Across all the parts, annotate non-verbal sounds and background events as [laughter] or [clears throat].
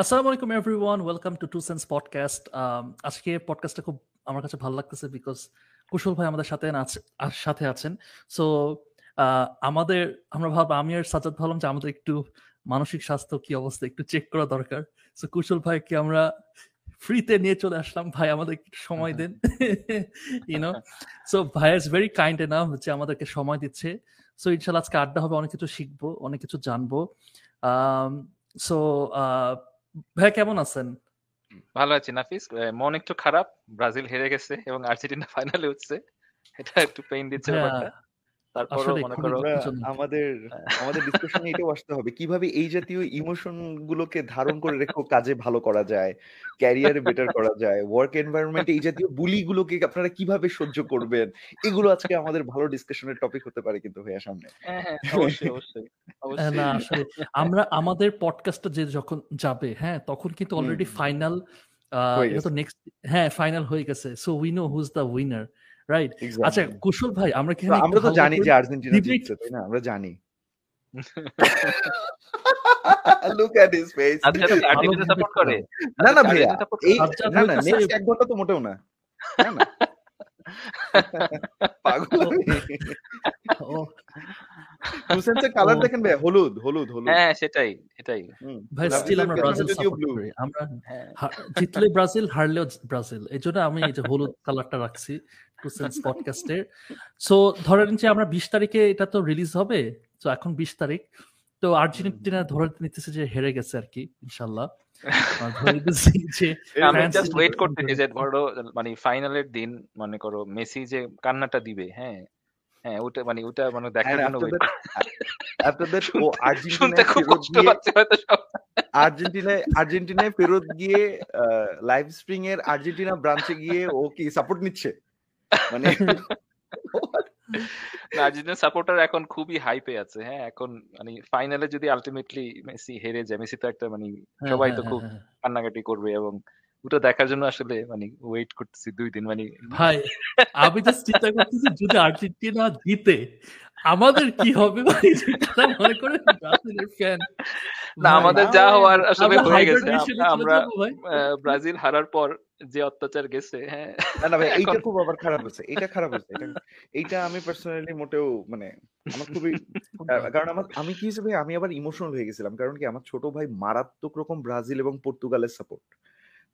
আসসালামু আলাইকুম everyone welcome to two cents podcast আজকে পডকাস্টটা খুব আমার কাছে ভালো লাগতেছে বিকজ কুশল ভাই আমাদের সাথে সাথে আছেন। সো আমাদের আমরা ভাব আমি আর সাজাদ ভাবলাম যে আমাদের একটু মানসিক স্বাস্থ্য কি অবস্থা একটু চেক করা দরকার। সো কুশল ভাইকে আমরা ফ্রিতে নিয়ে চলে আসলাম। ভাই আমাদের একটু সময় [laughs] দেন। [laughs] ইউনো সো ভাই ইজ ভেরি কাইন্ড এনাফ যে আমাদেরকে সময় দিচ্ছে। সো ইনশাল্লাহ আজকে আড্ডা হবে অনেক কিছু শিখব অনেক কিছু জানব। সো ভাই কেমন আছেন? ভালো আছি নাফিস। মন একটু খারাপ ব্রাজিল হেরে গেছে এবং আর্জেন্টিনা [laughs] ফাইনালে উঠছে। এটা একটু পেইন দিচ্ছে ব্যাপারটা। আমাদের আমাদের ডিসকাশনে এটাও আসতে হবে। কীভাবে এই জাতীয় ইমোশন গুলোকে ধারণ করে রেখেও [laughs] কাজে ভালো করা যায় ক্যারিয়ারে বেটার করা যায় ওয়ার্ক এনভায়রনমেন্টে এই জাতীয় বুলি গুলোকে আপনারা কীভাবে সহ্য করবেন এগুলো আজকে আমাদের ভালো ডিসকাশনের টপিক হতে পারে কিন্তু ভাইয়া সামনে। হ্যাঁ, হ্যাঁ, অবশ্যই অবশ্যই না আসলে আমরা আমাদের পডকাস্টটা যে যখন যাবে হ্যাঁ তখন কিন্তু অলরেডি ফাইনাল এটা তো নেক্সট হ্যাঁ ফাইনাল হয়ে গেছে। So we know who's the winner right আচ্ছা কুশল ভাই আমরা কি আমরা তো জানি যে আর্জেন্টিনা জিতছে তাই না? আমরা জানি। Look at his face Argentina support করে। না না ভাইয়া এই না না নেক্সট এক ঘণ্টা তো মোটেও না। না [laughs] পাগল। টুসেন্সের কালার দেখেন ভাই হলুদ হলুদ হলুদ। হ্যাঁ সেটাই সেটাই। ভাই স্টিল আমরা ব্রাজিল সাপোর্ট করি। আমরা হ্যাঁ। জিতলে ব্রাজিল হারলেও ব্রাজিল এই জন্য আমি এই যে হলুদ কালারটা রাখছি। টুসেন্স পডকাস্টের সো ধরেন যে আমরা বিশ তারিখে এটা তো রিলিজ হবে তো এখন বিশ তারিখ। তো আর্জেন্টিনা ধরে নিতেছে যে হেরে গেছে আর কি ইনশাল্লাহ। ওয়েট করতেছি যে ধরো মানে ফাইনালের দিন মনে করো মেসি যে কান্নাটা দিবে হ্যাঁ? হ্যাঁ ওটা মানে ওটা মানে দেখার জন্য আপনাদের ও আর্জেন্টিনায় ফেরত গিয়ে আর্জেন্টিনায় আর্জেন্টিনায় ফেরত গিয়ে লাইভ স্ট্রিং এর আর্জেন্টিনা ব্রাঞ্চে গিয়ে ও কি সাপোর্ট নিচ্ছে? মানে [laughs] [laughs] আর্জেন্টিনা সাপোর্টার এখন খুবই হাইপে আছে হ্যাঁ? এখন মানে ফাইনালে যদি আলটিমেটলি মেসি হেরে যায় মেসি তো একটা মানে হ্যাঁ, সবাই তো হ্যাঁ, খুব হ্যাঁ, কান্নাকাটি করবে এবং ওটা দেখার জন্য আসলে মানে ওয়েট করতেছি দুই দিন মানে ভাই আমি তো চিন্তা করতেছি যদি আর্জেন্টিনা জিতে আমাদের কি হবে ভাই? মনে করে ব্রাজিলের ফ্যান না আমাদের যা হওয়ার আসলে হয়ে গেছে। আমরা ব্রাজিল হারার পর যে অত্যাচার গেছে হ্যাঁ। না না ভাই এইটা খুব আবার খারাপ হচ্ছে এটা খারাপ হচ্ছে এটা এইটা আমি পার্সোনালি মোটেও মানে আমার খুবই [laughs] কারণ আমার আমি কি হিসেবে আমি আবার ইমোশনাল হয়ে গেছিলাম কারণ কি আমার ছোট ভাই মারাত্মক রকম ব্রাজিল এবং পর্তুগালের সাপোর্ট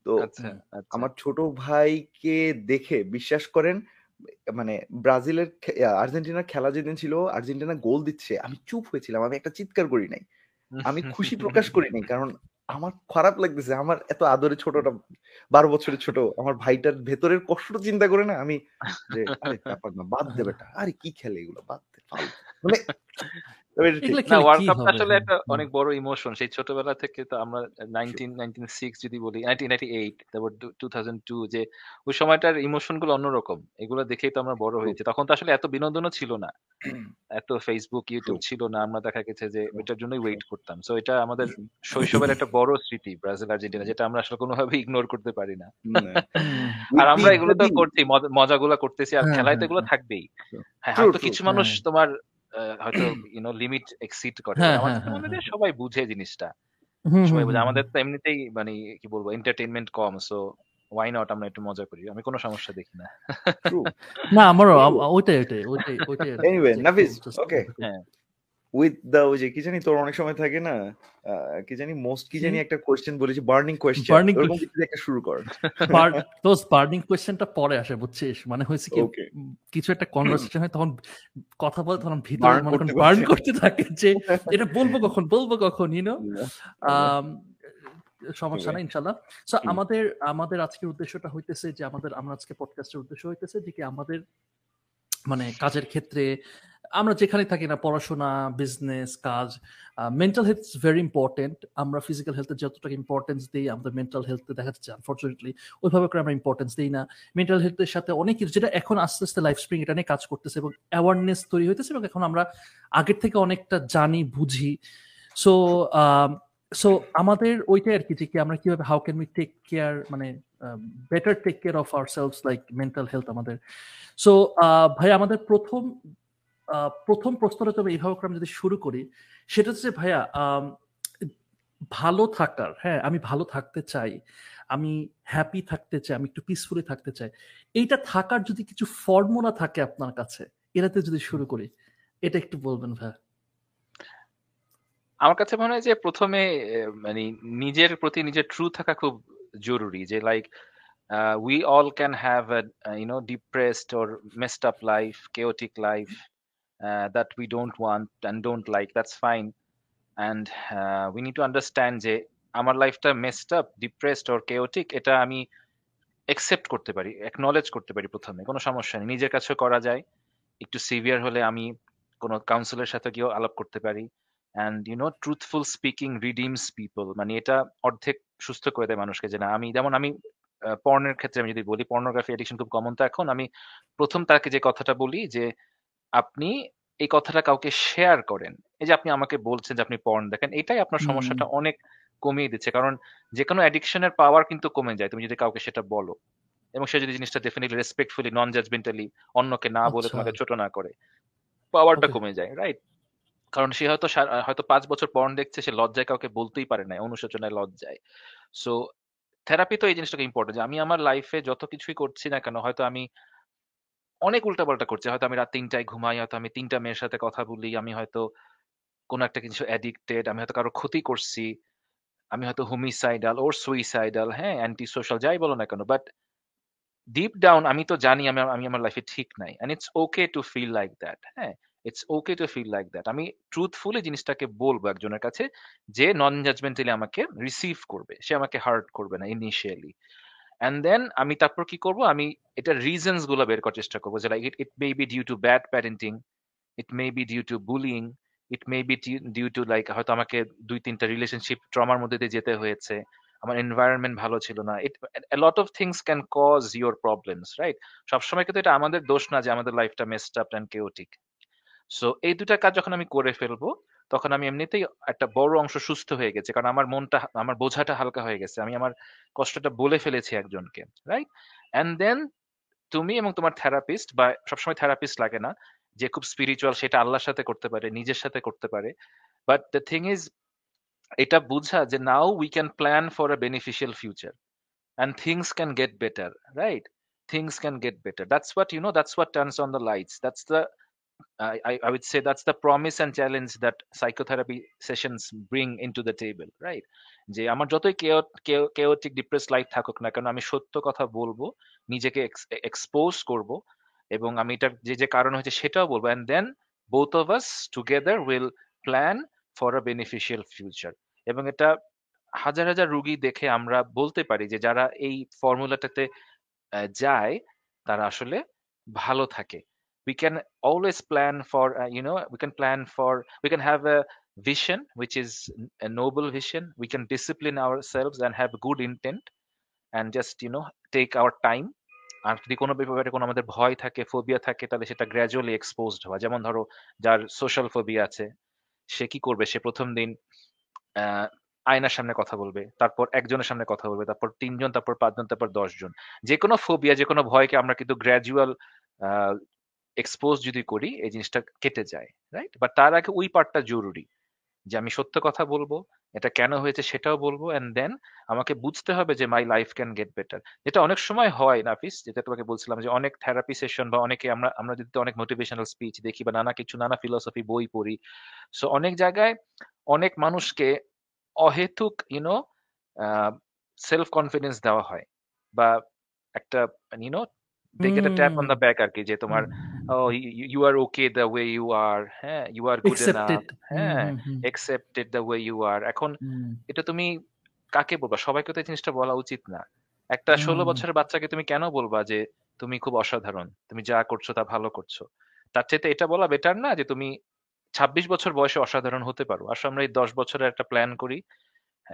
তো আচ্ছা, আচ্ছা। আমার ছোট ভাইকে দেখে বিশ্বাস করেন মানে ব্রাজিলের আর্জেন্টিনার খেলা যেদিন ছিল, আর্জেন্টিনা গোল দিচ্ছে, আমি চুপ হয়েছিলাম, আমি একটা চিৎকার করি নাই। আমি খুশি প্রকাশ করি নাই, কারণ আমার খারাপ লাগতেছে, আমার এত আদরে ছোটটা, বারো বছরের ছোট, আমার ভাইটার ভেতরের কষ্ট চিন্তা করে না, আমি যে বাদ দেবে আরে কি খেলে এগুলো, বাদ দে মানে ওয়ার্ল্ড কাপটা আসলে একটা অনেক বড় ইমোশন সেই ছোটবেলা থেকে তো আমরা যদি বলি তারপর যে ওই সময়টার ইমোশনগুলো অন্যরকম। এগুলো দেখেই তো আমরা বড় হয়েছি। তখন তো আসলে এত বিনোদনও ছিল না। [clears throat] এত ফেসবুক ইউটিউব ছিল না। আমরা দেখা গেছে যে এটার জন্যই ওয়েট করতাম। সো এটা আমাদের শৈশবের একটা বড় স্মৃতি ব্রাজিল আর্জেন্টিনা যেটা আমরা আসলে কোনোভাবে ইগনোর করতে পারি না। [laughs] আর আমরা এগুলো তো করছি মজাগুলো করতেছি আর হ্যাঁ, খেলায় তো হ্যাঁ, এগুলো হ্যাঁ। থাকবেই। হ্যাঁ হয়তো কিছু মানুষ তোমার হয়তো ইউনো লিমিট এক্সিড করে। হ্যাঁ, আমাদের হ্যাঁ, মনে হয় সবাই বুঝে জিনিসটা। সবাই বুঝে। আমাদের তো এমনিতেই মানে কি বলব এন্টারটেইনমেন্ট কম সো ওয়াই নট আমরা একটু মজা করি? আমি কোনো সমস্যা দেখি না। না আমারও ওইটাই ওইটাই ওইটাই ওইটাই এনিওয়ে নাফিস ওকে হ্যাঁ। উইথ দা ওই যে কি জানি তোর অনেক সময় থাকে না কি জানি মোস্ট কি জানি একটা কোশ্চেন বলেছি বার্নিং কোশ্চেন বার্নিং একটা শুরু কর। দোস বার্নিং কোশ্চেনটা পরে আসে বুঝছিস? মানে হয়েছে কি কিছু একটা কনভারসেশন হয় তখন কথা বলে তখন ভিতরে মনে বার্ন করতে থাকে যে [laughs] এটা বলব কখন বলব কখন ইউ নো সমস্যা নাই ইনশাল্লাহ সো আমাদের আমাদের আজকের উদ্দেশ্যটা হইতেছে যে আমাদের আমরা আজকে পডকাস্টের উদ্দেশ্য হইতেছে যে কি আমাদের মানে কাজের ক্ষেত্রে আমরা যেখানে থাকি না, পড়াশোনা বিজনেস কাজ mental health is very important আমরা ফিজিক্যাল হেলথে যতটা ইম্পর্টেন্স দিই, আমাদের মেন্টাল হেলথে দেখা যাচ্ছে আনফর্চুনেটলি ওইভাবে করে আমরা ইম্পর্টেন্স দিই না। মেন্টাল হেলথের সাথে অনেক কিছু, যেটা এখন আস্তে আস্তে লাইফ স্প্রিং এটা নিয়ে কাজ করতেছে এবং অ্যাওয়ারনেস তৈরি হইতেছে এবং এখন আমরা আগের থেকে অনেকটা জানি, বুঝি। সো সো আমাদের ওইটাই আর কি, যে কি আমরা কীভাবে how can we take care মানে better take care of our self like mental health আমাদের। সো ভাই, আমাদের প্রথম প্রথম প্রশ্নটা তবে এইভাবে আমি যদি শুরু করি, সেটা হচ্ছে ভাইয়া ভালো থাকার হ্যাঁ আমি ভালো থাকতে চাই, আমি হ্যাপি থাকতে চাই, আমি একটু পিসফুলি থাকতে চাই, এইটা থাকার যদি কিছু ফর্মুলা থাকে আপনার কাছে এরাতে যদি শুরু করি, এটা একটু বলবেন ভাই আমার কাছে মনে হয় যে প্রথমে মানে নিজের প্রতি নিজের ট্রু থাকা খুব জরুরি, যে like we all can have you know depressed or messed up life chaotic life that we don't want and don't like that's fine and we need to understand যে আমার লাইফটা messed up depressed or chaotic এটা আমি accept করতে পারি acknowledge করতে পারি প্রথমে, কোনো সমস্যা নেই। নিজের কাছেও করা যায়, একটু সিভিয়ার হলে আমি কোনো কাউন্সিলের সাথে গিয়েও আলাপ করতে পারি। And you know truthful speaking redeems people মানে এটা অর্ধেক সুস্থ করে দেয় মানুষকে যে না, আমি যেমন আমি পর্নের ক্ষেত্রে আমি যদি বলি পর্নোগ্রাফি এডিকশন খুব কমন তো এখন আমি প্রথম তাকে যে কথাটা বলি যে আপনি এই কথাটা কাউকে শেয়ার করেন। এই যে আপনি আমাকে বলছেন যে আপনি পর্ন দেখেন এটাই আপনার সমস্যাটা অনেক কমিয়ে দিচ্ছে। কারণ যে কোনো অ্যাডিকশনের পাওয়ার কিন্তু কমে যায় তুমি যদি কাউকে সেটা বলো। এবং সে যদি জিনিসটা ডেফিনেটলি রেসপেক্টফুলি নন জাজমেন্টালি অন্যকে না বলে আচ্ছা। তোমাকে ছোট না করে পাওয়ারটা কমে যায় রাইট কারণ সে হয়তো হয়তো পাঁচ বছর পর্ন দেখছে সে লজ্জায় কাউকে বলতেই পারে না অনুশোচনায় লজ্জায়। সো থেরাপি তো এই জিনিসটাকে ইম্পর্টেন্ট আমি আমার লাইফে যত কিছুই করছি না কেন হয়তো আমি অনেক উল্টাপাল্টা করছি। হয়তো আমি রাত তিনটায় ঘুমাই, হয়তো আমি তিনটা মেয়ের সাথে কথা বলি, আমি হয়তো কোনো একটা কিছু অ্যাডিক্টেড আমি হয়তো কারও ক্ষতি করছি, আমি হয়তো হোমিসাইডাল ওর সুইসাইডাল হ্যাঁ অ্যান্টি সোশ্যাল যাই বলো না কেন। বাট ডিপ ডাউন আমি তো জানি আমি আমি আমার লাইফে ঠিক নাই। And it's okay to feel like that হ্যাঁ it's okay to feel like that আমি ট্রুথফুলি জিনিসটাকে বলব একজনের কাছে, যে নন জাজমেন্টালি আমাকে রিসিভ করবে, সে আমাকে হার্ট করবে না ইনিশিয়ালি অ্যান্ড দেন আমি তারপর কি করব? আমি রিজনসগুলো বের করার চেষ্টা করব it it may be due to bad parenting it may be due to bullying it may be due to like হয়তো আমাকে দুই তিনটা রিলেশনশিপ ট্রমার মধ্যে দিয়ে যেতে হয়েছে, আমার এনভায়রনমেন্ট ভালো ছিল না it lot of things can cause your problems right সবসময় কিন্তু এটা আমাদের দোষ না যে, আমাদের লাইফটা অ্যান্ড কেওটিক সো এই দুটা কাজ যখন আমি করে ফেলব তখন আমি এমনিতেই একটা বড় অংশ সুস্থ হয়ে গেছে। কারণ আমার মনটা, আমার বোঝাটা হালকা হয়ে গেছে। আমি আমার কষ্টটা বলে ফেলেছি একজনকে রাইট অ্যান্ড দেন তুমি এবং তোমার থেরাপিস্ট বা সবসময় থেরাপিস্ট লাগে না যে খুব স্পিরিচুয়াল সেটা আল্লাহর সাথে করতে পারে, নিজের সাথে করতে পারে। বাট দ্য থিং ইজ এটা বুঝা যে now we can plan for a beneficial future and things can get better right things can get better that's what, you know, that's what turns on the lights. That's the I, I would say that's the promise and challenge that psychotherapy sessions bring into the table right? যে আমার যতই chaotic depress life থাকুক না কেন আমি সত্য কথা বলব নিজেকে এক্সপোজ করব এবং আমি এটা যে যে কারণ হয়েছে সেটাও বলব and then both of us together will plan for a beneficial future এবং এটা হাজার হাজার রুগী দেখে আমরা বলতে পারি যে যারা এই ফর্মুলাটাতে যায় তারা আসলে ভালো থাকে। We can always plan for uh, you know we can plan for we can have a vision which is a noble vision. We can discipline ourselves and have good intent and just you know take our time. আর যদি কোনো ব্যাপারে কোনো আমাদের ভয় থাকে phobia থাকে তাহলে সেটা গ্র্যাজুয়ালি এক্সপোজড হওয়া। যেমন ধরো যার সোশ্যাল ফোবিয়া আছে সে কি করবে? সে প্রথম দিন আয়নার সামনে কথা বলবে তারপর একজনের সামনে কথা বলবে তারপর তিনজন তারপর পাঁচজন তারপর দশজন। যে কোনো ফোবিয়া যে কোনো ভয়কে আমরা কিন্তু গ্র্যাজুয়াল এক্সপোজ যদি করি এই জিনিসটা কেটে যায় রাইট বাট তার আগে ওই পার্টটা জরুরি যে আমি সত্য কথা বলব এটা কেন হয়েছে সেটাও বলব অ্যান্ড দেন আমাকে বুঝতে হবে যে my life can get better যেটা অনেক সময় হয় নাফিস যেটা তোমাকে বলছিলাম যে অনেক থেরাপি সেশন বা অনেকে আমরা আমরা যদি অনেক মোটিভেশনাল স্পিচ দেখি বা নানা কিছু নানা ফিলোসফি বই পড়ি সো অনেক জায়গায় অনেক মানুষকে অহেতুক ইউনো সেলফ কনফিডেন্স দেওয়া হয় বা একটা you know get a tap on the আর কি যে তোমার oh you, you are okay the way you are হ্যাঁ? You are good Accepted. enough হ্যাঁ? accepted the way you are. এখন এটা তুমি কাকে বলবা? সবাইকে তো এই জিনিসটা বলা উচিত না। একটা ষোলো বছরের বাচ্চাকে তুমি কেন বলবা যে তুমি খুব অসাধারণ? তুমি যা করছ তা ভালো করছ। তার চাইতে এটা বলা বেটার না যে তুমি ছাব্বিশ বছর বয়সে অসাধারণ হতে পারো। আসলে আমরা এই দশ বছরের একটা প্ল্যান করি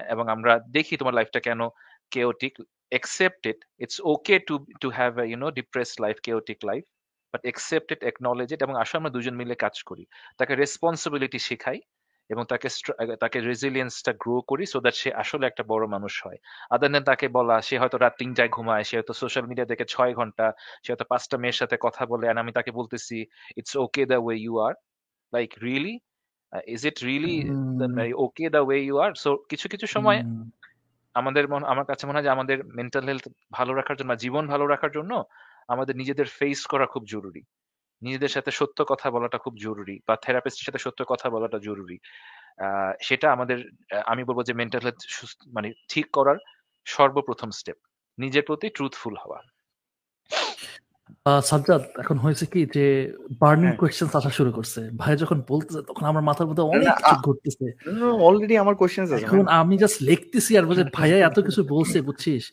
এবং আমরা দেখি তোমার লাইফটা কেন chaotic accept it it's okay to to have a you know depressed life chaotic life but accept it acknowledge it এবং আসলে আমরা দুজন মিলে কাজ করি। তাকে রেসপন্সিবিলিটি শেখাই এবং তাকে তাকে রেজিলিয়েন্সটা গ্রো করি সো দ্যাট সে আসলে একটা বড় মানুষ হয়। আদার দেন তাকে বলা সে হয়তো রাত তিনটায় ঘুমায় সে হয়তো সোশ্যাল মিডিয়া দেখে ছয় ঘণ্টা সে হয়তো পাঁচটা মেয়ের সাথে কথা বলে আর আমি তাকে বলতেছি it's okay the way you are like really is it really okay the way you are so কিছু কিছু সময়। আমাদের আমার কাছে মনে হয় যে আমাদের মেন্টাল হেলথ ভালো রাখার জন্য জীবন ভালো রাখার জন্য আমাদের নিজেদের ফেস করা খুব জরুরি। নিজেদের সাথে সত্য কথা বলাটা খুব জরুরি বা থেরাপিস্টের সাথে সত্য কথা বলাটা জরুরি। সেটা আমাদের, আমি বলব যে মেন্টাল হেলথ মানে ঠিক করার সর্বপ্রথম স্টেপ নিজের প্রতি ট্রুথফুল হওয়া। সাজ্জাদ এখন হয়েছে কি যে বার্নিং হ্যাঁ। কোয়েশ্চেন আসা শুরু করছে। ভাই যখন বলতেছে তখন আমার মাথার মধ্যে অনেক কিছু ঘটতেছে অলরেডি আমার কোয়েশ্চেন আছে এখন আমি জাস্ট লিখতেছি আর বলছে ভাইয়া এত কিছু বলছে বুঝছিস?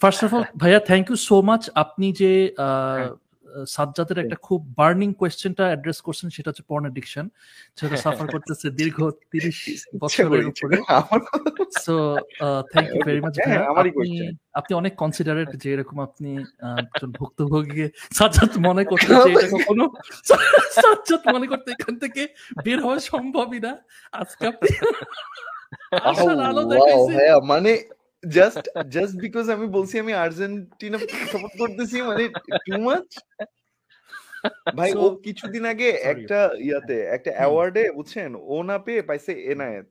ফার্স্ট অফ অল ভাইয়া থ্যাংক ইউ সো মাচ আপনি যে আহ, হ্যাঁ। সাজ্জাদের একটা খুব বার্নিং কোয়েশ্চেনটা অ্যাড্রেস করছেন সেটা হচ্ছে পর্ন এডিকশন সেটা সাফার করতেছে দীর্ঘ তিরিশ ইচ্ছা বছরের উপরে। So thank you very much আপনি অনেক কনসিডারেট যে এরকম আপনি একজন ভুক্তভোগী। সাজ্জাদ মনে [laughs] করতে যে এটা কখনো [laughs] সাজ্জাদ মনে করতে এখান থেকে বের হওয়া সম্ভবই না। আজকে আপনি [laughs] আশার আলো দেখাইছি। হ্যাঁ মানে জাস্ট জাস্ট বিকজ আমি বলছি আমি আর্জেন্টিনা সাপোর্ট করতেছি মানে টু মাচ ভাই ও কিছুদিন আগে একটা ইয়াতে একটা অ্যাওয়ার্ডে বুঝছেন ও না পেয়ে পাইছে এনায়েত।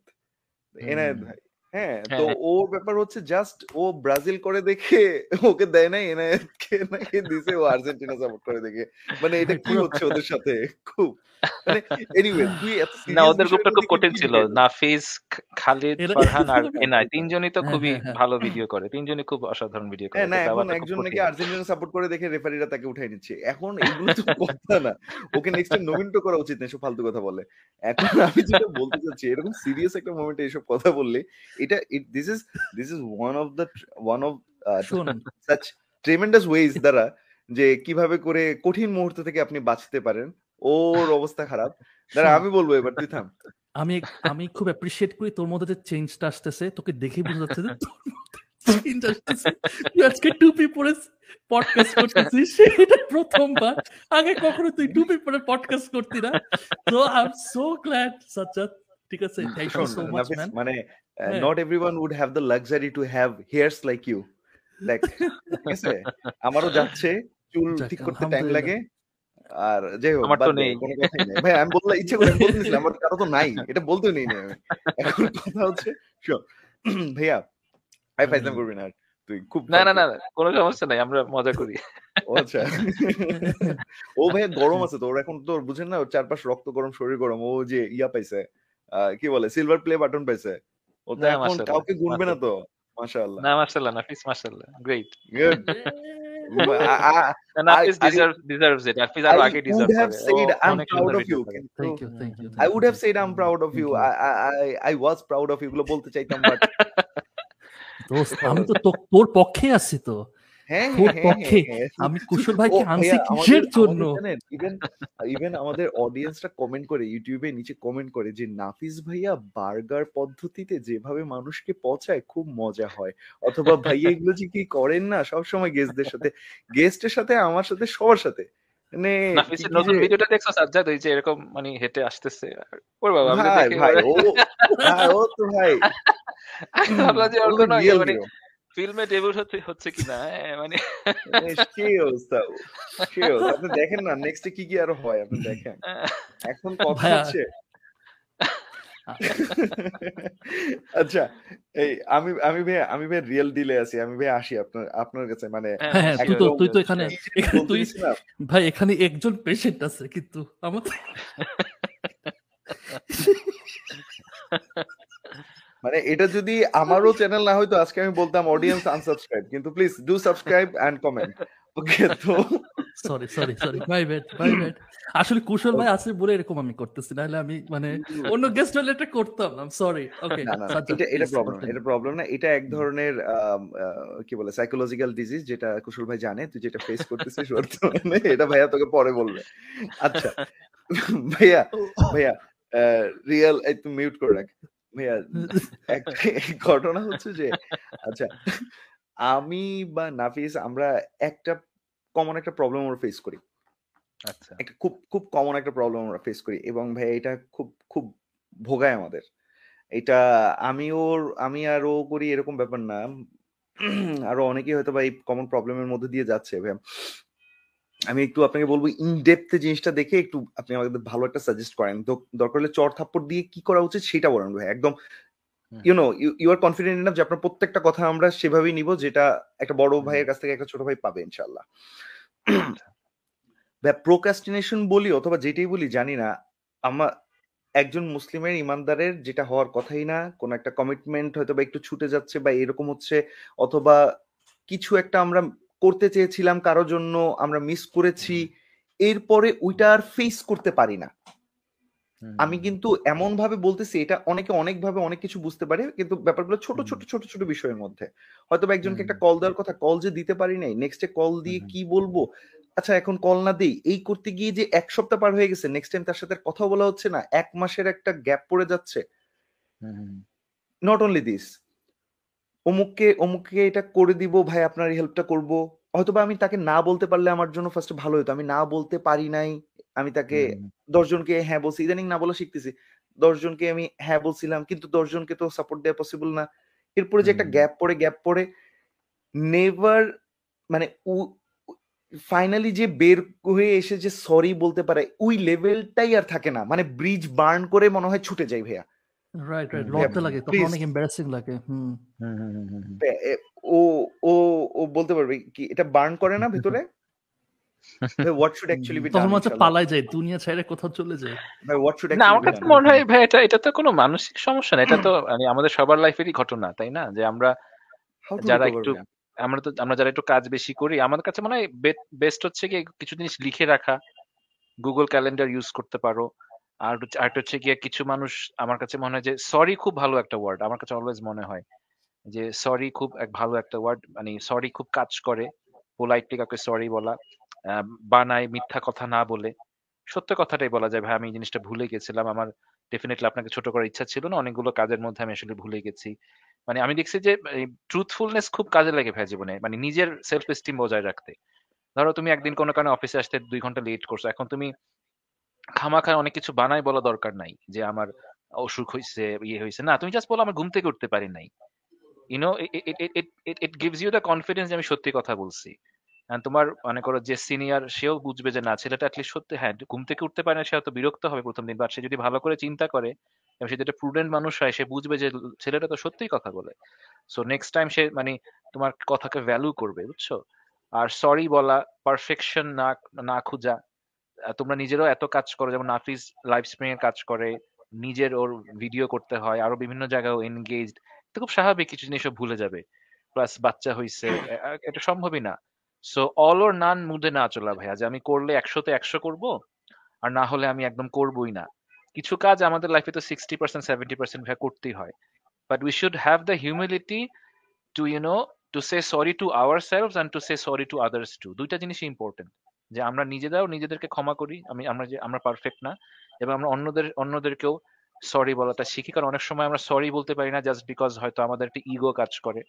এনায়েত ভাই। হ্যাঁ তো হ্যাঁ। ওর ব্যাপার হচ্ছে জাস্ট ও ব্রাজিল করে দেখে ওকে দেয় নাই এনায়েতকে নাকি দিছে ও আর্জেন্টিনা সাপোর্ট করে দেখে। মানে এটা কি হচ্ছে ওদের সাথে? খুব মানে এনিওয়ে তুই না ওদের গ্রুপটা খুব কঠিন ছিল। খ- খালিদ ফারহান আর এরা- তিনজনই তো হ্যাঁ, খুবই হ্যাঁ। ভালো ভিডিও করে। তিনজনই খুব অসাধারণ ভিডিও করে। না এখন একজন নাকি আর্জেন্টিনা সাপোর্ট করে দেখে রেফারিরা তাকে উঠাই নিচ্ছে। এখন এগুলো তো কথা না। ওকে নেক্সট টাইম নমিনেট করা উচিত না এসব ফালতু কথা বলে। এখন আমি যেটা বলতে চাচ্ছি এরকম সিরিয়াস একটা মোমেন্টে এসব কথা বললে এটা this is this is one of the one of such tremendous ways দ্বারা যে কীভাবে করে কঠিন মুহূর্ত থেকে আপনি বাঁচতে পারেন। ওর অবস্থা খারাপ। দাঁড়া আমি বলব এবার তুই থাম। আমি আমি খুব অ্যাপ্রিসিয়েট করি তোর মধ্যে যে চেঞ্জটা আসতেছে। তোকে দেখে বোঝা যাচ্ছে যে তোর মধ্যে চেঞ্জ আসতেছে। তুই আজকে টুপি পরে পডকাস্ট করতেছিস। এটা প্রথমবার। আগে কখনো তুই টুপি পরে পডকাস্ট করতি না। তো I am so glad Sajjad ঠিক আছে? থ্যাংক ইউ শোন সো মাচ ম্যান মানে হ্যাঁ। Not everyone would have the have hairs like you like ঠিক আছে? আমারও যাচ্ছে চুল ঠিক করতে টাইম লাগে। আর যাই হোক আমার তো নেই। কোনো কথাই নেই। ভাই আমি বললাম ইচ্ছে করে আমি বলতে আমার কারও তো নাই। এটা বলতেও নেই আমি। এখন কথা হচ্ছে [clears throat] ভাইয়া আই ফাইজলাম করবি না? তুই খুব না না না কোনো সমস্যা নাই আমরা মজা করি। ও আচ্ছা। [laughs] ও ভাইয়া গরম আছে তো ওর এখন তো ওর বুঝেন না ওর চারপাশ রক্ত গরম শরীর গরম। ও যে ইয়া পাইছে আহ, কি বলে সিলভার প্লে বাটন পাইছে। ও তো মাশাআল্লাহ, কাউকে গুনবে না তো? মাশাআল্লাহ। না মাশাআল্লাহ নাফিস মাশাআল্লাহ great good [laughs] Nafis I- deserve deserves it I would deserve have said ও I'm proud of you. করে। কিন্তু thank you thank you I would have said I'm proud of you. I I I, I was proud of you. এগুলো বলতে চাইতাম but [laughs] দোস্ত আমি তো তো- তোর পক্ষে আছি তো। পক্ষে। হ্যাঁ, হ্যাঁ। আমি কুশল ভাইকে আনছি কিসের জন্য? ইভেন ইভেন আমাদের অডিয়েন্সটা কমেন্ট করে ইউটিউবে নিচে কমেন্ট করে যে নাফিস ভাইয়া বার্গার পদ্ধতিতে যেভাবে মানুষকে পচায় খুব মজা হয়। অথবা ভাইয়া এগুলো যে কি করেন না সব সময় গেস্টদের সাথে গেস্টের সাথে আমার সাথে সবার সাথে। মানে নাফিসের নতুন ভিডিওটা দেখছ সাজ্জাদ? ওই যে এরকম মানে হেঁটে আসতেছে। ওর বাবা আমি ভাই ও ভাই, ও তো ভাই। আমি ভাবলাম যে ওর ও ফিল্মে ডেবিউট হচ্ছে হচ্ছে কিনা? হ্যাঁ, মানে সে অবস্থা সে আপনি দেখেন না নেক্সটে কি কি আরও হয় আপনি দেখেন। এখন কথা ভাইয়া। হচ্ছে। আচ্ছা এই আমি আমি ভাই আমি ভাই রিয়েল ডিলে আছি আমি ভাই আসি আপনার আপনার কাছে মানে হ্যাঁ হ্যাঁ তুই তো তুই তো এখানে তুই ভাই এখানে একজন পেশেন্ট আছে কিন্তু আমার [laughs] মানে এটা যদি আমারও চ্যানেল না হয়তো আজকে আমি বলতাম অডিয়েন্স আনসাবস্ক্রাইব কিন্তু please do subscribe and comment okay তো sorry sorry sorry my bad my bad আসলে কুশল ভাই আছে বলে এরকম আমি করতেছি নাহলে আমি মানে অন্য গেস্ট হলে এটা করতাম আই সরি ওকে এটা এটা প্রবলেম এটা প্রবলেম না এটা এক ধরনের কি বলে সাইকোলজিক্যাল ডিজিজ যেটা কুশল ভাই জানে তুই যেটা ফেস করতেছিস বর্তমানে এটা ভাইয়া তোকে পরে বলবে। আচ্ছা ভাইয়া ভাইয়া রিয়েল তুমি মিউট করে রাখ। ভাইয়া ঘটনা হচ্ছে যে আচ্ছা আমি বা নাফিস আমরা একটা কমন একটা প্রবলেম আমরা ফেস করি। আচ্ছা। একটা খুব খুব কমন একটা প্রবলেম আমরা ফেস করি এবং ভাই এটা খুব খুব ভোগায় আমাদের। এটা আমি ওর আমি আর ও করি এরকম ব্যাপার না। আরও অনেকেই হয়তো বা এই কমন প্রবলেমের মধ্যে দিয়ে যাচ্ছে ভাই। আমি একটু আপনাকে বলব ইন ডেপথে জিনিসটা দেখে একটু আপনি আমাকে ভালো একটা সাজেস্ট করেন। তো দরকার হলে চর থাপ্পড় দিয়ে কি করা উচিত সেটা বলেন ভাই। একদম you know you are confident enough যে আপনার প্রত্যেকটা কথা আমরা সেভাবেই নিব যেটা একটা বড় ভাইয়ের কাছ থেকে একটা ছোট ভাই পাবে ইনশাল্লাহ প্রোকাস্টিনেশন বলি অথবা যেটাই বলি জানি না আমার একজন মুসলিমের ইমানদারের যেটা হওয়ার কথাই না কোন একটা কমিটমেন্ট হয়তো বা একটু ছুটে যাচ্ছে বা এরকম হচ্ছে অথবা কিছু একটা আমরা করতে চেয়েছিলাম কারোর জন্য আমরা মিস করেছি এরপরে ওইটা আর ফেস করতে পারি না। আমি কিন্তু এমন ভাবে বলতেছি এটা অনেকে অনেক ভাবে অনেক কিছু বুঝতে পারে কিন্তু ব্যাপারগুলো ছোট ছোট ছোট ছোট বিষয়ের মধ্যে। হয়তো একজনকে একটা কল দেওয়ার কথা কল যে দিতে পারি নাই নেক্সটে কল দিয়ে কি বলব? আচ্ছা এখন কল না দেই। এই করতে গিয়ে যে এক সপ্তাহ পার হয়ে গেছে নেক্সট টাইম তার সাথে কথা বলা হচ্ছে না এক মাসের একটা গ্যাপ পড়ে যাচ্ছে। নট অনলি দিস অমুককে অমুককে এটা করে দিব ভাই আপনার এই হেল্পটা করব। হয়তোবা আমি তাকে না বলতে পারলে আমার জন্য ফার্স্ট ভালো হতো। আমি না বলতে পারি নাই আমি তাকে দশজনকে হ্যাঁ বলছি ইদানিং না বলা শিখতেছি। দশজনকে আমি হ্যাঁ বলছিলাম কিন্তু দশজনকে তো সাপোর্ট দেওয়া পসিবল না। এরপরে যে একটা গ্যাপ পড়ে গ্যাপ পড়ে নেভার মানে ফাইনালি যে বের হয়ে এসে যে সরি বলতে পারে ওই লেভেলটাই আর থাকে না। মানে ব্রিজ বার্ন করে মনে হয় ছুটে যায় ভাইয়া। রাইট রাইট লাগে তখন অনেক এমবারাসিং লাগে হুম ও ও ও বলতে পারবে কি এটা বার্ন করে না ভিতরে হোয়াট শুড অ্যাকচুয়ালি বি তখন মনে পালাই যায় দুনিয়া ছেড়ে কোথাও চলে যায় ভাই হোয়াট শুড না আমার কাছে মনে হয় ভাই এটা এটা তো কোনো মানসিক সমস্যা না এটা তো মানে আমাদের সবার লাইফেরই ঘটনা তাই না যে আমরা যারা একটু আমরা তো আমরা যারা একটু কাজ বেশি করি আমাদের কাছে মনে হয় বেস্ট হচ্ছে কি কিছু জিনিস লিখে রাখা গুগল ক্যালেন্ডার ইউজ করতে পারো আর হচ্ছে গিয়ে কিছু মানুষ আমার কাছে মনে হয় যে সরি খুব ভালো একটা ওয়ার্ড আমার কাছে অলওয়েজ মনে হয় যে সরি খুব এক ভালো একটা ওয়ার্ড মানে সরি খুব কাজ করে পোলাইটলি কাউকে সরি বলা বানায় মিথ্যা কথা না বলে, সত্য কথাটাই বলা যায়। ভাই, আমি এই জিনিসটা ভুলে গেছিলাম, আমার ডেফিনেটলি আপনাকে ছোট করার ইচ্ছা ছিল না, অনেকগুলো কাজের মধ্যে আমি আসলে ভুলে গেছি। মানে আমি দেখছি যে ট্রুথফুলনেস খুব কাজে লাগে ভাই জীবনে মানে নিজের সেলফ এস্টিম বজায় রাখতে। ধরো তুমি একদিন কোনো কারণে অফিসে আসতে দুই ঘণ্টা লেট করছ, এখন তুমি খামাখা অনেক কিছু বানাই বলা দরকার নাই, যে আমার অসুখ হয়েছে ইয়ে হয়েছে না, তুমি জাস্ট বলো, আমার ঘুম থেকে উঠতে পারি নাই। You know it gives you the confidence যে আমি সত্যি কথা বলছি। তোমার মনে করো যে সিনিয়র সেও বুঝবে যে না, ছেলেটা অ্যাটলিস্ট সত্যি হ্যাঁ ঘুম থেকে উঠতে পারে না, সে হয়তো বিরক্ত হবে প্রথম দিন। বাট সে যদি ভালো করে চিন্তা করে, এবং সে যেটা প্রুডেন্ট মানুষ হয়, সে বুঝবে যে ছেলেটা তো সত্যিই কথা বলে। সো নেক্সট টাইম সে মানে তোমার কথাকে ভ্যালু করবে, বুঝছ? আর সরি বলা পারফেকশন না না খুঁজা তোমরা নিজেরও এত কাজ করো, যেমন নাফিস লাইফ স্প্রিং এর কাজ করে, নিজের ওর ভিডিও করতে হয়, আরও বিভিন্ন জায়গায় এনগেজড তো খুব স্বাভাবিক, কিছু জিনিস ভুলে যাবে। প্লাস বাচ্চা হইছে এটা সম্ভবই না। সো অল ওর নান মুদে না চলা ভাইয়া, যে আমি করলে একশোতে একশো করব, আর না হলে আমি একদম করবই না। কিছু কাজ আমাদের লাইফে তো সিক্সটি পার্সেন্ট সেভেন্টি পার্সেন্ট ভাইয়া করতেই হয়। But we should have the humility to you know to say sorry to ourselves and to say sorry to others to দুইটা জিনিসই ইম্পর্টেন্ট যে আমরা নিজেরাও নিজেদেরকে ক্ষমা করি আমি আমরা যে আমরা পারফেক্ট না এবং আমরা অন্যদের অন্যদেরকেও সরি বলাটা শিখি। কারণ অনেক সময় আমরা সরি বলতে পারি না জাস্ট বিকজ হয়তো আমাদের একটা ইগো কাজ করে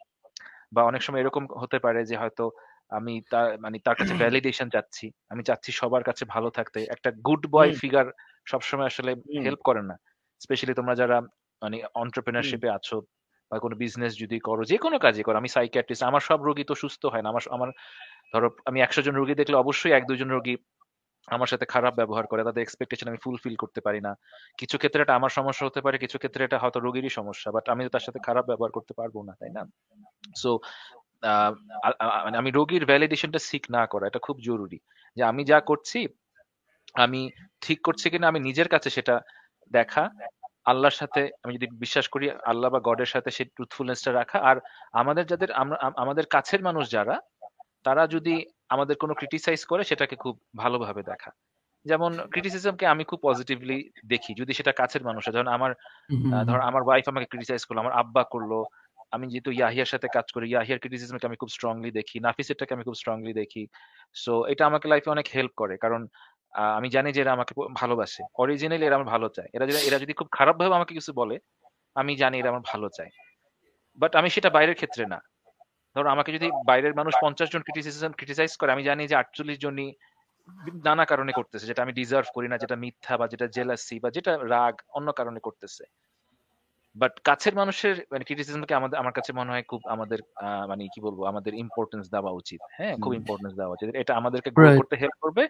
বা অনেক সময় এরকম হতে পারে যে হয়তো আমি তার মানে তার কাছে ভ্যালিডেশন চাচ্ছি আমি চাচ্ছি সবার কাছে ভালো থাকতে। একটা গুড বয় ফিগার সবসময় আসলে হেল্প করে না। স্পেশালি তোমরা যারা মানে অন্টারপ্রিনারশিপে আছো বা কোনো বিজনেস যদি করো যে কোনো কাজই করো আমি সাইকিয়াট্রিস্ট আমার সব রোগী তো সুস্থ হয় না আমার আমার ধরো, আমি একশো জন রোগী দেখলে অবশ্যই এক, দুজন রোগী আমার সাথে খারাপ ব্যবহার করে, তাদের এক্সপেকটেশন আমি ফুলফিল করতে পারি না। কিছু ক্ষেত্রে এটা আমার সমস্যা হতে পারে, কিছু ক্ষেত্রে এটা হয়তো রোগীরই সমস্যা বাট আমি তার সাথে খারাপ ব্যবহার করতে পারব না, তাই না? সো মানে আমি রোগীর ভ্যালিডেশনটা সিক না করা, এটা খুব জরুরি যে আমি যা করছি, আমি ঠিক করছি কিনা, আমি নিজের কাছে সেটা দেখা, আল্লাহর সাথে, আমি যদি বিশ্বাস করি, আল্লাহ বা গডের সাথে সেই ট্রুথফুলনেসটা রাখা, আর আমাদের যাদের, আমরা আমাদের কাছের মানুষ যারা তারা যদি আমাদের কোনো ক্রিটিসাইজ করে সেটাকে খুব ভালোভাবে দেখা। যেমন ক্রিটিসিজমকে আমি খুব পজিটিভলি দেখি। যদি সেটা কাছের মানুষ যেমন আমার ধর আমার ওয়াইফ আমাকে ক্রিটিসাইজ করল আমার আব্বা করল আমি যেহেতু ইয়াহিয়ার সাথে কাজ করি ইয়াহিয়ার ক্রিটিসিজমকে আমি খুব স্ট্রংলি দেখি নাফিসেরটাকে আমি খুব স্ট্রংলি দেখি। সো এটা আমাকে লাইফে অনেক হেল্প করে। কারণ আমি জানি যে এরা আমাকে ভালোবাসে। অরিজিনালি এরা আমার ভালো চায়। এরা যদি এরা যদি খুব খারাপ ভাবে আমাকে কিছু বলে আমি জানি এরা আমার ভালো চায়। বাট আমি সেটা বাইরের ক্ষেত্রে না। ধরো আমাকে যদি বাইরের মানুষ পঞ্চাশ জন ক্রিটিসিজম ক্রিটিসাইজ করে আমি জানি যে আটচল্লিশ জনই নানা কারণে করতেছে যেটা আমি ডিজার্ভ করি না যেটা মিথ্যা বা যেটা জেলাসি বা যেটা রাগ অন্য কারণে করতেছে। বাট কাছের মানুষের মানে ক্রিটিসিজমকে আমাদের আমার কাছে মনে হয় খুব আমাদের মানে কি বলব আমাদের ইম্পর্টেন্স দেওয়া উচিত। হ্যাঁ খুব ইম্পর্টেন্স দেওয়া উচিত। এটা আমাদেরকে গ্রো করতে হেল্প করবে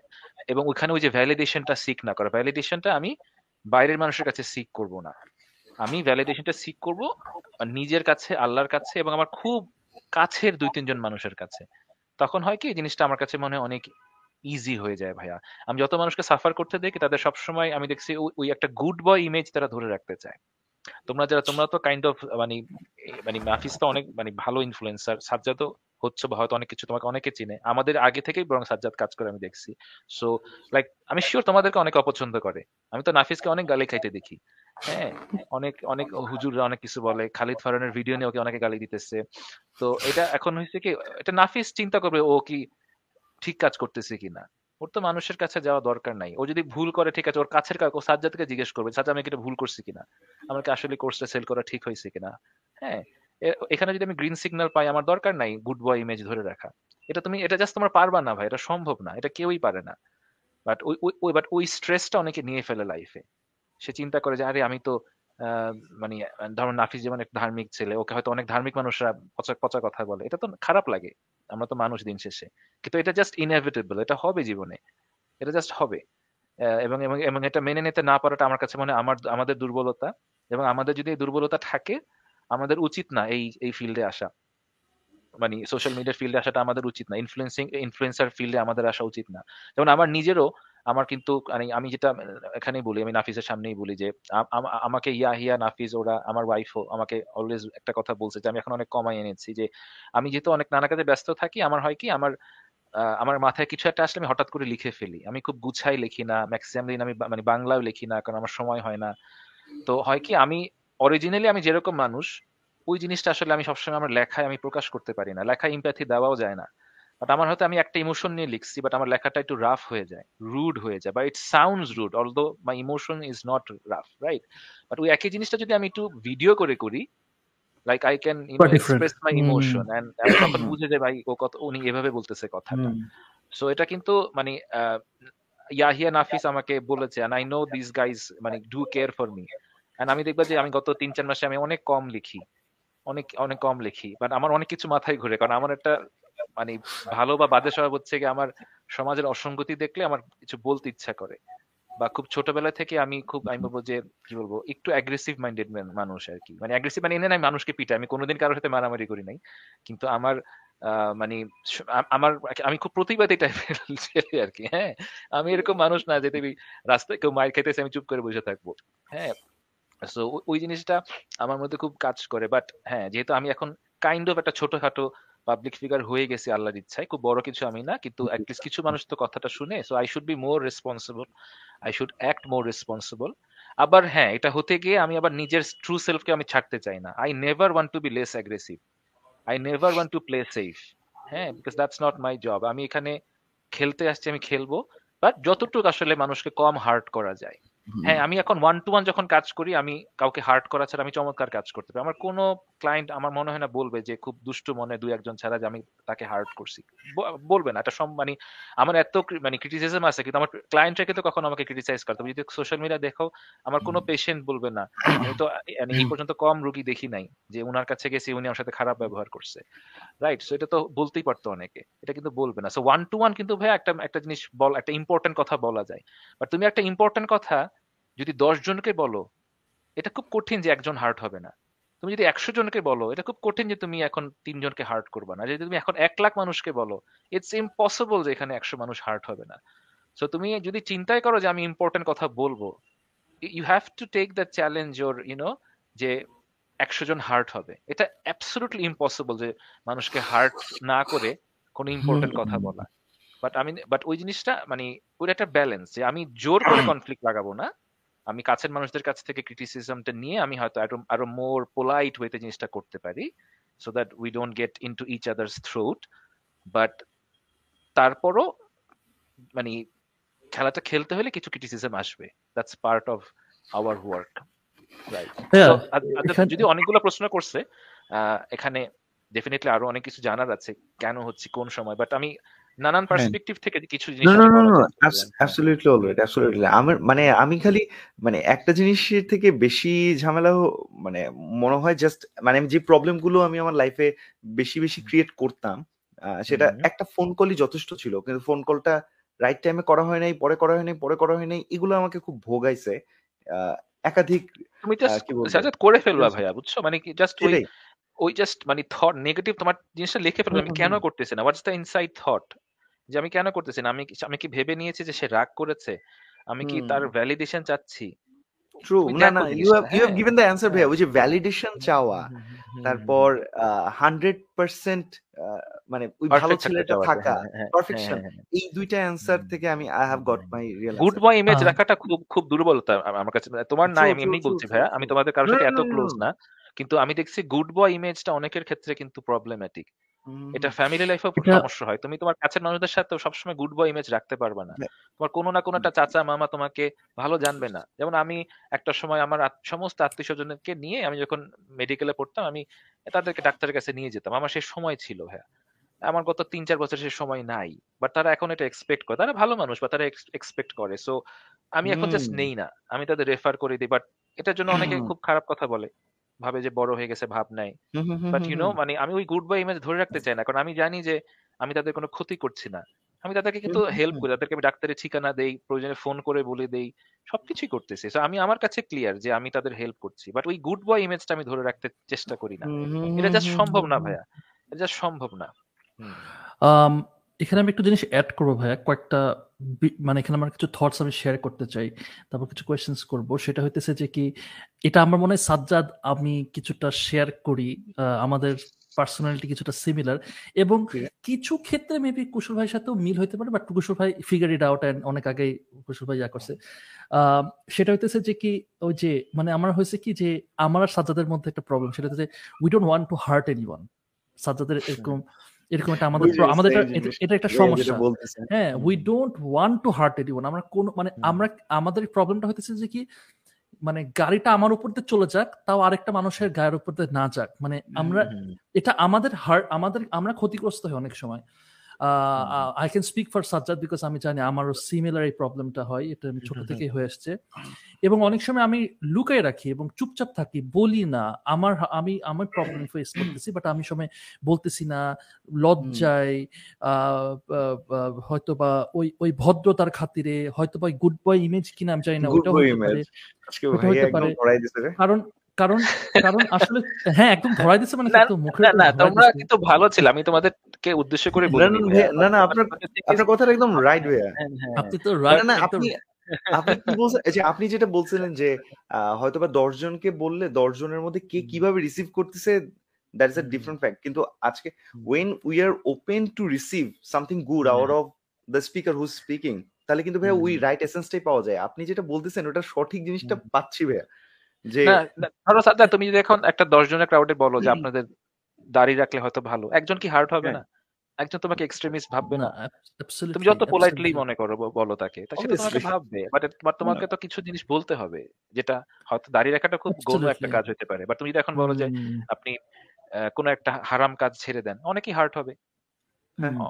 এবং ওখানে ওই যে ভ্যালিডেশনটা সিক না করা ভ্যালিডেশনটা আমি বাইরের মানুষের কাছে সিক করব না। আমি ভ্যালিডেশনটা সিক করব নিজের কাছে আল্লাহর কাছে এবং আমার খুব কাছের দুই, তিনজন মানুষের কাছে। তখন হয় কি, জিনিসটা আমার কাছে মনে অনেক ইজি হয়ে যায় ভাইয়া। আমি যত মানুষকে সাফার করতে দেখি, তাদের সবসময় আমি দেখছি ওই একটা গুড বয় ইমেজ তারা ধরে রাখতে চায়। তোমরা যারা, তোমরা তো কাইন্ড অফ মানে মানে মাফিস তো অনেক মানে ভালো ইনফ্লুয়েন্সার সাজ্জাদ হচ্ছে বা হয়তো অনেক কিছু তোমাকে অনেকে চিনে। আমাদের আগে থেকেই বরং সাজ্জাদ কাজ করে আমি দেখছি। সো লাইক আমি শিওর তোমাদেরকে অনেক অপছন্দ করে। আমি তো নাফিসকে অনেক গালি খাইতে দেখি। হ্যাঁ অনেক অনেক হুজুররা অনেক কিছু বলে। খালিদ ফারানের ভিডিও নিয়ে ওকে অনেকে গালি দিতেছে। তো এটা এখন হয়েছে কি, এটা নাফিস চিন্তা করবে ও কি ঠিক কাজ করতেছে কিনা। ওর তো মানুষের কাছে যাওয়া দরকার নাই। ও যদি ভুল করে, ঠিক আছে, ওর কাছের কাউ সাজ্জাদকে জিজ্ঞেস করবে, সাজ্জাদ, আমি এটা ভুল করছি কিনা? আমাকে আসলে কোর্সটা সেল করা ঠিক হয়েছে কিনা? হ্যাঁ এখানে যদি আমি গ্রিন সিগন্যাল পাই, আমার দরকার নাই গুড বয় ইমেজ ধরে রাখা। এটা তুমি, এটা জাস্ট তোমার পারবা না ভাই, এটা সম্ভব না, এটা কেউই পারে না। বাট ওই ওই বাট ওই স্ট্রেসটা অনেকে নিয়ে ফেলে লাইফে সে চিন্তা করে যে, আরে, আমি তো মানে ধরো নাফিস যেমন একটা ধার্মিক ছেলে, ওকে হয়তো অনেক ধার্মিক মানুষরা পচা পচা কথা বলে। এটা তো খারাপ লাগে। আমরা তো মানুষ দিন শেষে। কিন্তু এটা জাস্ট ইনএভিটেবল এটা হবে জীবনে। এটা জাস্ট হবে। এবং এবং এটা মেনে নিতে না পারাটা আমার কাছে মনে আমার, আমাদের দুর্বলতা। এবং আমাদের যদি এই দুর্বলতা থাকে, আমাদের উচিত না এই এই ফিল্ডে আসা। মানে সোশ্যাল মিডিয়ার ফিল্ডে আসাটা আমাদের উচিত না। ইনফ্লুয়েন্সিং ইনফ্লুয়েন্সার ফিল্ডে আমাদের আসা উচিত না। যেমন আমার নিজেরও আমার কিন্তু মানে আমি যেটা, এখানেই বলি, আমি নাফিসের সামনেই বলি যে আমাকে ইয়া হিয়া নাফিস, ওরা আমার ওয়াইফও আমাকে অলওয়েজ একটা কথা বলছে যে, আমি এখন অনেক কমাই এনেছি যে, আমি যেহেতু অনেক নানা কাজে ব্যস্ত থাকি, আমার হয় কি, আমার আমার মাথায় কিছু একটা আসলে আমি হঠাৎ করে লিখে ফেলি। আমি খুব গুছাই লিখি না ম্যাক্সিমাম দিন আমি মানে বাংলাও লিখি না, কারণ আমার সময় হয় না। তো হয় কি, আমি অরিজিনালি আমি যেরকম মানুষ, ওই জিনিসটা আসলে আমি সবসময় আমার লেখায় আমি প্রকাশ করতে পারি না। লেখায় ইম্প্যাথি দেওয়াও যায় না। বাট আমার হয়তো আমি একটা ইমোশন নিয়ে লিখছি বাট আমার লেখাটা একটু রাফ হয়ে যায় রুড হয়ে যায় বা it sounds rude although my emotion is not rough right but ওই একই জিনিসটা যদি আমি একটু ভিডিও করে করি like I can express my emotion and তখন বুঝে যায় ভাই ও কত উনি এভাবে বলতেছে কথাটা। সো এটা কিন্তু মানে ইয়াহিয়া নাফিস আমাকে বলেছে and I know this guys মানে do care for me and আমি দেখবা যে আমি গত তিন চার মাসে আমি অনেক কম লিখি অনেক অনেক কম লিখি বাট আমার অনেক কিছু মাথায় ঘুরে কারণ আমার একটা মানে ভালো বা বাদে স্বভাব হচ্ছে কি আমার সমাজের অসঙ্গতি দেখলে আমার কিছু বলতে ইচ্ছা করে। বা খুব ছোটবেলা থেকে আমি খুব, আমি বলব যে, কি বলব, একটু অ্যাগ্রেসিভ মাইন্ডেড মানুষ আর কি। মানে অ্যাগ্রেসিভ মানে এনে আমি মানুষকে পিটাই আমি কোনোদিন কারোর সাথে মারামারি করি নাই। কিন্তু আমার মানে আমার, আমি খুব প্রতিবাদী টাইপের ছেলে আর কি হ্যাঁ। আমি এরকম মানুষ না যে তুমি রাস্তায় কেউ মায়ের খেতেছে, আমি চুপ করে বসে থাকব হ্যাঁ। সো ওই জিনিসটা আমার মধ্যে খুব কাজ করে। বাট হ্যাঁ যেহেতু আমি এখন কাইন্ড অফ একটা ছোটখাটো পাবলিক ফিগার হয়ে গেছি আল্লাহর ইচ্ছায়। খুব বড় কিছু আমি না কিন্তু অ্যাটলিস্ট কিছু মানুষ তো কথাটা শুনে so I should be more responsible I should act more responsible আবার হ্যাঁ এটা হতে গিয়ে আমি আবার নিজের ট্রু সেলফকে আমি ছাড়তে চাই না। I never want to be less aggressive I never want to play safe হ্যাঁ because that's not my job আমি এখানে খেলতে আসছি আমি খেলব। বাট যতটুকু আসলে মানুষকে কম হার্ট করা যায়। হ্যাঁ আমি এখন ওয়ান টু ওয়ান যখন কাজ করি আমি কাউকে হার্ট করা ছাড়া আমি চমৎকার কাজ করতে পারি। আমার কোনো ক্লায়েন্ট আমার মনে হয় না বলবে যে খুব দুষ্ট মনে দুই একজন ছাড়া যে আমি তাকে হার্ট করছি। বলবে না। এটা সব মানে আমার এত মানে ক্রিটিসিজম আছে কিন্তু আমার ক্লায়েন্টরা কিন্তু কখনো আমাকে ক্রিটিসাইজ করতে যদি সোশ্যাল মিডিয়া দেখো আমার কোনো পেশেন্ট বলবে না। আমি তো মানে এই পর্যন্ত কম রুগী দেখি নাই যে উনার কাছে গেছি উনি আমার সাথে খারাপ ব্যবহার করছে। রাইট সো এটা তো বলতেই পারতো অনেকে। এটা কিন্তু বলবে না। সো ওয়ান টু ওয়ান কিন্তু ভাই একটা একটা জিনিস বল একটা ইম্পর্টেন্ট কথা বলা যায়। বাট তুমি একটা ইম্পর্টেন্ট কথা যদি দশ জনকে বলো এটা খুব কঠিন যে একজন হার্ট হবে না। তুমি যদি একশো জনকে বলো এটা খুব কঠিন যে তুমি এখন তিনজনকে হার্ট করবে না। যদি তুমি এখন এক লাখ মানুষকে বলো ইটস ইম্পসিবল যে এখানে একশো মানুষ হার্ট হবে না। সো তুমি যদি চিন্তাই করো যে আমি ইম্পর্টেন্ট কথা বলব you have to take the challenge or you know যে একশো জন হার্ট হবে। এটা অ্যাবসলুটলি ইম্পসিবল যে মানুষকে হার্ট না করে কোনো ইম্পর্টেন্ট কথা বলা। বাট আমি বাট ওই জিনিসটা মানে ওই একটা ব্যালেন্স যে আমি জোর করে [clears throat] কনফ্লিক্ট লাগাবো না। আমি কাছের মানুষদের কাছ থেকে ক্রিটিসিজমটা নিয়ে আমি হয়তো আরও আরও মোর পোলাইট ওয়েতে জিনিসটা করতে পারি so that we don't get into each others throat but তারপরও মানে খেলাটা খেলতে হলে কিছু ক্রিটিসিজম আসবে। That's part of our work right যদি অনেকগুলো প্রশ্ন করছে এখানে ডেফিনেটলি আরও অনেক কিছু জানার আছে কেন হচ্ছে কোন সময়? বাট আমি নানান হ্যাঁ। পার্সপেক্টিভ থেকে কিছু জিনিস নো নো নো। হ্যাঁ। অ্যাবসলিউটলি অলরাইট অ্যাবসলিউটলি আমার মানে আমি খালি মানে একটা জিনিসের থেকে বেশি ঝামেলা মানে মনে হয় জাস্ট মানে আমি যে প্রবলেমগুলো আমি আমার লাইফে বেশি বেশি ক্রিয়েট করতাম সেটা একটা ফোন কলই যথেষ্ট ছিল কিন্তু ফোন কলটা রাইট টাইমে করা হয় নাই পরে করা হয় নাই পরে করা হয় নাই এগুলো আমাকে খুব ভোগাইছে একাধিক তুমি জাস্ট করে ফেলবা ভাইয়া বুঝছ মানে কি জাস্ট ওই ওই জাস্ট মানে থট নেগেটিভ তোমার জিনিসটা লিখে ফেলবে আমি কেন। করতেছি না হোয়াটস দ্য ইনসাইড থট যে আমি কেন করতেছি না? আমি আমি কি ভেবে নিয়েছি যে সে রাগ করেছে? আমি কি তার ভ্যালিডেশন চাচ্ছি? ট্রু না না ইউ হ্যাভ ইউ হ্যাভ হ্যাঁ গিভেন দ্য অ্যান্সার ভাইয়া ওই যে ভ্যালিডেশন চাওয়া তারপর হুম। হান্ড্রেড পার্সেন্ট মানে ওই ভালো ছেলেটা থাকা হ্যাঁ হ্যাঁ হ্যাঁ পারফেকশন হ্যাঁ। এই দুইটা অ্যান্সার থেকে আমি I have got my real good boy image রাখাটা খুব খুব দুর্বলতা আমার কাছে। তোমার নাই ট্রু আমি এমনি বলছি ভাইয়া। আমি তোমাদের কারোর সাথে এত ক্লোজ না। কিন্তু আমি দেখছি গুড বয় ইমেজটা অনেকের ক্ষেত্রে কিন্তু প্রবলেমেটিক এটা ফ্যামিলি লাইফেও সমস্যা হয়। তুমি তোমার কাছের মানুষদের সাথে সবসময় গুড বয় ইমেজ রাখতে পারবে না। হ্যাঁ, তোমার কোনো না কোনো একটা চাচা মামা তোমাকে ভালো জানবে না। যেমন আমি একটা সময় আমার সমস্ত আত্মীয় স্বজনকে নিয়ে আমি যখন মেডিকেলে পড়তাম আমি তাদেরকে ডাক্তারের কাছে নিয়ে যেতাম। আমার সেই সময় ছিল হ্যাঁ আমার গত তিন চার বছর সে সময় নাই। বাট তারা এখন এটা এক্সপেক্ট করে। তারা ভালো মানুষ বা তারা এক্সপেক্ট করে। সো আমি এখন জাস্ট নেই না। আমি তাদের রেফার করে দিই। বাট এটার জন্য অনেকে খুব খারাপ কথা বলে। ভাবে যে বড় হয়ে গেছে ভাব নাই। বাট ইউ নো মানে আমি ওই গুড বাই ইমেজ ধরে রাখতে চাই না কারণ আমি জানি যে আমি তাদের কোনো ক্ষতি করছি না। আমি তাদেরকে কিন্তু হেল্প করি তাদেরকে আমি ডাক্তারের ঠিকানা দেই প্রয়োজনে ফোন করে বলে দেই সবকিছুই করতেছি। So আমি আমার কাছে ক্লিয়ার যে আমি তাদের হেল্প করছি। বাট ওই গুড বয় ইমেজটা আমি ধরে রাখতে চেষ্টা করি না। এটা জাস্ট সম্ভব না ভাইয়া। এটা জাস্ট সম্ভব না। এখানে আমি একটু জিনিস অ্যাড করব ভাইয়া কয়েকটা মানে এখানে আমার কিছু থটস আমি শেয়ার করতে চাই। তারপর কিছু কোয়েশ্চেন্স করব। সেটা হইতেছে যে কি এটা আমার মনে হয় সাজ্জাদ আমি কিছুটা শেয়ার করি আমাদের পার্সোনালিটি কিছুটা সিমিলার এবং কিছু ক্ষেত্রে মেবি কুশল ভাইয়ের সাথেও মিল হইতে পারে বাট কুশল ভাই ফিগার ইট আউট অ্যান্ড অনেক আগেই কুশল ভাই ইয়া করছে। আহ, সেটা হইতেছে যে কি ওই যে মানে আমার হয়েছে কি যে আমার আর সাজ্জাদের মধ্যে একটা প্রবলেম সেটা হচ্ছে we don't want to hurt any one সাজ্জাদের এরকম এরকম একটা আমাদের আমাদের এটা- একটা সমস্যা। হ্যাঁ we don't want to hurt anyone আমরা কোন মানে আমরা আমাদের প্রবলেমটা হইতেছে যে কি মানে গাড়িটা আমার উপর দিয়ে চলে যাক তাও আরেকটা মানুষের গায়ের উপর দিয়ে না যাক। মানে আমরা এটা আমাদের হার্ট আমাদের আমরা ক্ষতিগ্রস্ত হই অনেক সময়। I can speak for Sajjad because আমি জানি আমারও সিমিলার এই প্রবলেমটা হয়। এটা আমি ছোট থেকেই হয়ে আসছে। এবং অনেক সময় আমি লুকাই রাখি এবং চুপচাপ থাকি বলি না। আমার আমি আমার প্রবলেম ফেস করতেছি বাট আমি সময় বলতেছি না লজ্জায় হয়তো বা ওই ওই ভদ্রতার খাতিরে হয়তো বা গুড বয় ইমেজ কিনা আমি জানি না ওইটাও হতে পারে। কারণ কারণ কারণ আসলে হ্যাঁ একদম ধরাই দিচ্ছে মানে কি মুখের না তোমরা কিন্তু ভালো ছিল আমি তোমাদেরকে উদ্দেশ্য করে না না না না আপনার আপনার কথাটা একদম রাইট ভাইয়া। হ্যাঁ হ্যাঁ আপনি তো রাইট না আপনি আপনি কি বলছেন যে আপনি যেটা বলছিলেন যে হয়তোবা দশ জনকে বললে দশ জনের মধ্যে কে কীভাবে রিসিভ করতেছে that is a different fact কিন্তু আজকে when we are open to receive something good out of the speaker who speaking তাহলে কিন্তু ভাইয়া ওই হুম। রাইট এসেন্সটাই পাওয়া যায়। আপনি যেটা বলতেছেন ওটা সঠিক জিনিসটা পাচ্ছি ভাইয়া। ধরো সাদা তুমি যদি এখন একটা দশ জনের ক্রাউডে বলো যে আপনাদের দাড়ি রাখলে হয়তো ভালো। একজন কি হার্ট হবে হ্যাঁ। না? একজন তোমাকে এক্সট্রিমিস্ট ভাববে না? তুমি যত পোলাইটলি মনে করো বলো তাকে তা সেটা তোমাকে ভাববে বাট তোমাকে তো কিছু জিনিস বলতে হবে যেটা হয়তো দাঁড়িয়ে রাখাটা খুব গৌণ একটা কাজ হতে পারে। বাট তুমি যদি এখন বলো যে আপনি আহ, কোনো একটা হারাম কাজ ছেড়ে দেন অনেকেই হার্ট হবে।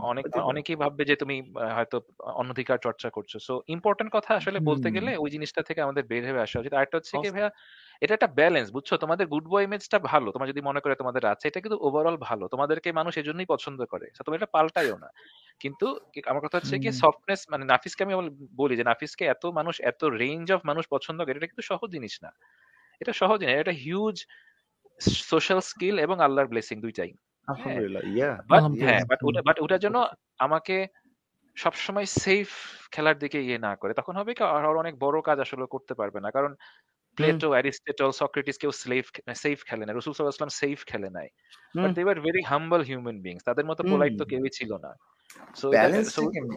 অনেক অনেকেই ভাববে যে তুমি হয়তো অনধিকার চর্চা করছ। সো ইম্পর্টেন্ট কথা আসলে বলতে গেলে ওই জিনিসটা থেকে আমাদের বের হয়ে আসা উচিত। আরেকটা হচ্ছে কি ভাইয়া এটা একটা ব্যালেন্স বুঝছ? তোমাদের গুড বয় ইমেজটা ভালো তোমার যদি মনে করে তোমাদের আছে এটা কিন্তু ওভারঅল ভালো। তোমাদেরকে মানুষ এজন্যই পছন্দ করে। তুমি এটা পাল্টাইও না। কিন্তু আমার কথা হচ্ছে কি সফটনেস মানে নাফিসকে আমি বলি যে নাফিসকে এত মানুষ এত রেঞ্জ অফ মানুষ পছন্দ করে এটা কিন্তু সহজ জিনিস না। এটা সহজ জিনিস এটা হিউজ সোশ্যাল স্কিল এবং আল্লাহর ব্লেসিং দুইটাই। হ্যাঁ আলহামদুলিল্লাহ ইয়া বাট হ্যাঁ বাট ওটা বাট ওটার জন্য আমাকে সবসময় সেফ খেলার দিকে ইয়ে না করে। তখন হবে কি আর অনেক বড় কাজ আসলে করতে পারবে না। কারণ প্লেটো অ্যারিস্টটল সক্রেটিস কেউ স্লেভ সেফ খেলে না। রাসূল সাল্লাল্লাহু আলাইহি সেফ খেলে নাই। But they were very humble human beings তাদের মতো পোলাইট তো কেউই ছিল না। সো এটা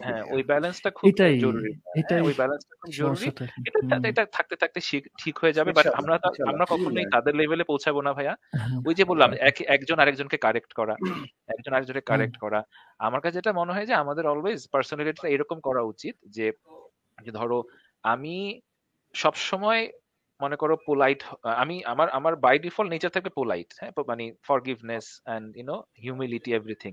হ্যাঁ ওই ব্যালেন্সটা খুব জরুরি। হ্যাঁ এটাই ওই ব্যালেন্সটা খুব জরুরি। এটা এটা থাকতে থাকতে ঠিক হয়ে যাবে বাট আমরা আমরা কখনোই তাদের লেভেলে পৌঁছাবো না ভাইয়া। হ্যাঁ। ওই যে বললাম এক একজন আরেকজনকে কারেক্ট করা একজন আরেকজনকে কারেক্ট করা। আমার কাছে যেটা মনে হয় যে আমাদের অলওয়েজ পার্সোনালিটিটা এরকম করা উচিত যে যে ধরো আমি সব সময় মনে করো পোলাইট আমি আমার আমার বাই ডিফল্ট নেচার থাকবে পোলাইট হ্যাঁ মানে forgiveness and you know humility everything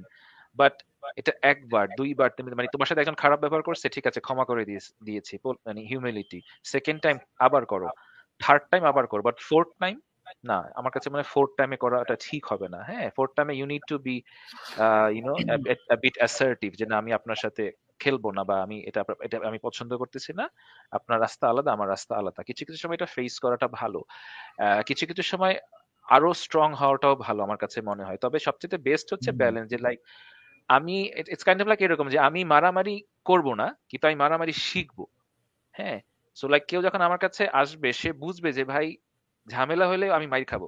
but এটা একবার দুইবার তুমি মানে তোমার সাথে একজন খারাপ ব্যবহার করছে ঠিক আছে ক্ষমা করে দিয়েছি মানে হিউমিলিটি সেকেন্ড টাইম আবার করো থার্ড টাইম আবার করো বাট ফোর্থ টাইম না আমার কাছে মানে ফোর্থ টাইমে করাটা ঠিক হবে না হ্যাঁ ফোর্থ টাইমে you need to be you know bit assertive যে না আমি আপনার সাথে খেলব না বা আমি এটা এটা আমি পছন্দ করতেছি না আপনার রাস্তা আলাদা আমার রাস্তা আলাদা। কিছু কিছু সময় এটা ফেস করাটা ভালো কিছু কিছু সময় আরও স্ট্রং হওয়াটাও ভালো আমার কাছে মনে হয় তবে সবচেয়ে বেস্ট হচ্ছে ব্যালেন্স যে লাইক আমি ইটস কাইন্ড অফ লাইক এরকম যে আমি মারামারি করব না কিন্তু আমি মারামারি শিখব। হ্যাঁ? সো লাইক কেউ যখন আমার কাছে আসবে সে বুঝবে যে ভাই ঝামেলা হলে আমি মাইর খাব।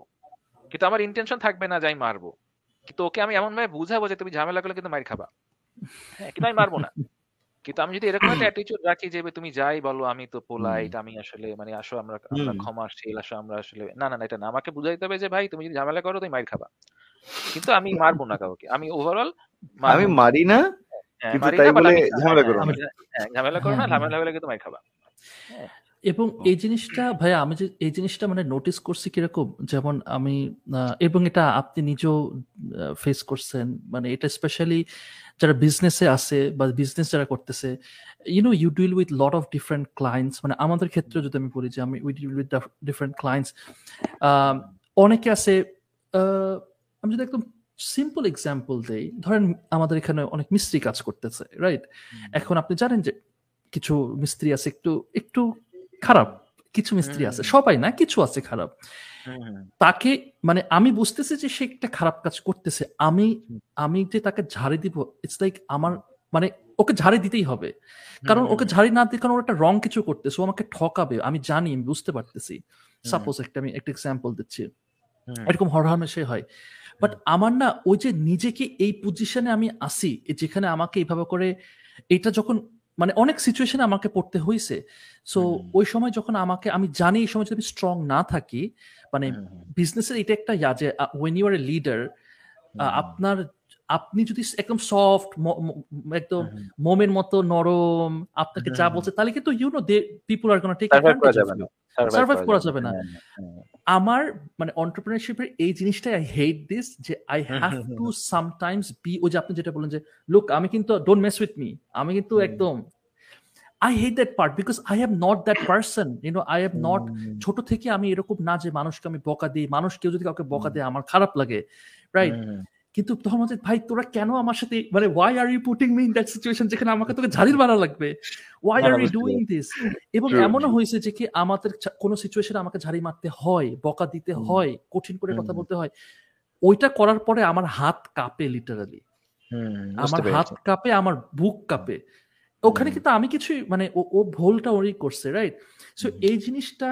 কিন্তু আমার ইন্টেনশন থাকবে না যে আমি মারবো। কিন্তু ওকে আমি এমন ভাবে বুঝাবো যে তুমি ঝামেলা করলে কিন্তু মাইর খাবা। হ্যাঁ কিন্তু আমি মারবো না। কিন্তু আমি যদি এরকম একটা অ্যাটিটিউড রাখি যে তুমি যাই বলো আমি তো পোলাইট আমি আসলে মানে আসো আমরা আমরা ক্ষমাশীল আসো আমরা আসলে না না এটা না। আমাকে বুঝাইতে হবে যে ভাই তুমি যদি ঝামেলা করো তুমি মাইর খাবা। কিন্তু আমি মারবো না কাউকে। আমি ওভারঅল আমি মারি না হ্যাঁ, কিন্তু তাই বলে ঝামেলা করো না। হ্যাঁ, ঝামেলা করো না ঝামেলা হলে কিন্তু খাবা। হ্যাঁ। এবং এই জিনিসটা ভাইয়া আমি যে এই জিনিসটা মানে নোটিস করছি কীরকম যেমন আমি এবং এটা আপনি নিজেও ফেস করছেন মানে এটা স্পেশালি যারা বিজনেসে আছে বা বিজনেস যারা করতেছে you know you deal with lot of different clients মানে আমাদের ক্ষেত্রে যদি আমি বলি যে আমি we deal with different clients অনেকে আছে আমি যদি একদম সিম্পল এক্সাম্পল দেই ধরেন আমাদের এখানে অনেক মিস্ত্রি কাজ করতেছে রাইট এখন আপনি জানেন যে কিছু মিস্ত্রি আছে একটু একটু খারাপ কিছু মিস্ত্রি আছে সবাই না কিছু আছে খারাপ। তাকে মানে আমি বুঝতেছি যে সে একটা খারাপ কাজ করতেছে আমি আমি যে তাকে ঝাড়ি দিব ইটস লাইক আমার মানে ওকে ঝাড়ি দিতেই হবে। কারণ ওকে ঝাড়ি না দিয়ে কারণ ওর একটা রং কিছু করতেছে ও আমাকে ঠকাবে আমি জানি আমি বুঝতে পারতেছি। সাপোজ একটা আমি একটা এক্সাম্পল দিচ্ছি। এরকম হরহামেশে হয়। বাট আমার না ওই যে নিজেকে এই পজিশনে আমি আসি যেখানে আমাকে এইভাবে করে এটা যখন মানে অনেক সিচুয়েশনে আমাকে পড়তে হয়েছে সো ওই সময় যখন আমাকে আমি জানি এই সময় যদি আমি স্ট্রং না থাকি মানে বিজনেসের এটা একটা ইয়া যে when you are a leader আপনার আপনি যদি একদম সফট একদম মোমের মতো নরম আপনাকে যা বলছে তাহলে কিন্তু you know they people are gonna take survive করা যাবে না। আমার মানে অন্টারপ্রিনারশিপের এই জিনিসটাই আই হেট দিস যে I have to sometimes be ওই যে আপনি যেটা বলেন যে লুক আমি কিন্তু ডোন্ট মেস উইথ মি আমি কিন্তু একদম I hate that part because I have not that person you know I have not ছোট থেকে আমি এরকম না যে মানুষকে আমি বকা দিই। মানুষ কেউ যদি কাউকে বকা দেয় আমার খারাপ লাগে রাইট কিন্তু তখন বলছে ভাই তোরা কেন আমার সাথে মানে why are you putting me in that situation যেখানে আমাকে তোকে ঝাড়ির মারা লাগবে? Why are you doing this এবং এমনও হয়েছে যে কি আমাদের কোনো সিচুয়েশনে আমাকে ঝাড়ি মারতে হয় বকা দিতে হয় কঠিন করে কথা বলতে হয় ওইটা করার পরে আমার হাত কাঁপে লিটারালি আমার হাত কাঁপে আমার বুক কাঁপে। ওখানে কিন্তু আমি কিছুই মানে ও ভুলটা ওরই করছে রাইট সো এই জিনিসটা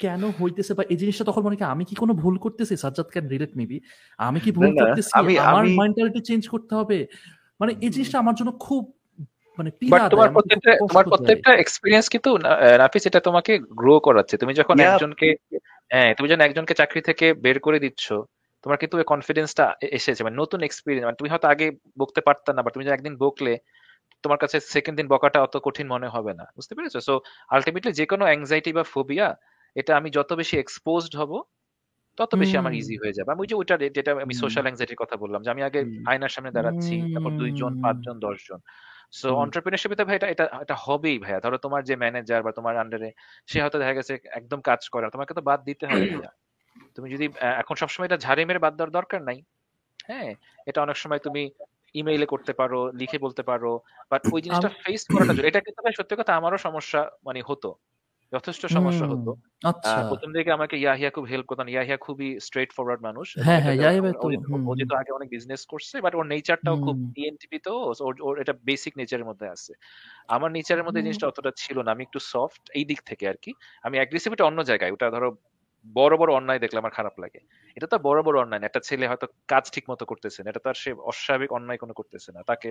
কেন হইতেছে বা এই জিনিসটা তখন মনে আমি কি কোনো ভুল করতেছি? সাজ্জাদ ক্যান রিলেট মেবি আমি কি ভুল করতেছি? আমার মেন্টালিটি চেঞ্জ করতে হবে? মানে এই জিনিসটা আমার জন্য খুব মানে তোমার প্রত্যেকটা তোমার প্রত্যেকটা এক্সপেরিয়েন্স কিন্তু নাফিস এটা তোমাকে গ্রো করাচ্ছে। তুমি যখন একজনকে হ্যাঁ তুমি যখন একজনকে চাকরি থেকে বের করে দিচ্ছ তোমার কিন্তু ওই কনফিডেন্সটা এসেছে। মানে নতুন এক্সপিরিয়েন্স মানে তুমি হয়তো আগে বকতে পারতা না বা তুমি একদিন বকলে তোমার কাছে সেকেন্ড দিন বকাটা অত কঠিন মনে হবে না। বুঝতে পেরেছ? সো আলটিমেটলি যে কোনো অ্যাংজাইটি বা ফোবিয়া এটা আমি যত বেশি এক্সপোজড হব তত বেশি আমার ইজি হয়ে যাবে। আমি ওই যে ওইটা যেটা আমি সোশ্যাল অ্যাংজাইটির কথা বললাম যে আমি আগে আয়নার সামনে দাঁড়াচ্ছি তারপর দুইজন পাঁচজন দশজন। সো অন্টারপ্রিনারশিপে ভাই এটা এটা এটা হবেই ভাইয়া। ধরো তোমার যে ম্যানেজার বা তোমার আন্ডারে সে হয়তো দেখা গেছে একদম কাজ করে তোমাকে তো বাদ দিতে হবে তুমি যদি এখন সবসময় এটা ঝাড়ে মেরে বাদ দেওয়ার দরকার নাই। হ্যাঁ? এটা অনেক সময় তুমি ইমেইলে করতে পারো লিখে বলতে পারো বাট ওই জিনিসটা ফেস করাটা এটা কিন্তু সত্যি কথা আমারও সমস্যা মানে হতো। যথেষ্ট সমস্যা হতো। আচ্ছা। প্রথম দিকে আমাকে ইয়াহিয়া খুব হেল্প করতেন। ইয়াহিয়া খুবই স্ট্রেট ফরওয়ার্ড মানুষ। হ্যাঁ হ্যাঁ ইয়াহিয়া তো ও যেহেতু আগে অনেক বিজনেস করছে বাট ওর নেচারটাও খুব ইএনটিপি তো ওর এটা বেসিক নেচারের মধ্যে আছে। আমার নেচারের মধ্যে জিনিসটা অতটা ছিল না। আমি একটু সফট এই দিক থেকে আর কি। আমি অ্যাগ্রেসিভিটি অন্য জায়গায়। ওটা ধরো বড় বড় অন্যায় দেখলে আমার খারাপ লাগে। এটা তো বড় বড় অন্যায় একটা ছেলে হয়তো কাজ ঠিক মতো করতেছে না। এটা তো আর সে অস্বাভাবিক অন্যায় কোনো করতেছে না। তাকে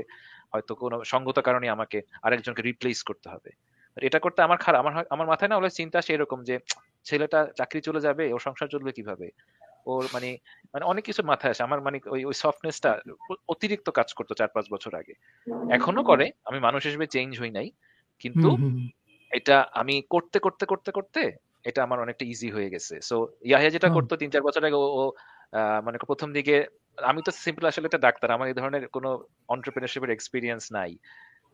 হয়তো কোনো সঙ্গত কারণে আমাকে আরেকজনকে রিপ্লেস করতে হবে। এটা করতে আমার খারাপ আমার আমার মাথায় না হলে চিন্তা সেরকম যে ছেলেটা চাকরি চলে যাবে ওর সংসার চলবে কীভাবে? ওর মানে মানে অনেক কিছু মাথায় আসে। আমার মানে ওই ওই সফটনেসটা অতিরিক্ত কাজ করতো চার পাঁচ বছর আগে। এখনও করে আমি মানুষ হিসেবে চেঞ্জ হই নাই। কিন্তু এটা আমি করতে করতে করতে করতে এটা আমার অনেকটা ইজি হয়ে গেছে। সো ইয়াহিয়া যেটা করতো তিন চার বছর আগে ও মানে প্রথম দিকে আমি তো সিম্পল আসলে একটা ডাক্তার। আমার এই ধরনের কোনো অন্টারপ্রেনারশিপের এক্সপিরিয়েন্স নাই।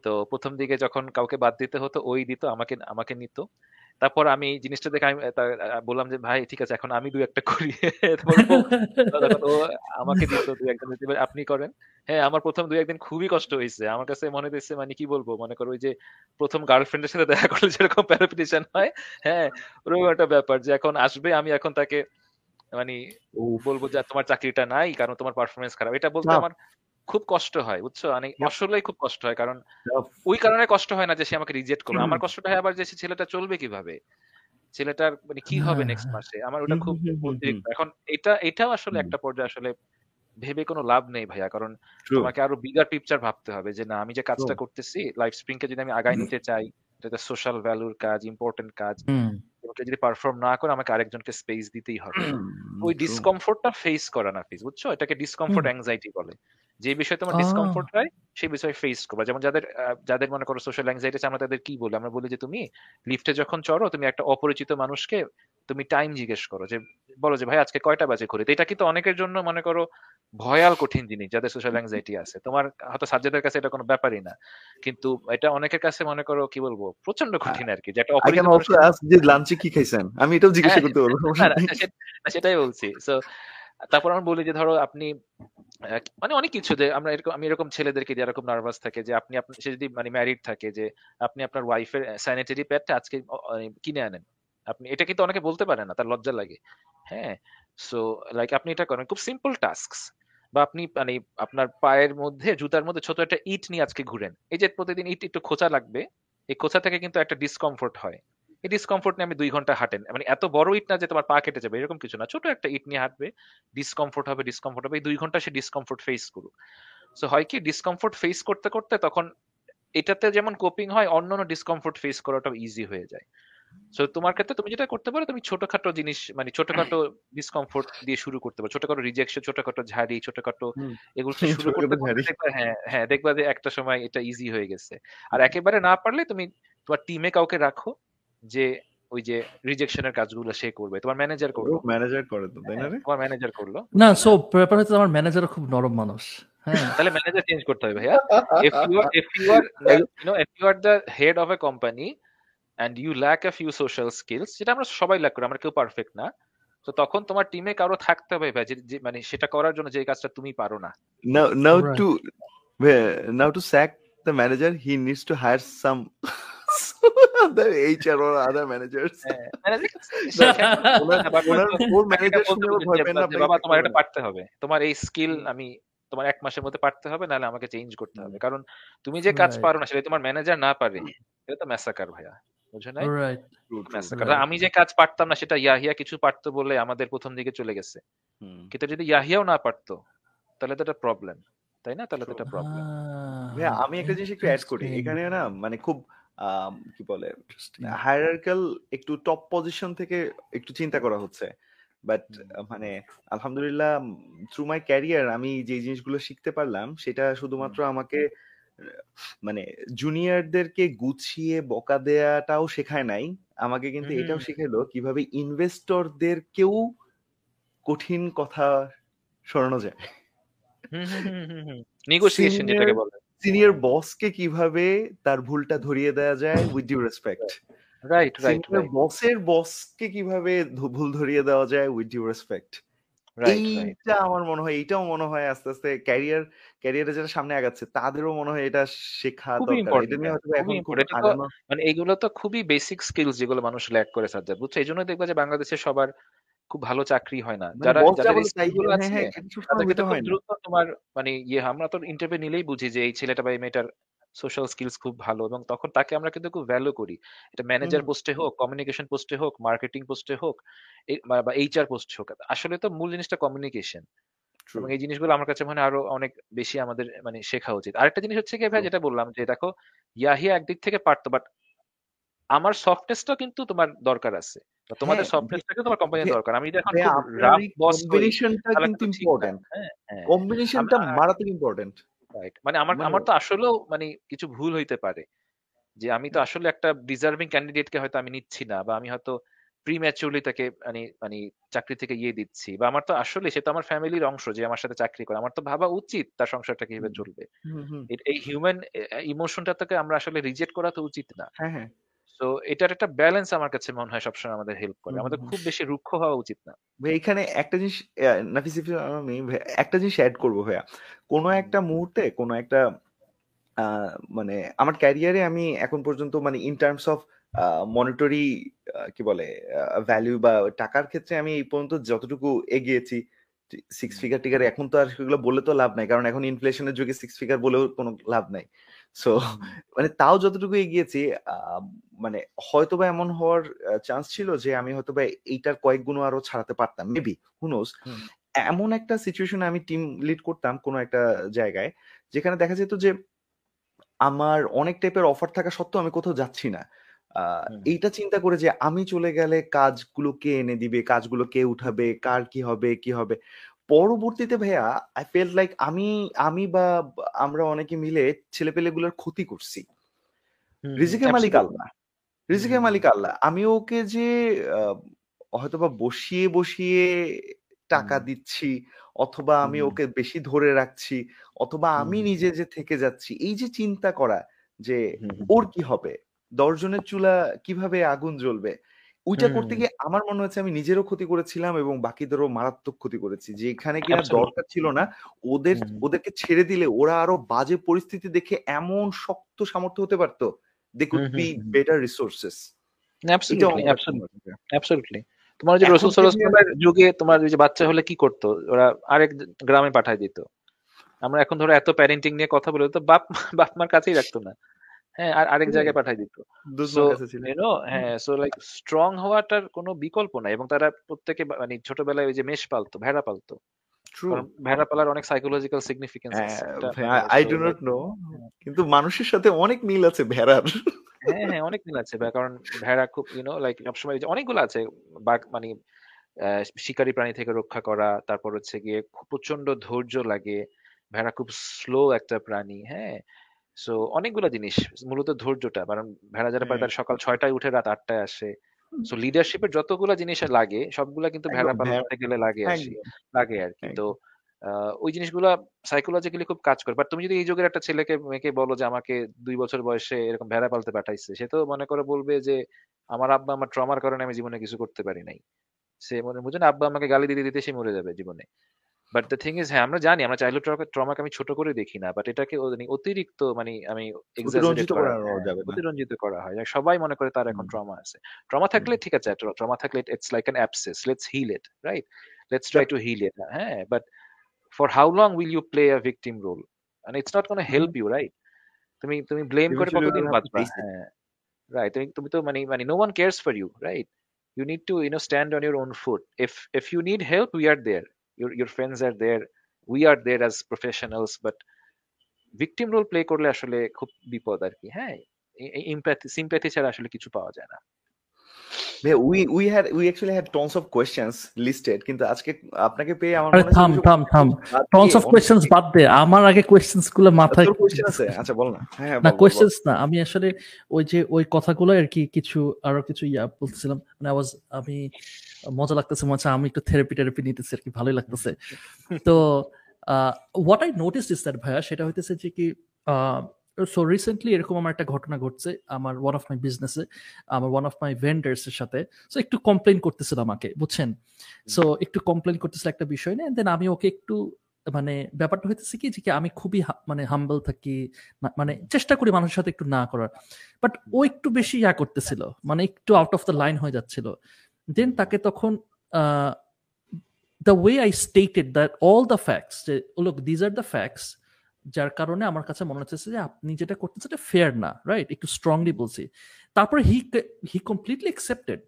তো প্রথম দিকে যখন কাউকে বাদ দিতে হতো ওই দিত আমাকে আমাকে নিত। তারপর আমি জিনিসটা দেখে আমি বললাম যে ভাই ঠিক আছে এখন আমি দু একটা করি। [laughs] আমাকে দিত দু একদিন আপনি করেন। হ্যাঁ আমার প্রথম দুই একদিন খুবই কষ্ট হয়েছে। আমার কাছে মনে হয়েছে মানে কি বলব মনে করো ওই যে প্রথম গার্লফ্রেন্ডের সাথে দেখা করলে যেরকম প্যারাপিটেশন হয় হ্যাঁ ওরকম একটা ব্যাপার যে এখন আসবে আমি এখন তাকে মানে বলব যে তোমার চাকরিটা নাই কারণ তোমার পারফরমেন্স খারাপ। এটা বলতে আমার খুব কষ্ট হয় বুঝছ? মানে আসলেই খুব কষ্ট হয় কারণ ওই কারণে কষ্ট হয় না যে সে আমাকে রিজেক্ট করবে। আমার কষ্টটা হয় আবার যে সে ছেলেটা চলবে কীভাবে? ছেলেটার মানে কি হবে নেক্সট হ্যাঁ, মাসে? আমার ওটা খুব এখন এটা এটাও আসলে একটা পর্যায়ে আসলে ভেবে কোনো লাভ নেই ভাইয়া। কারণ তোমাকে আরও বিগার পিকচার ভাবতে হবে যে না আমি যে কাজটা করতেছি লাইফ স্প্রিং কে যদি আমি আগায় নিতে চাই এটা সোশ্যাল ভ্যালুর কাজ ইম্পর্টেন্ট কাজ যদি পারফর্ম না করে আমাকে আরেকজনকে স্পেস দিতেই হবে। ওই ডিসকমফোর্টটা ফেস করা না ফেস বুঝছ? এটাকে ডিসকমফোর্ট অ্যাংজাইটি বলে। যে বিষয়ে তোমার ডিসকমফোর্ট হয় সেই বিষয়ে ফেস করবা। যেমন যাদের যাদের মনে করো সোশ্যাল অ্যাংজাইটি আছে আমরা তাদের কি বলি? আমরা বলি যে তুমি লিফটে যখন চড়ো তুমি একটা অপরিচিত মানুষকে তুমি টাইম জিজ্ঞেস করো যে বলো যে ভাই আজকে কয়টা বাজে ঘুরে এটা কিন্তু অনেকের জন্য মনে করো ভয়াল কঠিন জিনিস যাদের সোশ্যাল অ্যাংজাইটি আছে। তোমার হয়তো সাজ্জাদের কাছে এটা কোনো ব্যাপারই না। কিন্তু এটা অনেকের কাছে মনে করো কি বলব প্রচণ্ড কঠিন আর কি যে একটা যে লাঞ্চে কি খাইছেন? আমি এটাও জিজ্ঞাসা করতে পারব। সেটাই বলছি। সো তারপর আমরা বলি যে, ধরো আপনি মানে অনেক কিছু যে, আমরা এরকম, আমি এরকম ছেলেদেরকে দিয়ে এরকম নার্ভাস থাকে যে, আপনি সে যদি মানে ম্যারিড থাকে যে, আপনি আপনার ওয়াইফের স্যানিটারি প্যাডটা আজকে কিনে আনেন। আপনি, এটা কিন্তু অনেকে বলতে পারে না, তার লজ্জা লাগে। হ্যাঁ? সো লাইক আপনি এটা করেন, খুব সিম্পল টাস্ক বা আপনি মানে আপনার পায়ের মধ্যে, জুতার মধ্যে ছোট একটা ইট নিয়ে আজকে ঘুরেন। এই যে, প্রতিদিন ইট একটু খোঁচা লাগবে, এই খোঁচা থেকে কিন্তু একটা ডিসকমফোর্ট হয়। এই ডিসকমফোর্ট নিয়ে আমি দুই ঘণ্টা হাঁটেন। মানে এত বড় ইট না যে তোমার পা কেটে যাবে এরকম কিছু না। ছোট একটা ইট নিয়ে হাঁটবে। ডিসকমফোর্ট হবে ডিসকমফোর্ট হবে। এই দুই ঘণ্টা সে ডিসকমফোর্ট ফেস করুক। সো হয় কি ডিসকমফোর্ট ফেস করতে করতে তখন এটাতে যেমন কোপিং হয় অন্য অন্য ডিসকমফোর্ট ফেস করাটাও ইজি হয়ে যায়। সো তোমার ক্ষেত্রে তুমি যেটা করতে পারো তুমি ছোটখাটো জিনিস মানে ছোটখাটো ডিসকমফোর্ট দিয়ে শুরু করতে পারো। ছোটখাটো রিজেকশন ছোটখাটো ঝাড়ি ছোটখাটো এগুলো শুরু [laughs] করতে দেখবা হ্যাঁ হ্যাঁ দেখবা যে একটা সময় এটা ইজি হয়ে গেছে। আর একেবারে না পারলে তুমি তোমার টিমে কাউকে রাখো। যে ওই যে রিজেকশনের কাজগুলো সে করবে। তোমার ম্যানেজার করল। ম্যানেজার করে তো তাই না তোমার ম্যানেজার করল। না সো ব্যাপার হচ্ছে আমার ম্যানেজার খুব নরম মানুষ হ্যাঁ। [laughs] তাহলে ম্যানেজার চেঞ্জ করতে হবে ভাইয়া। If you are if you are you know if you are the head of a company and you lack a few social skills যেটা আমরা সবাই ল্যাক করি আমরা কেউ পারফেক্ট না তো তখন তোমার টিমে কারও থাকতে হবে ভাই যে মানে সেটা করার জন্য যে কাজটা তুমি পারো না। Now now to now to sack the manager he needs to hire some [laughs] the HR or other managers. [laughs] [laughs] তোমার এটা পারতে হবে। তোমার এই স্কিল আমি তোমার এক মাসের মধ্যে পারতে হবে নাহলে আমাকে চেঞ্জ করতে হবে। কারণ তুমি যে কাজ পারো না সেটা তোমার ম্যানেজার না পারে এটা তো ম্যাসাকার ভাইয়া বুঝো না আমি যে কাজ পারতাম না সেটা ইয়াহিয়া কিছু পারতো বলে আমাদের প্রথম দিকে চলে গেছে। কিন্তু যদি ইয়াহিয়াও না পারতো তাহলে তো এটা প্রবলেম তাই না? তাহলে তো এটা প্রবলেম ভাইয়া আমি একটা জিনিস একটু অ্যাড করি। এখানে না মানে খুব কি বলে হায়ারার্কাল একটু টপ পজিশন থেকে একটু চিন্তা করা হচ্ছে। বাট মানে আলহামদুলিল্লাহ থ্রু মাই ক্যারিয়ার আমি যে জিনিসগুলো শিখতে পারলাম সেটা শুধুমাত্র আমাকে মানে জুনিয়রদেরকে গুছিয়ে বকা দেয়াটাও শেখায় নাই। আমাকে কিন্তু এটাও শেখালো কীভাবে ইনভেস্টরদেরকেও কঠিন কথা সরানো যায়। নেগোসিয়েশন যেটাকে বলে। সিনিয়র বসকে কীভাবে তার ভুলটা ধরিয়ে দেওয়া যায় with due respect right right বসের বসকে কীভাবে ভুল ধরিয়ে দেওয়া যায় উইথ ডিউ রেসপেক্ট এইটা আমার মনে হয় এইটাও মনে হয় আস্তে আস্তে ক্যারিয়ার ক্যারিয়ারে যারা সামনে আগাচ্ছে তাদেরও মনে হয় এটা শেখা দরকার। এটা নিয়ে হয়তো এখন মানে এইগুলো তো খুবই বেসিক স্কিলস যেগুলো মানুষ ল্যাক করে সাজ্জাদ বুঝছ? এই জন্য দেখবা যে বাংলাদেশের সবার খুব ভালো চাকরি হয় না। মানে যারা হ্যাঁ, হ্যাঁ, দ্রুত তোমার মানে ইয়ে আমরা তো ইন্টারভিউ নিলেই বুঝি যে এই ছেলেটা বা এই মেয়েটার সোশ্যাল স্কিলস খুব ভালো এবং তখন তাকে আমরা কিন্তু খুব ভ্যালু করি। এটা ম্যানেজার পোস্টে হোক কমিউনিকেশন পোস্টে হোক মার্কেটিং পোস্টে হোক বা এইচআর পোস্টে হোক আসলে তো মূল জিনিসটা কমিউনিকেশন এবং এই জিনিসগুলো আমার কাছে মানে আরও অনেক বেশি আমাদের মানে শেখা উচিত। আরেকটা জিনিস হচ্ছে কি ভাই যেটা বললাম যে দেখো ইয়াহিয়া একদিক থেকে পারতো বাট আমার সফটনেসটা কিন্তু তোমার দরকার আছে। তোমাদের সফটনেসটাকে তোমার কোম্পানির দরকার। আমি এখন রাফ বস কম্বিনেশনটা কিন্তু ইম্পর্টেন্ট কম্বিনেশনটা মারাত্মক ইম্পর্টেন্ট রাইট মানে আমার আমার তো আসলেও মানে কিছু ভুল হইতে পারে। যে আমি তো আসলে একটা ডিজার্ভিং ক্যান্ডিডেটকে হয়তো আমি নিচ্ছি না বা আমি হয়তো প্রিম্যাচুরলি তাকে মানে মানে চাকরি থেকে ইয়ে দিচ্ছি বা আমার তো আসলে সে তো আমার ফ্যামিলির অংশ যে আমার সাথে চাকরি করে আমার তো ভাবা উচিত তার সংসারটা কীভাবে চলবে। এই হিউম্যান ইমোশনটা থেকে আমরা আসলে রিজেক্ট করা তো উচিত না। হ্যাঁ হ্যাঁ। তো এটার একটা ব্যালেন্স আমার কাছে মনে হয় সবসময় আমাদের হেল্প করে। আমাদের খুব বেশি রুক্ষ হওয়া উচিত না। ভাই এখানে একটা জিনিস নাফিস আমি একটা জিনিস অ্যাড করব ভাইয়া। কোনো একটা মুহূর্তে কোনো একটা মানে আমার ক্যারিয়ারে আমি এখন পর্যন্ত মানে ইন টার্মস অফ মনিটরি কি বলে ভ্যালু বা টাকার ক্ষেত্রে আমি এই পর্যন্ত যতটুকু এগিয়েছি সিক্স ফিগার টিগার এখন তো আর সেগুলো বলে তো লাভ নাই। কারণ এখন ইনফ্লেশনের যুগে সিক্স ফিগার বলেও কোনো লাভ নাই। সো মানে তাও যতটুকু এগিয়েছি মানে হয়তো বা এমন হওয়ার চান্স ছিল যে আমি হয়তো বা এইটার কয়েক গুণ আরও ছাড়াতে পারতাম। মেবি হুনোস এমন একটা সিচুয়েশনে আমি টিম লিড করতাম কোনো একটা জায়গায় যেখানে দেখা যেত যে আমার অনেক টাইপের অফার থাকা সত্ত্বেও আমি কোথাও যাচ্ছি না। এইটা চিন্তা করে যে আমি চলে গেলে কাজগুলো কে এনে দিবে কাজগুলো কে উঠাবে কার কি হবে কি হবে? পরবর্তীতে ভাইয়া আই ফেল লাইক আমি আমি বা আমরা অনেকে মিলে ছেলেপেলেগুলোর ক্ষতি করছি। রিজিকের মালিক আল্লাহ। রিজিকের মালিক আল্লাহ। আমি ওকে যে হয়তোবা বসিয়ে বসিয়ে টাকা দিচ্ছি অথবা আমি ওকে বেশি ধরে রাখছি অথবা আমি নিজে যে থেকে যাচ্ছি এই যে চিন্তা করা যে ওর কি হবে? দশজনের চুলা কীভাবে আগুন জ্বলবে? ওইটা করতে গিয়ে আমার মনে হচ্ছে আমি নিজেরও ক্ষতি করেছিলাম এবং বাকিদেরও মারাত্মক ক্ষতি করেছি। যে এখানে কিনা দরকার ছিল না ওদের ওদেরকে ছেড়ে দিলে ওরা আরও বাজে পরিস্থিতি দেখে এমন শক্ত সামর্থ্য হতে পারতো। They could be better resources তোমার যে রসুল যুগে তোমার যে বাচ্চা হলে কি করতো? ওরা আরেক গ্রামে পাঠায় দিত। আমরা এখন ধরো এত প্যারেন্টিং নিয়ে কথা বলে তো বাপ বাপ মার কাছেই রাখতো না। হ্যাঁ আর আরেক জায়গায় পাঠাই দিত। ইউনো হ্যাঁ সো লাইক স্ট্রং হওয়াটার কোনো বিকল্প নাই এবং তারা প্রত্যেকে মানে ছোটবেলায় ওই যে মেষ পালতো ভেড়া পালতো। ভেড়া পালার অনেক psychological significance I do not know কিন্তু মানুষের সাথে অনেক মিল আছে ভেড়ার। হ্যাঁ হ্যাঁ অনেক মিল আছে কারণ ভেড়া খুব ইউনো লাইক সবসময় অনেকগুলো আছে বাঘ মানে শিকারী প্রাণী থেকে রক্ষা করা তারপর হচ্ছে গিয়ে প্রচণ্ড ধৈর্য লাগে ভেড়া খুব স্লো একটা প্রাণী হ্যাঁ। সো অনেকগুলো জিনিস মূলত ধৈর্যটা কারণ ভেড়া যারা পারে তার সকাল ছয়টায় উঠে রাত আটটায় আসে। সো লিডারশিপের যতগুলো জিনিস লাগে সবগুলা কিন্তু ভেড়া পালন করতে গেলে লাগে আসি লাগে আর কি। তো ওই জিনিসগুলো সাইকোলজিক্যালি খুব কাজ করে। বাট তুমি যদি এই যুগের একটা ছেলেকে মেয়েকে বলো যে আমাকে দুই বছর বয়সে এরকম ভেড়া পালতে পাঠাইছে সে তো মনে করে বলবে যে আমার আব্বা আমার ট্রমার কারণে আমি জীবনে কিছু করতে পারি নাই। সে মনে বুঝে না? আব্বা আমাকে গালি দিতে দিতে সে মরে যাবে জীবনে। বাট দ্য থিং ইজ হ্যাঁ আমরা জানি আমরা চাইল্ডহুড ট্রমাকে আমি ছোট করে দেখি না বাট এটাকে মানে অতিরিক্ত মানে আমি অতিরঞ্জিত করা হয় সবাই মনে করে তার এখন ট্রমা আছে। ট্রমা থাকলে ঠিক আছে ট্রমা থাকলে it's like an abscess let's heal it right let's try to heal it হ্যাঁ but for how long will you play a victim role and it's not going to help you right? তুমি তুমি blame করে কতদিন বাঁচবা হ্যাঁ right তুমি তুমি তো মানে মানে no one cares for you right you need to you know stand on your own foot. If if you need help we are there your your friends are there we are there as professionals but victim role play করলে আসলে খুব বিপদ আর কি হ্যাঁ empathy sympathy ছাড়া আসলে কিছু পাওয়া যায় না We we had we actually had tons of questions listed কিন্তু আজকে আপনাকে পেয়ে আমার মনে থাম থাম থাম। টনস অফ কোশ্চেনস বাদ দে। আমার আগে কোশ্চেনসগুলো মাথায় কোশ্চেন আছে? আচ্ছা বল না। হ্যাঁ না কোশ্চেনস না। আমি আসলে ওই যে ওই কথাগুলো আর কি কিছু আরও কিছু ইয়া বলছিলাম মানে আই ওয়াজ আমি মজা লাগতেছে হচ্ছে আমি একটু থেরাপি টেরাপি নিতেছি আর কি ভালোই লাগতেছে। তো হোয়াট আই নোটিস দ্যাট ভাইয়া সেটা হইতেছে যে কি সো রিসেন্টলি এরকম আমার একটা ঘটনা ঘটছে আমার ওয়ান অফ মাই বিজনেসে আমার ওয়ান অফ মাই ভেন্ডার্স এর সাথে। সো একটু কমপ্লেন করতেছিল আমাকে বুঝছেন? সো একটু কমপ্লেন করতেছিল একটা বিষয় নিয়ে দেন আমি ওকে একটু মানে ব্যাপারটা হইতেছে কি যে কি আমি খুবই মানে হাম্বল থাকি মানে চেষ্টা করি মানুষের সাথে একটু না করার। বাট ও একটু বেশি ইয়া করতেছিল মানে একটু আউট অফ দ্য লাইন হয়ে যাচ্ছিল। দেন তাকে তখন the way I stated that all the facts যে look these are the facts যার কারণে আমার কাছে মনে হচ্ছে যে আপনি যেটা করতেছেন সেটা ফেয়ার না রাইট একটু স্ট্রংলি বলছি। তারপরে হি হি কমপ্লিটলি অ্যাকসেপ্টেড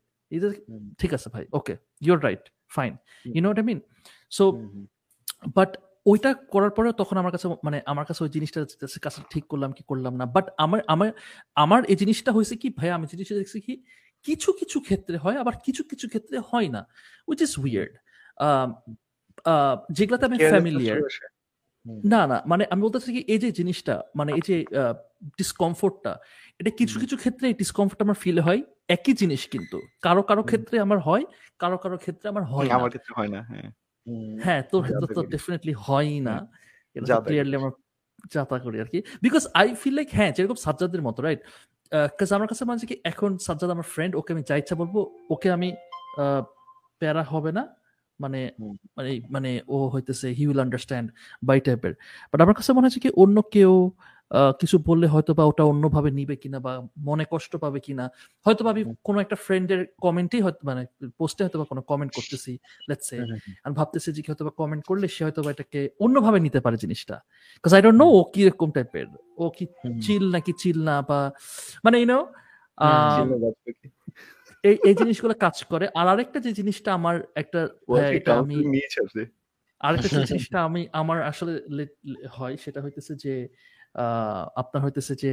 ঠিক আছে ভাই okay you're right fine you know I mean so but ওইটা করার পরে তখন আমার কাছে মানে আমার কাছে ওই জিনিসটা কাছে ঠিক করলাম কি করলাম না? বাট আমার আমার আমার এই জিনিসটা হয়েছে কি ভাই আমি জিনিসটা দেখছি কি কিছু কিছু ক্ষেত্রে হয় আবার কিছু কিছু ক্ষেত্রে হয় না উইচ ইজ উইয়ার্ড যেগুলাতে আমি ফ্যামিলিয়ার না না মানে আমি বলতেছি কি এই যে জিনিসটা মানে এই যে ডিসকমফোর্টটা এটা কিছু কিছু ক্ষেত্রে এই ডিসকমফোর্ট আমার ফিল হয় একই জিনিস কিন্তু। কারও কারও ক্ষেত্রে আমার হয় কারও কারও ক্ষেত্রে আমার হয় আমার ক্ষেত্রে হয় না হ্যাঁ। হ্যাঁ তোর ক্ষেত্রে তো। ডেফিনেটলি হয়ই না। এটা ক্লিয়ারলি আমার যাতা করি আর কি। বিকজ আই ফিল লাইক হ্যাঁ যেরকম সাজ্জাদের মতো রাইট কাজ আমার কাছে মানে হচ্ছে কি এখন সাজ্জাদ আমার ফ্রেন্ড ওকে আমি যা ইচ্ছা বলব ওকে আমি আহ, প্যারা হবে না। মানে মানে মানে ও হইতেছে হি উইল আন্ডারস্ট্যান্ড বাই টাইপের বাট আমার কাছে মনে হচ্ছে কি অন্য কেউ কিছু বললে হয়তো বা ওটা অন্যভাবে নিবে কিনা বা মনে কষ্ট পাবে কিনা। হয়তো বা আমি। কোনো একটা ফ্রেন্ডের কমেন্টেই হয়তো মানে পোস্টে হয়তো বা কোনো কমেন্ট করতেছি লেটস সে আমি ভাবতেছি যে হয়তো বা কমেন্ট করলে সে হয়তো বা এটাকে অন্যভাবে নিতে পারে জিনিসটা। বিকজ আই ডোন্ট নো ও কি রকম টাইপের ও কি চিল নাকি চিল না বা মানে ইউনো এই এই জিনিসগুলো কাজ করে। আর আরেকটা যে জিনিসটা আমার একটা আমি আরেকটা যে [laughs] জিনিসটা আমি আমার আসলে হয় সেটা হইতেছে যে আহ, আপনার হইতেছে যে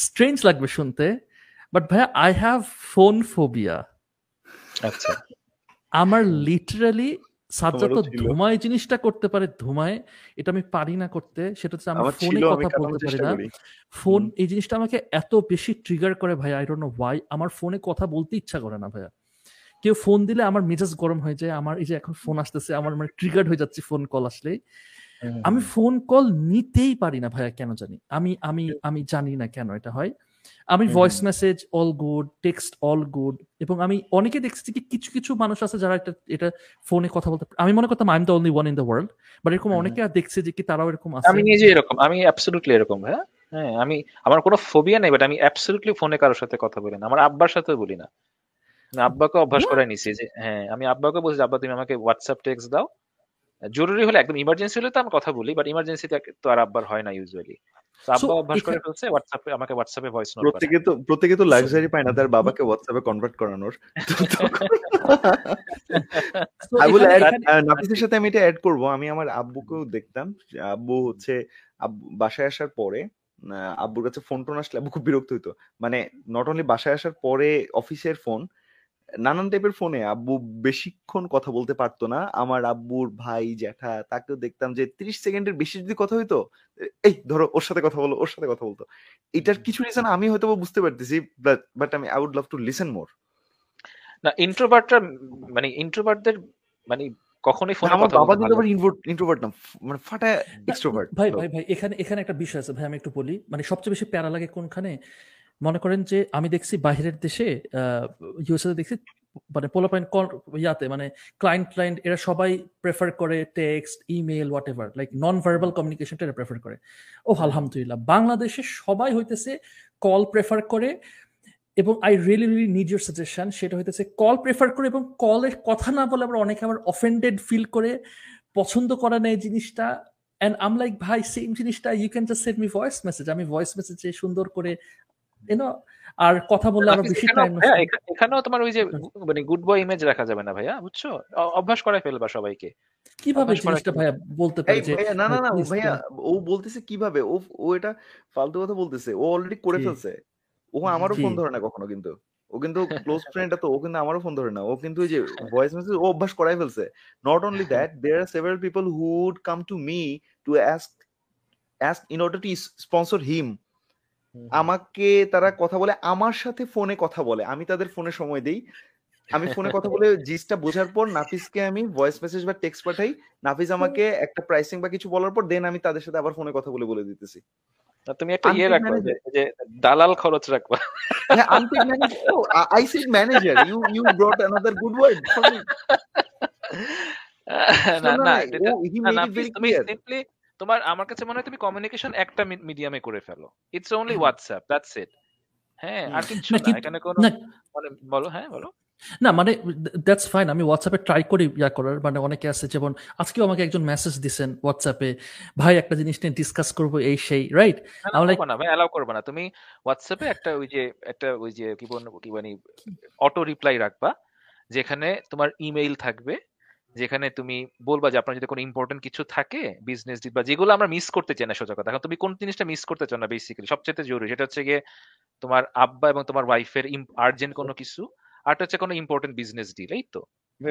স্ট্রেঞ্জ লাগবে শুনতে। বাট ভাইয়া আই হ্যাভ ফোন ফোবিয়া আচ্ছা। আমার লিটারালি সাজ্জাদ তো ধুমায় জিনিসটা করতে পারে ধুমায় এটা আমি পারি না করতে সেটা হচ্ছে আমি আমার ফোনে কথা বলতে পারি না। ফোন এই জিনিসটা আমাকে এত বেশি ট্রিগার করে ভাই আই ডোন্ট নো ওয়াই আমার ফোনে কথা বলতে ইচ্ছা করে না ভাইয়া। কেউ ফোন দিলে আমার মেজাজ গরম হয়ে যায় আমার এই যে এখন ফোন আসতেছে আমার মানে ট্রিগার্ড হয়ে যাচ্ছে ফোন কল আসলে আমি ফোন কল নিতেই পারি না ভাইয়া কেন জানি? আমি আমি আমি জানি না কেন এটা হয়। আমি voice message all good text all good এবং আমি অনেকে দেখছি যে কিছু কিছু মানুষ আছে যারা এটা এটা ফোনে কথা বলতে আমি মনে করতাম I am the only one in the world but এরকম অনেকে আর দেখছে যে কি তারাও এরকম আছে। আমি নিজে এরকম আমি অ্যাবসলিউটলি এরকম হ্যাঁ? হ্যাঁ আমি আমার কোনো ফোবিয়া নেই বাট আমি অ্যাবসলিউটলি ফোনে কারোর সাথে কথা বলি না আমার আব্বার সাথে বলি না। আমি আব্বাকে অভ্যাস What? করে নিছি যে হ্যাঁ আমি আব্বাকে বলছি আব্বা তুমি আমাকে হোয়াটসঅ্যাপ টেক্সট দাও জরুরি হলে একদম ইমার্জেন্সি হলে তো আমি কথা বলি বাট ইমার্জেন্সিতে তো আর আব্বার হয় না ইউজুয়ালি আব্বা অভ্যাস করে ফেলছে হোয়াটসঅ্যাপে আমাকে হোয়াটসঅ্যাপে ভয়েস নোট প্রত্যেকে তো প্রত্যেকে তো লাক্সারি পায় না তার বাবাকে হোয়াটসঅ্যাপে কনভার্ট করানোর। [laughs] নাফিসের সাথে আমি এটা অ্যাড করব। আমি আমার আব্বুকেও দেখতাম। আব্বু হচ্ছে বাসায় আসার পরে আহ, আব্বুর কাছে ফোন টোন আসলে আব্বু খুব বিরক্ত হইতো। মানে নট অনলি বাসায় আসার পরে অফিসের ফোন নানান টাইপের ফোনে আব্বু বেশিক্ষণ কথা বলতে পারতো না। আমার আব্বুর ভাই জ্যাঠা তাকেও দেখতাম যে তিরিশ সেকেন্ডের বেশি যদি কথা হইতো এই ধরো ওর সাথে কথা বলো ওর সাথে কথা বলতো। এটার কিছু রিজন আমি হয়তো বুঝতে পারতেছি বাট আমি I would love to listen more না ইন্ট্রোভার্টরা মানে ইন্ট্রোভার্টদের মানে কখনোই ফোনে কথা বাবা কিন্তু আবার ইন্ট্রোভার্ট না। মানে ফাটা এক্সট্রোভার্ট ভাই ভাই ভাই এখানে এখানে একটা বিষয় আছে ভাই আমি একটু বলি। মানে সবচেয়ে বেশি প্যারা লাগে কোনখানে? মনে করেন যে আমি দেখছি বাইরের দেশে ইউএসএ দেখছি মানে পোলাপাইন ইয়াতে মানে ক্লায়েন্ট ক্লায়েন্ট এরা সবাই প্রেফার করে text email whatever like non verbal কমিউনিকেশনটা এরা প্রেফার করে। ও আলহামদুলিল্লাহ। বাংলাদেশে সবাই হইতেছে কল প্রেফার করে এবং I really really need your suggestion সেটা হইতেছে কল প্রেফার করে এবং কলের কথা না বলে আবার অনেকে আবার অফেন্ডেড ফিল করে, পছন্দ করে না এই জিনিসটা। অ্যান্ড আম লাইক ভাই সেম জিনিসটা। You can just send me voice message আমি ভয়েস মেসেজে সুন্দর করে ইউনো আর কথা বললে আরও বেশি এখানেও- টাইম এখানেও তোমার ওই যে মানে গুড বয় ইমেজ রাখা যাবে না ভাইয়া বুঝছ? অভ্যাস করায় ফেলবা সবাইকে। কীভাবে জিনিসটা ভাইয়া বলতে পারে যে না না না ভাইয়া ও বলতেছে কীভাবে? ও ও এটা ফালতু কথা বলতেছে। ও অলরেডি করে ফেলছে। ও আমারও ফোন ধরে না কখনো কিন্তু। ও কিন্তু ক্লোজ ফ্রেন্ড তো ও কিন্তু আমারও ফোন ধরে না। ও কিন্তু ওই যে [laughs] ভয়েস মেসেজ ও অভ্যাস করাই ফেলছে। Not only that there are several people who would come to me to ask ask in order to sponsor him আমাকে তারা কথা বলে আমার সাথে ফোনে কথা বলে। আমি তাদের ফোনে সময় দেই। আমি ফোনে কথা বলে জিসটা বোঝার পর নাফিসকে আমি ভয়েস মেসেজ বা টেক্সট পাঠাই। নাফিস আমাকে একটা প্রাইসিং বা কিছু বলার পর দেন আমি তাদের সাথে আবার ফোনে কথা বলে বলে দিতেছি। না, তুমি একটা ইয়ে রাখবা যে দালাল খরচ রাখবা। হ্যাঁ I said manager you you brought another good word না না তুমি সিম্পলি তোমার আমার কাছে মনে হয় তুমি কমিউনিকেশন একটা মিডিয়ামে করে ফেলো। It's only WhatsApp that's it হ্যাঁ আর কিছু না, এখানে কোনো মানে বলো হ্যাঁ বলো। না মানে দ্যাটস ফাইন আমি হোয়াটসঅ্যাপে ট্রাই করি ইয়া করার মানে অনেকে আছে যেমন আজকেও আমাকে একজন মেসেজ দিছেন হোয়াটসঅ্যাপে ভাই একটা জিনিস নিয়ে ডিসকাস করব এই সেই রাইট না, I'm না, ভাই অ্যালাউ করবা না। তুমি হোয়াটসঅ্যাপে একটা ওই যে একটা ওই যে কি বলব কি মানে অটো রিপ্লাই রাখবা যেখানে তোমার ইমেইল থাকবে যেখানে তুমি বলবা যে আপনার যদি কোনো ইম্পর্টেন্ট কিছু থাকে বিজনেস বা যেগুলো আমরা মিস করতে চাই না সোজা কথা। এখন তুমি কোন জিনিসটা মিস করতে চাও না বেসিক্যালি সবচেয়ে জরুরি সেটা হচ্ছে গিয়ে তোমার আব্বা এবং তোমার ওয়াইফের আর্জেন্ট কোনো কিছু আর হচ্ছে কোনো ইম্পর্টেন্ট বিজনেস ডিল এই তো?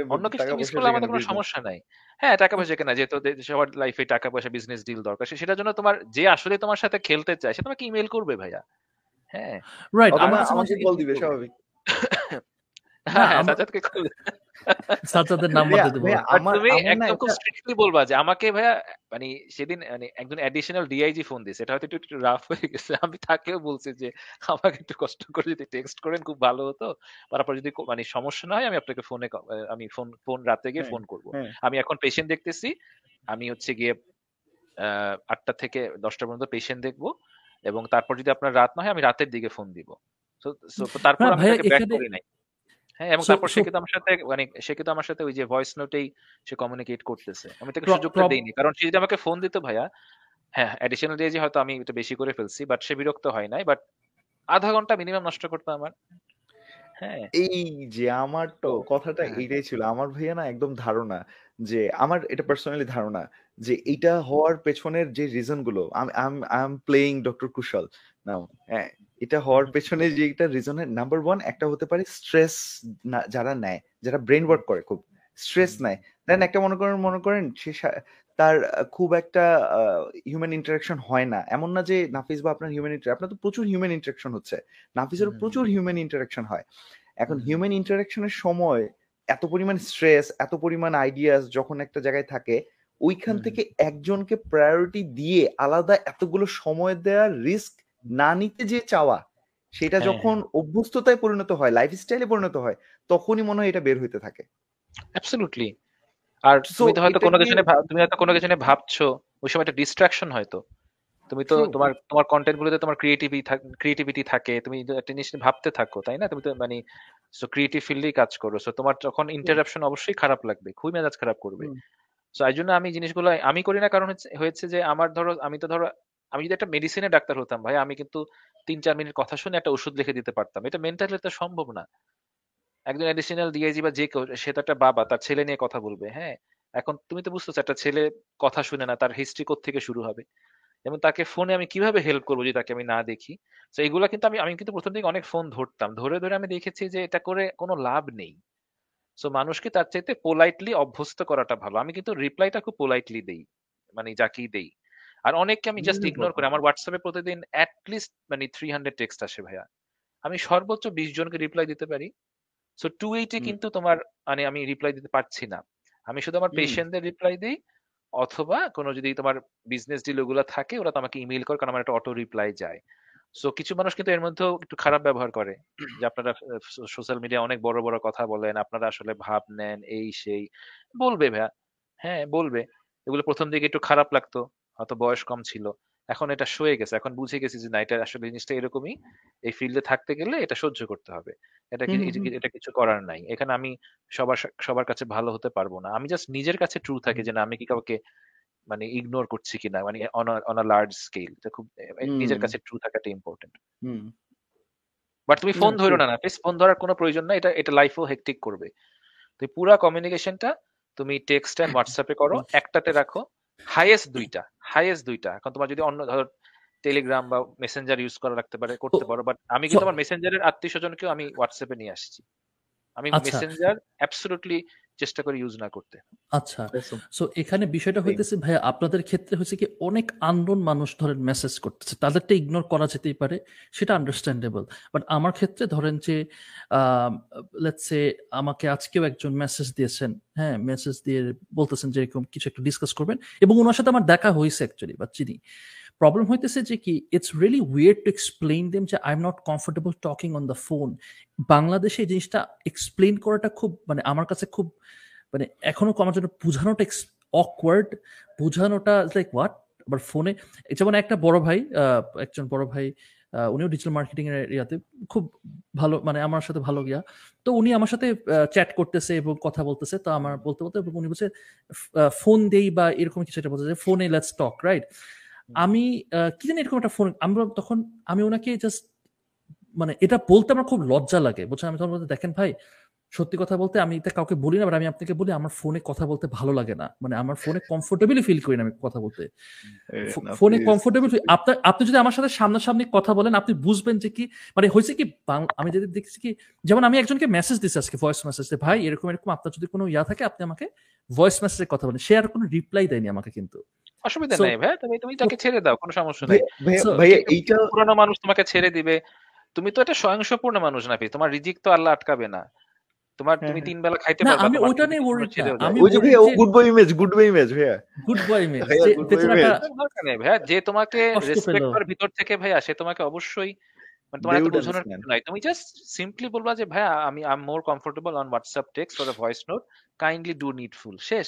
অন্য কিছু মিস করলে আমাদের কোনো সমস্যা নাই। হ্যাঁ টাকা পয়সা কেনা যেহেতু সবার লাইফে টাকা পয়সা বিজনেস ডিল দরকার সেটার জন্য তোমার যে আসলে তোমার সাথে খেলতে চায় সে তোমাকে ইমেল করবে ভাইয়া। হ্যাঁ রাইট আমার দিবে স্বাভাবিক। [laughs] না, হ্যাঁ হ্যাঁ তুমি একদম খুব স্ট্রিক্টলি বলবা যে আমাকে ভাইয়া মানে সেদিন মানে একজন অ্যাডিশনাল ডিআইজি ফোন দিছে এটা হয়তো একটু একটু রাফ হয়ে গেছে। আমি তাকেও বলছি যে আমাকে একটু কষ্ট করে যদি টেক্সট করেন খুব ভালো হতো। তারপর যদি মানে সমস্যা না হয় আমি আপনাকে ফোনে আমি ফোন ফোন রাতে গিয়ে ফোন করব। হ্যাঁ। আমি এখন পেশেন্ট দেখতেছি। আমি হচ্ছে গিয়ে আহ, আটটা থেকে দশটা পর্যন্ত পেশেন্ট দেখব। এবং তারপর যদি আপনার রাত না হয় আমি রাতের দিকে ফোন দিব। So- so তারপর আমি ব্যাক করি নাই। হ্যাঁ এবং তারপর সে কিন্তু আমার সাথে মানে সে কিন্তু আমার সাথে ওই যে ভয়েস নোটেই সে কমিউনিকেট করতেছে। আমি তাকে সুযোগটা দেইনি। কারণ সে যদি আমাকে ফোন দিত ভাইয়া হ্যাঁ অ্যাডিশনাল ডে যে হয়তো আমি একটু বেশি করে ফেলছি বাট সে বিরক্ত হয় নাই। বাট আধা ঘণ্টা মিনিমাম নষ্ট করতো আমার। হ্যাঁ। এই যে আমার তো কথাটা হ্যাঁ। এইটাই ছিল। আমার ভাইয়া না একদম ধারণা যে আমার এটা পার্সোনালি ধারণা যে এটা হওয়ার পেছনের যে রিজনগুলো আমি I am playing doctor Kushal now হ্যাঁ এটা হওয়ার পেছনে যে একটা রিজনের নাম্বার ওয়ান একটা হতে পারে স্ট্রেস যারা নেয় যারা ব্রেন ওয়ার্ক করে খুব স্ট্রেস নেয়। দেন একটা মনে করেন মনে করেন সে সা- তার খুব একটা হিউম্যান ইন্টারাকশন হয় না। এমন না যে নাফিস বা আপনার হিউম্যান আপনার তো প্রচুর হিউম্যান ইন্টারাকশন হচ্ছে। নাফিসেরও প্রচুর হিউম্যান ইন্টারাকশন হয়। এখন হিউম্যান ইন্টারাকশনের সময় এত পরিমাণ স্ট্রেস এত পরিমাণ আইডিয়াস যখন একটা জায়গায় থাকে ওইখান থেকে একজনকে প্রায়োরিটি দিয়ে আলাদা এতগুলো সময় দেওয়ার রিস্ক না নিতে যে চাওয়া সেটা হ্যাঁ, যখন অভ্যস্ততায় পরিণত হয় লাইফস্টাইলে পরিণত হয় তখনই মনে হয় এটা বের হইতে থাকে। অ্যাবসলিউটলি আর তুমি তো হয়তো কোনো কিছু নিয়ে তুমি হয়তো কোনো কিছু নিয়ে ভাবছ ওই সময় একটা ডিস্ট্রাকশন হয়তো। তুমি তো তোমার তোমার কন্টেন্ট গুলোতে তোমার ক্রিয়েটিভিটি ক্রিয়েটিভিটি থাকে তুমি একটা জিনিস ভাবতে থাকো তাই না? তুমি তো মানে সো ক্রিয়েটিভ ফিল্ডেই কাজ করো সো তোমার যখন ইন্টারাপশন অবশ্যই খারাপ লাগবে খুবই মেজাজ খারাপ করবে। সো এই জন্য আমি জিনিসগুলো আমি করি না কারণ হয়েছে যে আমার ধরো আমি তো ধরো আমি যদি একটা মেডিসিনের ডাক্তার হতাম ভাই আমি কিন্তু তিন চার মিনিট কথা শুনে একটা ওষুধ লিখে দিতে পারতাম। এটা মেন্টালি তো সম্ভব না। একজন অ্যাডিশনাল ডিআইজি বা যে কেউ সে তো একটা বাবা তার ছেলে নিয়ে কথা বলবে হ্যাঁ? এখন তুমি তো বুঝতেছো একটা ছেলে কথা শুনে না তার হিস্ট্রি থেকে শুরু হবে? এবং তাকে ফোনে আমি কীভাবে হেল্প করব যদি তাকে আমি না দেখি? তো এইগুলা কিন্তু আমি আমি কিন্তু প্রথম দিকে অনেক ফোন ধরতাম। ধরে ধরে আমি দেখেছি যে এটা করে কোনো লাভ নেই। সো মানুষকে তার চাইতে পোলাইটলি অভ্যস্ত করাটা ভালো। আমি কিন্তু রিপ্লাইটা খুব পোলাইটলি দেই মানে যাকেই দেই। আর অনেককে আমি জাস্ট ইগনোর করি। আমার হোয়াটসঅ্যাপে প্রতিদিন অ্যাটলিস্ট মানে থ্রি হান্ড্রেড টেক্সট আসে ভাইয়া। আমি সর্বোচ্চ বিশ জনকে রিপ্লাই দিতে পারি। সো টু এইটে কিন্তু তোমার মানে আমি রিপ্লাই দিতে পারছি না। আমি শুধু আমার পেশেন্টদের রিপ্লাই দিই অথবা কোনো যদি তোমার বিজনেস ডিল ওগুলো থাকে ওরা তো আমাকে ইমেল করে কারণ আমার একটা অটো রিপ্লাই যায়। সো কিছু মানুষ কিন্তু এর মধ্যেও একটু খারাপ ব্যবহার করে যে আপনারা সোশ্যাল মিডিয়া অনেক বড় বড় কথা বলেন আপনারা আসলে ভাব নেন এই সেই বলবে ভাইয়া। হ্যাঁ বলবে। এগুলো প্রথম দিকে একটু খারাপ লাগতো হয়তো বয়স কম ছিল। এখন এটা সয়ে গেছে। এখন বুঝে গেছি যে না এটা আসলে জিনিসটা এরকমই। এই ফিল্ডে থাকতে গেলে এটা সহ্য করতে হবে। এটা এটা কিছু করার নাই। এখানে আমি সবার সবার কাছে ভালো হতে পারব না। আমি জাস্ট নিজের কাছে ট্রু থাকি যে না আমি কি কাউকে মানে ইগনোর করছি কিনা? মানে অন আ লার্জ স্কেল এটা খুব নিজের কাছে ট্রু থাকাটা ইম্পর্টেন্ট হুম। বাট তুমি ফোন ধরো না না প্লিজ ফোন ধরার কোনো প্রয়োজন না এটা এটা লাইফও হেকটিক করবে। তুমি পুরা কমিউনিকেশনটা তুমি টেক্সট এন্ড হোয়াটসঅ্যাপে করো একটাতে রাখো হাইয়েস্ট দুইটা হাইয়েস্ট দুইটা এখন তোমার যদি অন্য ধর টেলিগ্রাম বা মেসেঞ্জার ইউজ করা রাখতে পারে করতে পারো বাট আমি কিন্তু আমার মেসেঞ্জারের আত্মীয় স্বজনকেও আমি হোয়াটসঅ্যাপে নিয়ে আসছি আমি আচ্ছা। মেসেঞ্জার অ্যাবসলুটলি চেষ্টা করি ইউজ না করতে। আচ্ছা সো এখানে বিষয়টা হইতেছে ভাইয়া আপনাদের ক্ষেত্রে হয়েছে কি অনেক আননোন মানুষ ধরেন মেসেজ করতেছে। তাদেরটা ইগনোর করা যেতেই পারে সেটা আন্ডারস্ট্যান্ডেবল বাট আমার ক্ষেত্রে ধরেন যে লেটসে আমাকে আজকেও একজন মেসেজ দিয়েছেন হ্যাঁ মেসেজ দিয়ে বলতেছেন যে এরকম কিছু একটা ডিসকাস করবেন। এবং ওনার সাথে আমার দেখা হয়েছে অ্যাকচুয়ালি বা চিনি। প্রবলেম হইতেছে যে কি it's really weird to explain them যে I am not comfortable talking on the phone বাংলাদেশে এই জিনিসটা এক্সপ্লেন করাটা খুব মানে আমার কাছে খুব মানে এখনও আমার জন্য বোঝানোটা অকওয়ার্ড বোঝানোটা লাইক হোয়াট আবার ফোনে যেমন একটা বড় ভাই একজন বড় ভাই উনিও ডিজিটাল মার্কেটিং এর ইয়াতে, খুব ভালো মানে আমার সাথে ভালো গিয়া। তো উনি আমার সাথে চ্যাট করতেছে এবং কথা বলতেছে। তো আমার বলতে বলতে উনি বলছে ফোন দেই বা এরকম কিছু একটা বলতেছে ফোনে লেটস টক রাইট আমি কি জানি এরকম একটা ফোন আমরা তখন, আমি ওনাকে জাস্ট মানে এটা বলতে আমার খুব লজ্জা লাগে। বলছেন আমি তখন দেখেন ভাই সত্যি কথা বলতে আমি এটা কাউকে বলি না বাট আমি আপনাকে বলি আমার ফোনে কথা বলতে ভালো লাগে না। মানে আমার ফোনে কমফোর্টেবলি ফিল করি না আমি কথা বলতে। ফোনে কমফোর্টেবল আপনার আপনি যদি আমার সাথে সামনাসামনি কথা বলেন আপনি বুঝবেন যে কি মানে হয়েছে কি আমি যদি দেখছি কি যেমন আমি একজনকে মেসেজ দিচ্ছি আজকে ভয়েস মেসেজ ভাই এরকম এরকম আপনার যদি কোনো ইয়া থাকে আপনি আমাকে ভয়েস মেসেজে কথা বলেন। সে আর কোনো রিপ্লাই দেয়নি আমাকে কিন্তু। অসুবিধা নেই ভাই তুমি তুমি তাকে ছেড়ে দাও কোনো সমস্যা নেই। ভাই এইটা পুরনো মানুষ তোমাকে ছেড়ে দিবে। তুমি তো একটা স্বয়ংসম্পূর্ণ মানুষ নাকি তোমার রিজিক তো আল্লাহ আটকাবে না। তোমার হ্যাঁ, তুমি হ্যাঁ। তিন বেলা খাইতে পারবা আমি যদি নিয়ে না। আমি ওই যে good boy image good boy image ভাইয়া। গুড বয় মেয়ে ভাইয়া, যে তোমাকে রেসপেক্ট করার ভিতর থেকে ভাইয়া সে তোমাকে অবশ্যই মানে তোমার এত বোঝানোর কিছু নাই। তুমি জাস্ট সিম্পলি বলবা যে ভাইয়া আমি I am more comfortable on WhatsApp text or voice note kindly do needful শেষ।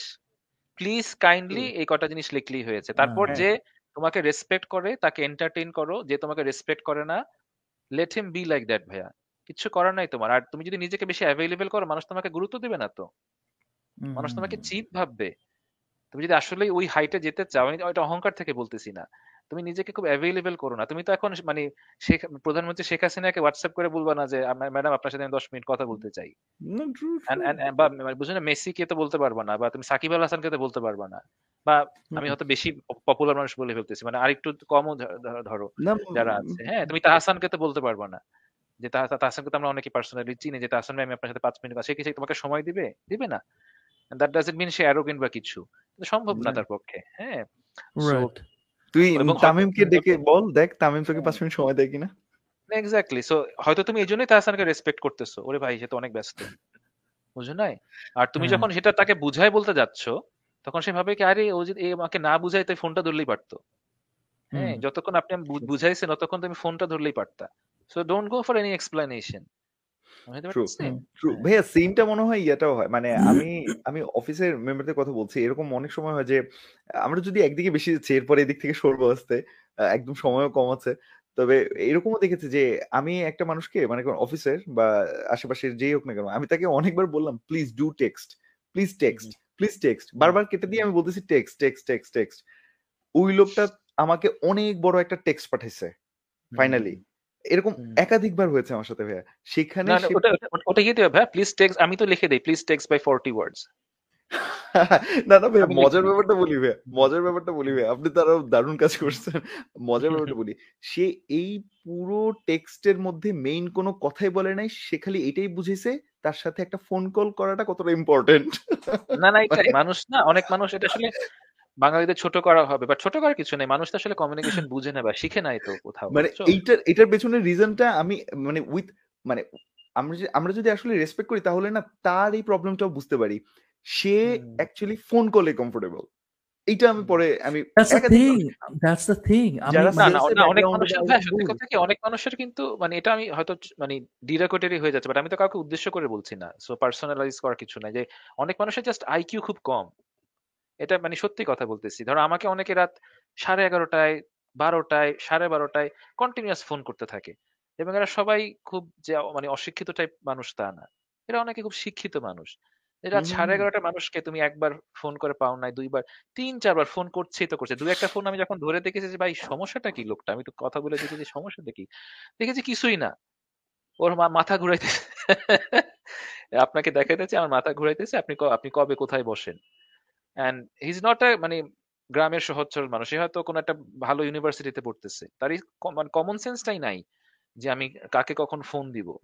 প্লিজ কাইন্ডলি এই কটা জিনিস লিখলেই হয়েছে তারপর হ্যাঁ। যে তোমাকে রেসপেক্ট করে তাকে এন্টারটেইন করো। যে তোমাকে রেসপেক্ট করে না let him be like that ভাইয়া। কিছু করার নাই তোমার। আর তুমি যদি নিজেকে বেশি অ্যাভেলেবল করো মানুষ তোমাকে গুরুত্ব দিবে না তো। মানুষ তোমাকে চিপ ভাববে। তুমি যদি আসলে ওই হাইটে যেতে চাও আমি ওইটা অহংকার থেকে বলতেছি না। তুমি নিজেকে খুব অ্যাভেলেবল করো না। তুমি তো এখন মানে শেখ প্রধানমন্ত্রী শেখ হাসিনাকে হোয়াটসঅ্যাপ করে বলবা না যে ম্যাডাম আপনার সাথে আমি দশ মিনিট কথা বলতে চাই। বা মানে বুঝো না মেসিকে তো বলতে পারবা না বা তুমি সাকিব আল হাসানকে তো বলতে পারবা না। বা আমি হয়তো বেশি পপুলার মানুষ বলে ফেলতেছি মানে আরেকটু কমও ধরো যারা আছে। হ্যাঁ তুমি তাহসানকে তো বলতে পারবা না। যে তাহ- তাহসানকে তো আমরা অনেকে পার্সোনালি চিনি যে তাহসান ভাই আমি আপনার সাথে পাঁচ মিনিট সে কি তোমাকে সময় দিবে? দিবে না। দ্যাট ডাজন্ট মিন সে অ্যারোগেন্ট বা কিছু। সম্ভব না। তার পক্ষে হ্যাঁ। তুই তামিমকে ডেকে বল দেখ তামিম তোকে পাঁচ মিনিট সময় দেয় কিনা। এক্স্যাক্টলি সো হয়তো তুমি এই জন্যই তাহসানকে রেসপেক্ট করতেছো। ওরে ভাই সে তো অনেক ব্যস্ত। বুঝো নাই? আর তুমি হ্যাঁ। যখন সেটা তাকে বুঝাই বলতে যাচ্ছ তখন সে ভাবে কি আরে ও যদি আমাকে না বুঝাই তাই ফোনটা ধরলেই পারতো। হ্যাঁ যতক্ষণ আপনি বুঝাইছেন ততক্ষণ তুমি ফোনটা ধরলেই পারতা। So don't go for any explanation True. True. ভাইয়া সিনটা মনে হয় ইয়াটাও হয়। মানে আমি আমি অফিসের মেম্বারদের কথা বলছি এরকম অনেক সময় হয় যে আমরা যদি একদিকে বেশি যাচ্ছি এরপরে এদিক থেকে সরবো আসতে একদম সময়ও কম আছে। তবে এরকমও দেখেছি যে আমি একটা মানুষকে মানে অফিসের বা আশেপাশের যেই হোক না কেন আমি তাকে অনেকবার বললাম please do text please text please text বারবার কেটে দিয়ে আমি বলতেছি টেক্সট টেক্সট টেক্সট টেক্সট ওই লোকটা আমাকে অনেক বড় একটা টেক্সট পাঠাইছে ফাইনালি এরকম একাধিকবার হয়েছে আমার সাথে ভাইয়া। সেখানে ওটা ওটা- ওটা ইয়ে প্লিজ টেক্স আমি তো লিখে দেই please text by forty words না না ভাইয়া মজার ব্যাপারটা বলি ভাইয়া মজার ব্যাপারটা বলি ভাইয়া। আপনি তো আরও দারুণ কাজ করছেন। মজার [laughs] ব্যাপারটা বলি সে এই পুরো টেক্সটের মধ্যে মেইন কোনো কথাই বলে নাই সে খালি এটাই বুঝেছে তার সাথে একটা ফোন কল করাটা কতটা ইম্পর্টেন্ট না না এটাই। [laughs] মানুষ না অনেক মানুষ এটা আসলে বাঙালিদের ছোট করা হবে বা ছোট করার কিছু নেই। মানুষ তো আসলে কমিউনিকেশন বুঝে না বা শিখে নাই তো কোথাও মানে? এইটার এটার পেছনে রিজনটা আমি মানে উইথ মানে আমরা আমরা যদি আসলে রেসপেক্ট করি তাহলে না তার এই প্রবলেমটাও বুঝতে পারি। সে। অ্যাকচুয়ালি ফোন কলে কমফোর্টেবল এইটা আমি পরে আমি না মানে- না sales এর না অনেক মানুষের good. কথা কি অনেক মানুষের কিন্তু মানে এটা আমি হয়তো মানে ডিরাকোটেরি হয়ে যাচ্ছে বাট আমি তো কাউকে উদ্দেশ্য করে বলছি না। সো পার্সোনালাইজ করার কিছু নাই যে অনেক মানুষের জাস্ট আইকিউ খুব কম। এটা মানে সত্যি কথা বলতেছি। ধরো আমাকে অনেকে রাত সাড়ে এগারোটায় বারোটায় সাড়ে বারোটায় কন্টিনিউয়াস ফোন করতে থাকে। এবং এরা সবাই খুব যে মানে অশিক্ষিত টাইপ মানুষ তা না। এরা অনেকে খুব শিক্ষিত মানুষ। হুম, সাড়ে এগারোটা মানুষকে তুমি একবার ফোন করে পাও নাই দুইবার তিন চারবার ফোন করছেই তো করছে। দু একটা ফোন আমি যখন ধরে দেখেছি যে ভাই সমস্যাটা কি লোকটা? আমি তো কথা বলে দেখেছি সমস্যাটা কি? দেখেছি কিছুই না। ওর মা- মাথা ঘুরাইতেছে। আপনাকে দেখাইতেছে আমার মাথা ঘুরাইতেছে। আপনি আপনি কবে কোথায় বসেন? অ্যান্ড হিজ নট এ মানে গ্রামের সহজ সরল মানুষ হয়তো কোনো একটা ভালো ইউনিভার্সিটিতে পড়তেছে। তার মানে কমন সেন্সটাই নাই। যে আমি কাকে কখন ফোন দিব।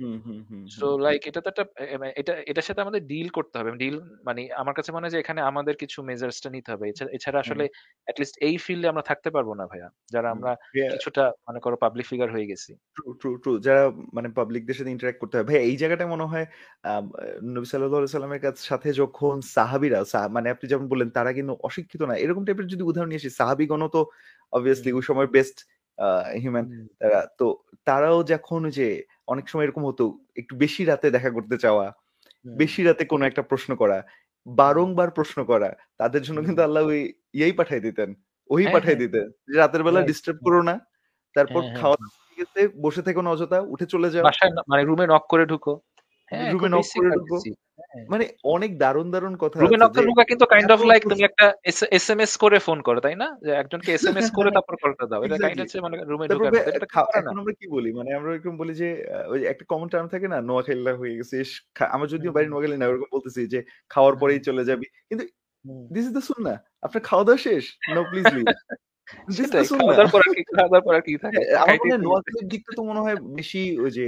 সো লাইক এটা তো একটা এ- এটা এটার সাথে আমাদের ডিল করতে হবে। ডিল মানে আমার কাছে মনে হয় যে এখানে আমাদের কিছু মেজার্সটা নিতে হবে। এছাড়া আসলে অ্যাটলিস্ট এই ফিল্ডে আমরা থাকতে পারব না ভাইয়া। যারা আমরা কিছুটা মনে করো পাবলিক ফিগার হয়ে গেছি। True, true. যারা মানে পাবলিকদের সাথে ইন্টারঅ্যাক্ট করতে হবে। ভাই এই জায়গাটা মনে হয় নবী সাল্লাল্লাহু সাল্লামের কাছ সাথে যখন সাহাবীরা মানে আপনি যেমন বললেন তারা কিন্তু অশিক্ষিত না। এরকম টাইপের যদি উদাহরণ নিয়ে আসি সাহাবীগণ তো অবভিয়াসলি ওই সময় বেস্ট হিউম্যান তারা তো তারাও যখন যে অনেক সময় এরকম হতো একটু বেশি রাতে দেখা করতে চাওয়া বেশি রাতে কোনো একটা প্রশ্ন করা বারংবার প্রশ্ন করা তাদের জন্য কিন্তু আল্লাহ ওই ইয়েই পাঠাই দিতেন ওই হ্যাঁ, পাঠাই হ্যাঁ। দিতেন যে রাতের বেলা ডিস্টার্ব করো না তারপর হ্যাঁ, হ্যাঁ, খাওয়া দাওয়া বসে থেকো না অযথা উঠে চলে যাও। মানে রুমে নক করে ঢুকো। হ্যাঁ basic। হ্যাঁ, মানে অনেক দারুণ দারুণ কথা রুবেন কিন্তু কাইন্ড অফ লাইক তুমি একটা এসএমএস করে ফোন করো তাই না? যে একজনকে এসএমএস করে [laughs] তারপর কলটা দাও। এটা কাইন্ড হচ্ছে মানে ঢোকার এটা এখন আমরা কি বলি? মানে আমরা এরকম বলি যে ওই একটা কমন টার্ম থাকে না নোয়াখালীলা হয়ে গেছে আমার যদিও বাড়ি নোয়াখালী না ওরকম বলতেছি যে খাওয়ার পরেই চলে যাবি। কিন্তু দিস ইজ দ্য সুন্না আপনার খাওয়া দাওয়া শেষ? নো প্লিজ লিভ নোয়াখালীর দিকটা তো মনে হয় বেশি ওই যে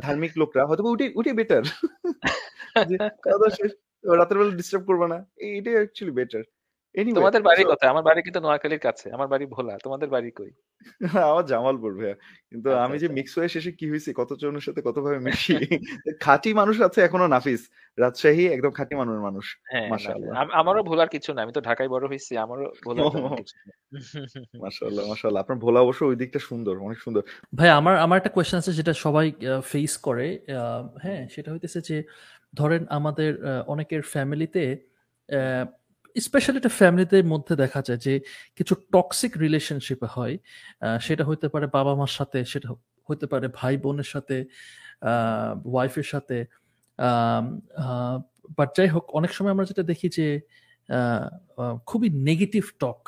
ধার্মিক লোকরা হয়তো উঠে উঠে বেটার [laughs] খাওয়া দাওয়া শেষ রাতের বেলা ডিস্টার্ব করবে না এটাই অ্যাকচুয়ালি বেটার তোমাদের বাড়ি কোথায়? আমার বাড়ি কিন্তু নোয়াখালীর কাছে। আমার বাড়ি ভোলা। তোমাদের বাড়ি কই? [laughs] আমার জামালপুর ভাইয়া। কিন্তু আচ্ছা, আমি যে আচ্ছা। মিক্স হয়ে শেষে কি হয়েছে কত জনের সাথে কত ভাবে মিশি? [laughs] খাঁটি মানুষ আছে এখনও নাফিস। রাজশাহী একদম খাঁটি মানুষের মানুষ হ্যাঁ মাশাআল্লাহ। আমারও ভোলার কিছু না। আমি তো ঢাকায় বড় হয়েছি আমারও ভোলার তেমন কিছু না। [laughs] মাশাআল্লাহ মাশাআল্লাহ। আপনার ভোলা অবশ্য ওই দিকটা সুন্দর অনেক সুন্দর। ভাই আমার আমার একটা কোয়েশ্চেন আছে যেটা সবাই ফেস করে। আহ, হ্যাঁ সেটা হইতেছে যে ধরেন আমাদের আহ, অনেকের ফ্যামিলিতে স্পেশালি একটা ফ্যামিলিদের মধ্যে দেখা যায় যে কিছু টক্সিক রিলেশনশিপ হয় সেটা হইতে পারে বাবা মার সাথে, সেটা হইতে পারে ভাই বোনের সাথে ওয়াইফের সাথে বাট যাই হোক, অনেক সময় আমরা যেটা দেখি যে খুবই নেগেটিভ টক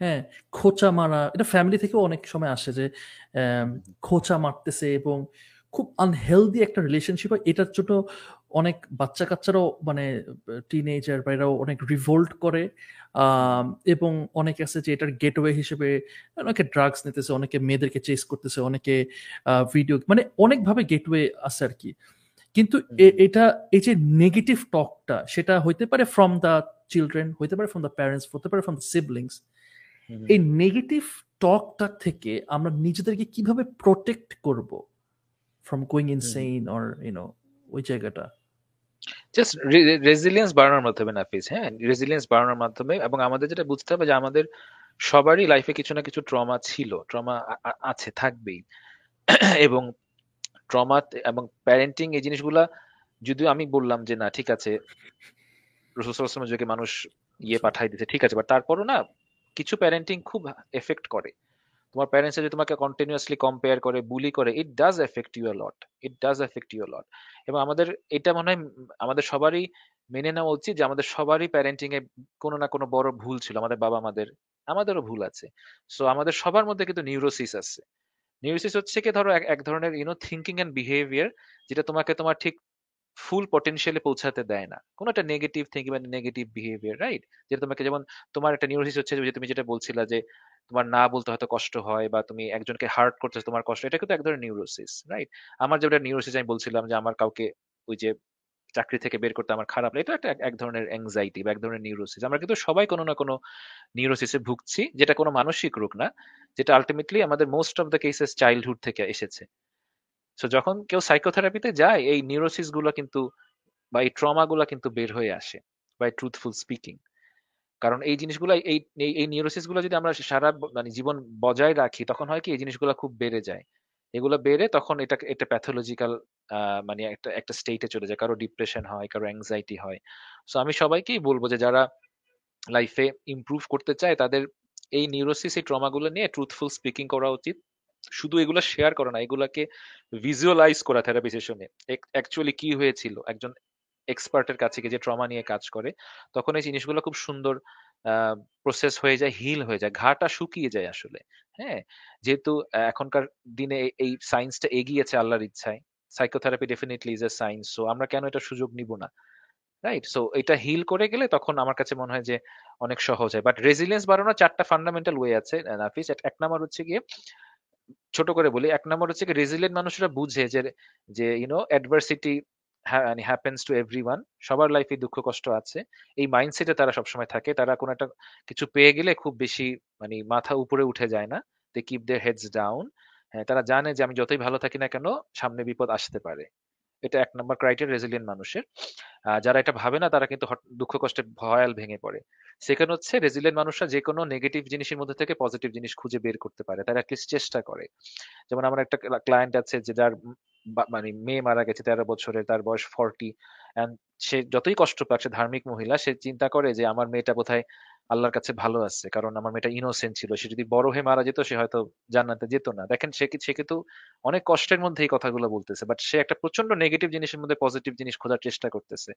হ্যাঁ খোঁচা মারা, এটা ফ্যামিলি থেকেও অনেক সময় আসে যে খোঁচা মারতেছে এবং খুব আনহেলদি একটা রিলেশনশিপ হয়, এটার জন্য অনেক বাচ্চা কাচ্চারাও মানে টিনেজার বা এরাও অনেক রিভোল্ট করে এবং অনেকে আছে যে এটার গেটওয়ে হিসেবে অনেকে ড্রাগস নিতেছে অনেকে মেয়েদেরকে চেস করতেছে অনেকে ভিডিও মানে অনেকভাবে গেটওয়ে আছে আর কি। কিন্তু এটা এই যে নেগেটিভ টকটা সেটা হইতে পারে ফ্রম দ্য চিলড্রেন হইতে পারে ফ্রম দ্য প্যারেন্টস হতে পারে ফ্রম দ্য সিবলিংস এই নেগেটিভ টকটা থেকে আমরা নিজেদেরকে কীভাবে প্রোটেক্ট করব from going insane or you know ওই জায়গাটা? জাস্ট রেজিলিয়েন্স বাড়ানোর মাধ্যমে নাফিস হ্যাঁ? রেজিলিয়েন্স বাড়ানোর মাধ্যমে এবং আমাদের যেটা বুঝতে হবে যে আমাদের সবারই লাইফে কিছু না কিছু ট্রমা ছিল ট্রমা আছে থাকবেই। [clears throat] এবং ট্রমা এবং প্যারেন্টিং এই জিনিসগুলা যদিও আমি বললাম যে না ঠিক আছে রসুলের যুগে মানুষ ইয়ে পাঠাই দিতে ঠিক আছে বাট তারপরও না কিছু প্যারেন্টিং খুব এফেক্ট করে। তোমার প্যারেন্টস যদি তোমাকে কন্টিনিউয়াসলি কম্পেয়ার করে বুলি করে it does affect you lot it does affect you lot এবং আমাদের এটা মনে হয় আমাদের সবারই মেনে নেওয়া উচিত যে আমাদের সবারই প্যারেন্টিং এ কোনো না কোনো বড় ভুল ছিল। আমাদের বাবা আমাদের, আমাদেরও ভুল আছে। সো আমাদের সবার মধ্যে কিন্তু নিউরোসিস আছে। নিউরোসিস হচ্ছে কি ধরো এক ধরনের ইউনো থিঙ্কিং এন্ড বিহেভিয়ার যেটা তোমাকে তোমার ঠিক ফুল পটেনশিয়ালে পৌঁছাতে দেয় না। কোনো একটা নেগেটিভ থিঙ্কিং বা নেগেটিভ বিহেভিয়ার রাইট যেটা তোমাকে যেমন তোমার একটা নিউরোসিস হচ্ছে যে তুমি যেটা বলছিলা যে তোমার না বলতে হয়তো কষ্ট হয় বা তুমি একজনকে হার্ট করতেছো, তোমার কষ্ট, এটা কিন্তু এক ধরনের নিউরোসিস রাইট আমার যেটা নিউরোসিস আমি বলছিলাম যে আমার কাউকে ওই যে চাকরি থেকে বের করতে আমার খারাপ এটা একটা এক ধরনের অ্যাংজাইটি বা এক ধরনের নিউরোসিস আমরা কিন্তু সবাই কোনো না কোনো নিউরোসিসে ভুগছি, যেটা কোনো মানসিক রোগ না, যেটা আলটিমেটলি আমাদের most of the cases childhood থেকে এসেছে। সো যখন কেউ সাইকোথেরাপিতে যায়, এই নিউরোসিসগুলো কিন্তু বা এই ট্রমা গুলো কিন্তু বের হয়ে আসে বাই ট্রুথফুল স্পিকিং কারণ এই জিনিসগুলো, এই এই নিউরোসিসগুলো যদি আমরা সারা মানে জীবন বজায় রাখি, তখন হয় কি, এই জিনিসগুলো খুব বেড়ে যায়। এগুলো বেড়ে তখন এটা এটা প্যাথোলজিক্যাল মানে একটা একটা স্টেটে চলে যায়। কারও ডিপ্রেশন হয়, কারও অ্যাংজাইটি হয়। সো আমি সবাইকেই বলব যে যারা লাইফে ইমপ্রুভ করতে চায়, তাদের এই নিউরোসিস এই ট্রমাগুলো নিয়ে ট্রুথফুল স্পিকিং করা উচিত। শুধু এগুলো শেয়ার করা না, এগুলাকে ভিজুয়ালাইজ করা থেরাপি সেশনে অ্যাকচুয়ালি কি হয়েছিল? একজন এক্সপার্টের কাছে যে ট্রমা নিয়ে কাজ করে, তখন এই জিনিসগুলো খুব সুন্দর প্রসেস হয়ে যায় হিল হয়ে যায়, ঘাটা শুকিয়ে যায় আসলে হ্যাঁ? যেহেতু এখনকার দিনে এই সায়েন্সটা এগিয়েছে আল্লাহর ইচ্ছায় psychotherapy definitely is a science so আমরা কেন এটা সুযোগ নিব না? রাইট সো এটা হিল করে গেলে তখন আমার কাছে মনে হয় যে অনেক সহজ হয়। বাট রেজিলিয়েন্স বাড়ানোর চারটা ফান্ডামেন্টাল ওয়ে আছে নাফিস এক নাম্বার হচ্ছে গিয়ে ছোট করে বলি, এক নম্বর হচ্ছে রেজিলিয়েন্ট মানুষরা বুঝে যে যে you know adversity happens to every one সবার লাইফে দুঃখ কষ্ট আছে। এই মাইন্ডসেটে তারা সবসময় থাকে, তারা কোনো একটা কিছু পেয়ে গেলে খুব বেশি মানে মাথা উপরে উঠে যায় না they keep their heads down তারা জানে যে, আমি যতই ভালো থাকি না কেন, সামনে বিপদ আসতে পারে। এটা এক নম্বর ক্রাইটেরিয়া রেজিলিয়েন্ট মানুষের। যারা এটা ভাবে না, তারা কিন্তু দুঃখ কষ্টে ভয়াল ভেঙে পড়ে। সেখানে হচ্ছে রেজিলিয়েন্ট মানুষরা যে কোনো নেগেটিভ জিনিসের মধ্যে থেকে পজিটিভ জিনিস খুঁজে বের করতে পারে। তারা অ্যাটলিস্ট চেষ্টা করে। যেমন আমার একটা ক্লায়েন্ট আছে যে যার মানে মেয়ে মারা গেছে তেরো বছরের, তার বয়স ফর্টি সে যতই কষ্ট পাচ্ছে ধার্মিক মহিলা, সে চিন্তা করে যে আমার মেয়েটা বোধহয় আল্লাহর কাছে ভালো আছে। কারণ আমার মেয়েটা ইনোসেন্ট ছিল। সে যদি বড় হয়ে মারা যেত, সে হয়তো জান্নাতে যেত না। দেখেন, সে সে কিন্তু অনেক কষ্টের মধ্যে এই কথাগুলো বলতেছে। বাট সে একটা প্রচণ্ড নেগেটিভ জিনিসের মধ্যে পজিটিভ জিনিস খোঁজার চেষ্টা করতেছে।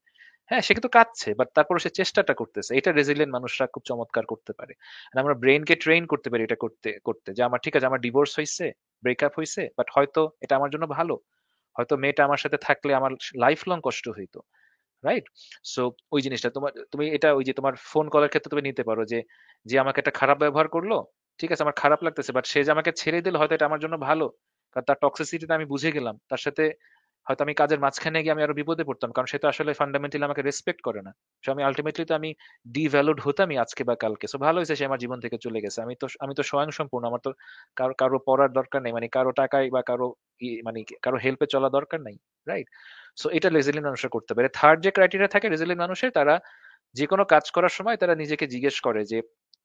হ্যাঁ সে কিন্তু কাঁদছে বাট তারপরে সে চেষ্টাটা করতেছে। এটা রেজিলিয়েন্ট মানুষরা খুব চমৎকার করতে পারে। আমরা ব্রেনকে ট্রেন করতে পারি এটা করতে করতে। যে আমার, ঠিক আছে, আমার ডিভোর্স হয়েছে ব্রেকআপ হয়েছে বাট হয়তো এটা আমার জন্য ভালো। হয়তো মেয়েটা আমার সাথে থাকলে আমার লাইফ লং কষ্ট হইতো। রাইট সো ওই জিনিসটা তোমার, তুমি এটা ওই যে তোমার ফোন কলের ক্ষেত্রে তুমি নিতে পারো যে যে আমাকে একটা খারাপ ব্যবহার করল, ঠিক আছে, আমার খারাপ লাগতেছে বাট সে যে আমাকে ছেড়ে দিল হয়তো এটা আমার জন্য ভালো, কারণ তার টক্সিসিটিটা আমি বুঝে গেলাম, তার সাথে হয়তো আমি কাজের মাঝখানে গিয়ে আমি আরও বিপদে পড়তাম, কারণ সে তো আসলে ফান্ডামেন্টালি আমাকে রেসপেক্ট করে না। সো আমি আলটিমেটলি তো আমি ডিভ্যালুড হতামই আজকে বা কালকে। সো ভালো হয়েছে সে আমার জীবন থেকে চলে গেছে। আমি তো আমি তো স্বয়ং সম্পূর্ণ আমার তো কারও কারও পড়ার দরকার নেই মানে কারও টাকায় বা কারও মানে কারও হেল্পে চলা দরকার নাই রাইট সো এটা রেজিলিয়েন্ট মানুষরা করতে পারে। থার্ড যে ক্রাইটেরিয়া থাকে রেজিলিয়েন্ট মানুষের, তারা যে কোনো কাজ করার সময় তারা নিজেকে জিজ্ঞেস করে যে,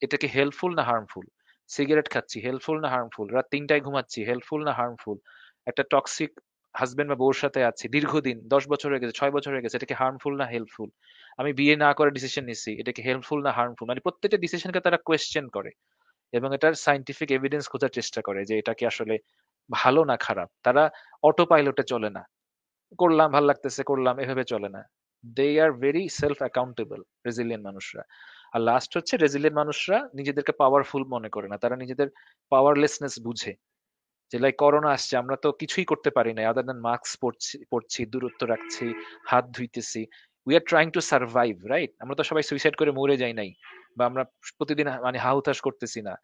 এটা কি হেল্পফুল না হার্মফুল সিগারেট খাচ্ছি হেল্পফুল না হার্মফুল রাত তিনটায় ঘুমাচ্ছি হেল্পফুল না হার্মফুল একটা টক্সিক হাজবেন্ড বা বউর সাথে আছি, দীর্ঘদিন, দশ বছর হয়ে গেছে, ছয় বছর হয়ে গেছে, এটা কি হার্মফুল না হেল্পফুল আমি বিয়ে না করে ডিসিশন নিচ্ছি এটা কি হেল্পফুল না হার্মফুল মানে প্রত্যেকটা ডিসিশনকে তারা কোয়েশ্চেন করে এবং এটার সাইন্টিফিক এভিডেন্স খোঁজার চেষ্টা করে যে, এটা কি আসলে ভালো না খারাপ? তারা অটো পাইলটে চলে না। করলাম, ভালো লাগতেছে, করলাম, এভাবে চলে না। They are very self accountable resilient মানুষরা। আর লাস্ট হচ্ছে রেজিলিয়েন্ট মানুষরা নিজেদেরকে পাওয়ারফুল মনে করে না। তারা নিজেদের পাওয়ারলেসনেস বুঝে। যে লাইক করোনা আসছে, আমরা তো কিছুই করতে পারি না আদার দেন মাস্ক পরছি পরছি, দূরত্ব রাখছি, হাত ধুইতেছি। We are trying to survive right আমরা তো সবাই সুইসাইড করে মরে যাই নাই। বা আমরা প্রতিদিন মানে হাহুতাশ করতেছি না।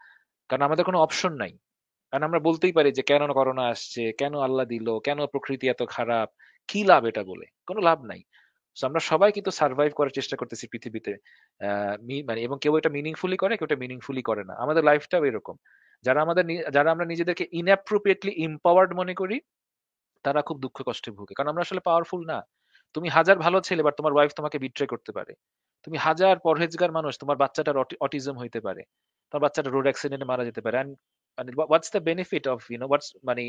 কারণ আমাদের কোনো অপশন নাই। কারণ আমরা বলতেই পারি যে, কেন করোনা আসছে? কেন আল্লাহ দিল? কেন প্রকৃতি এত খারাপ? কি লাভ এটা বলে? কোনো লাভ নাই। আমরা সবাই কিন্তু সার্ভাইভ করার চেষ্টা করতেছি পৃথিবীতে। মানে এবং কেউ এটা মিনিংফুলি করে, কেউ এটা মিনিংফুলি করে না। আমাদের লাইফটাও এরকম। যারা আমাদের যারা আমরা নিজেদেরকে ইনঅ্যাপ্রোপ্রিয়েটলি ইম্পাওয়ার্ড মনে করি, তারা খুব দুঃখ কষ্টে ভুগে। কারণ আমরা আসলে পাওয়ারফুল না। তুমি হাজার ভালো ছেলে বাট তোমার ওয়াইফ তোমাকে বিট্রে করতে পারে। তুমি হাজার পরহেজগার মানুষ, তোমার বাচ্চাটার অটিজম হইতে পারে। তোমার বাচ্চাটা রোড অ্যাক্সিডেন্টে মারা যেতে পারে। মানে what's the benefit of you know what's মানে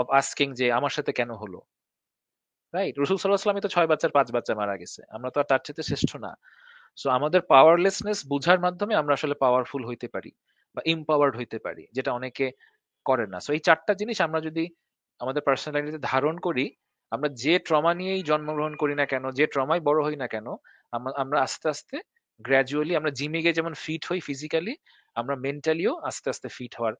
অফ আস্কিং যে, আমার সাথে কেন হলো? রাইট রসুল সাল্লাহ তো ছয় বাচ্চার পাঁচ বাচ্চা মারা গেছে। আমরা তো আর তার চেয়ে শ্রেষ্ঠ না। সো আমাদের পাওয়ারলেসনেস বুঝার মাধ্যমে আমরা আসলে পাওয়ারফুল হইতে পারি বা ইম্পাওয়ার্ড হইতে পারি, যেটা অনেকে করে না। সো এই চারটা জিনিস আমরা যদি আমাদের পার্সোনালিটিতে ধারণ করি, আমরা যে ট্রমা নিয়েই জন্মগ্রহণ করি না কেন, যে ট্রমায় বড় হই না কেন আমরা আস্তে আস্তে গ্র্যাজুয়ালি আমরা জিমে গিয়ে যেমন ফিট হই ফিজিক্যালি আমরা মেন্টালিও আস্তে আস্তে ফিট হওয়ার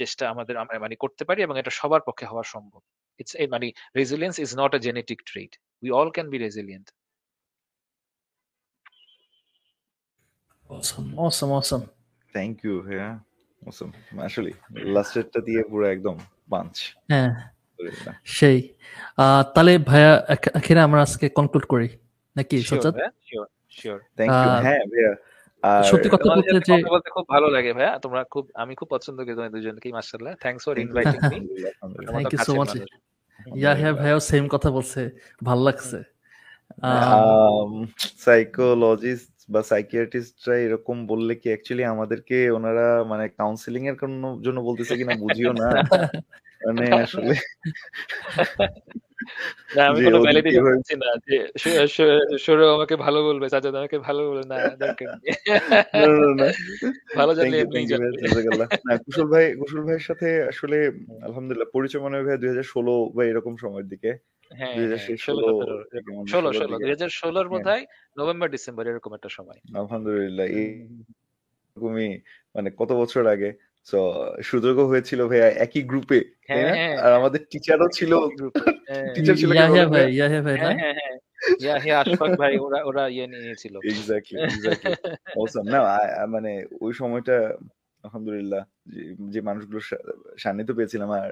চেষ্টা আমাদের মানে করতে পারি এবং এটা সবার পক্ষে হওয়া সম্ভব। ইটস মানে resilience is not a genetic trait we all can be resilient Awesome, awesome, awesome. Thank you হ্যাঁ awesome. আসলে লাস্টেরটা দিয়ে পুরো একদম পাঞ্চ হ্যাঁ সেই। তাহলে ভাইয়া আখ- আখেরে আমরা আজকে কনক্লুড করি। নাকি Sajjad? Sure sure thank you হ্যাঁ ভাইয়া। সত্যি কথা বলতে যে বলতে খুব ভালো লাগে ভাইয়া। তোমরা খুব আমি খুব পছন্দ করি তোমাদের দুজনকেই মাশাআল্লাহ। থ্যাঙ্কস ফর ইনভাইটিং মি আলহামদুলিল্লাহ, Thank you. so ভাইও আলহামদুলিল্লাহ। হ্যাঁ সেম কথা বলছে ভালো লাগছে। হ্যাঁ, সাইকোলজিস্ট বা সাইকিয়াট্রিস্টরা এরকম বললে কি অ্যাকচুয়ালি আমাদেরকে ওনারা মানে কাউন্সিলিং এর কোনো- জন্য বলতেছে কিনা বুঝিও না। [laughs] মানে আসলে না আমি কোনো ওদিকে ভ্যালিডেশন না। যে সৌ- সৌ- সৌরভ আমাকে ভালো বলবে সাজাদ আমাকে ভালো বলবে। না দরকার। ভালো জানলে। না, কুশল ভাই কুশল ভাইয়ের সাথে আসলে আলহামদুলিল্লাহ পরিচয় মনে হয় ভাই দুই হাজার ষোলো বা এরকম সময়ের দিকে। হ্যাঁ হ্যাঁ, ষোলো দুই হাজার ষোলোর হ্যাঁ। বোধ হয় নভেম্বর ডিসেম্বর এরকম একটা সময়। আলহামদুলিল্লাহ এরকমই মানে কত বছর আগে তো সুযোগও হয়েছিল ভাইয়া একই গ্রুপে হ্যাঁ, হ্যাঁ, আর আমাদের টিচারও ছিল হ্যাঁ, [laughs] teacher ছিল ইয়া কেমন হ্যাঁ ভাই ভাই? ইয়া হ্যাঁ ভাই না? হ্যাঁ, হ্যাঁ, হ্যাঁ। ইয়া হিয়া আশফাক ভাই ওরা ওরা ইয়ে নিয়েছিল। এক্স্যাক্টলি এক্স্যাক্টলি অসম না আ- আ- মানে ওই সময়টা আলহামদুলিল্লাহ যে মানুষগুলোর সান্নিধ্য পেয়েছিলাম। আর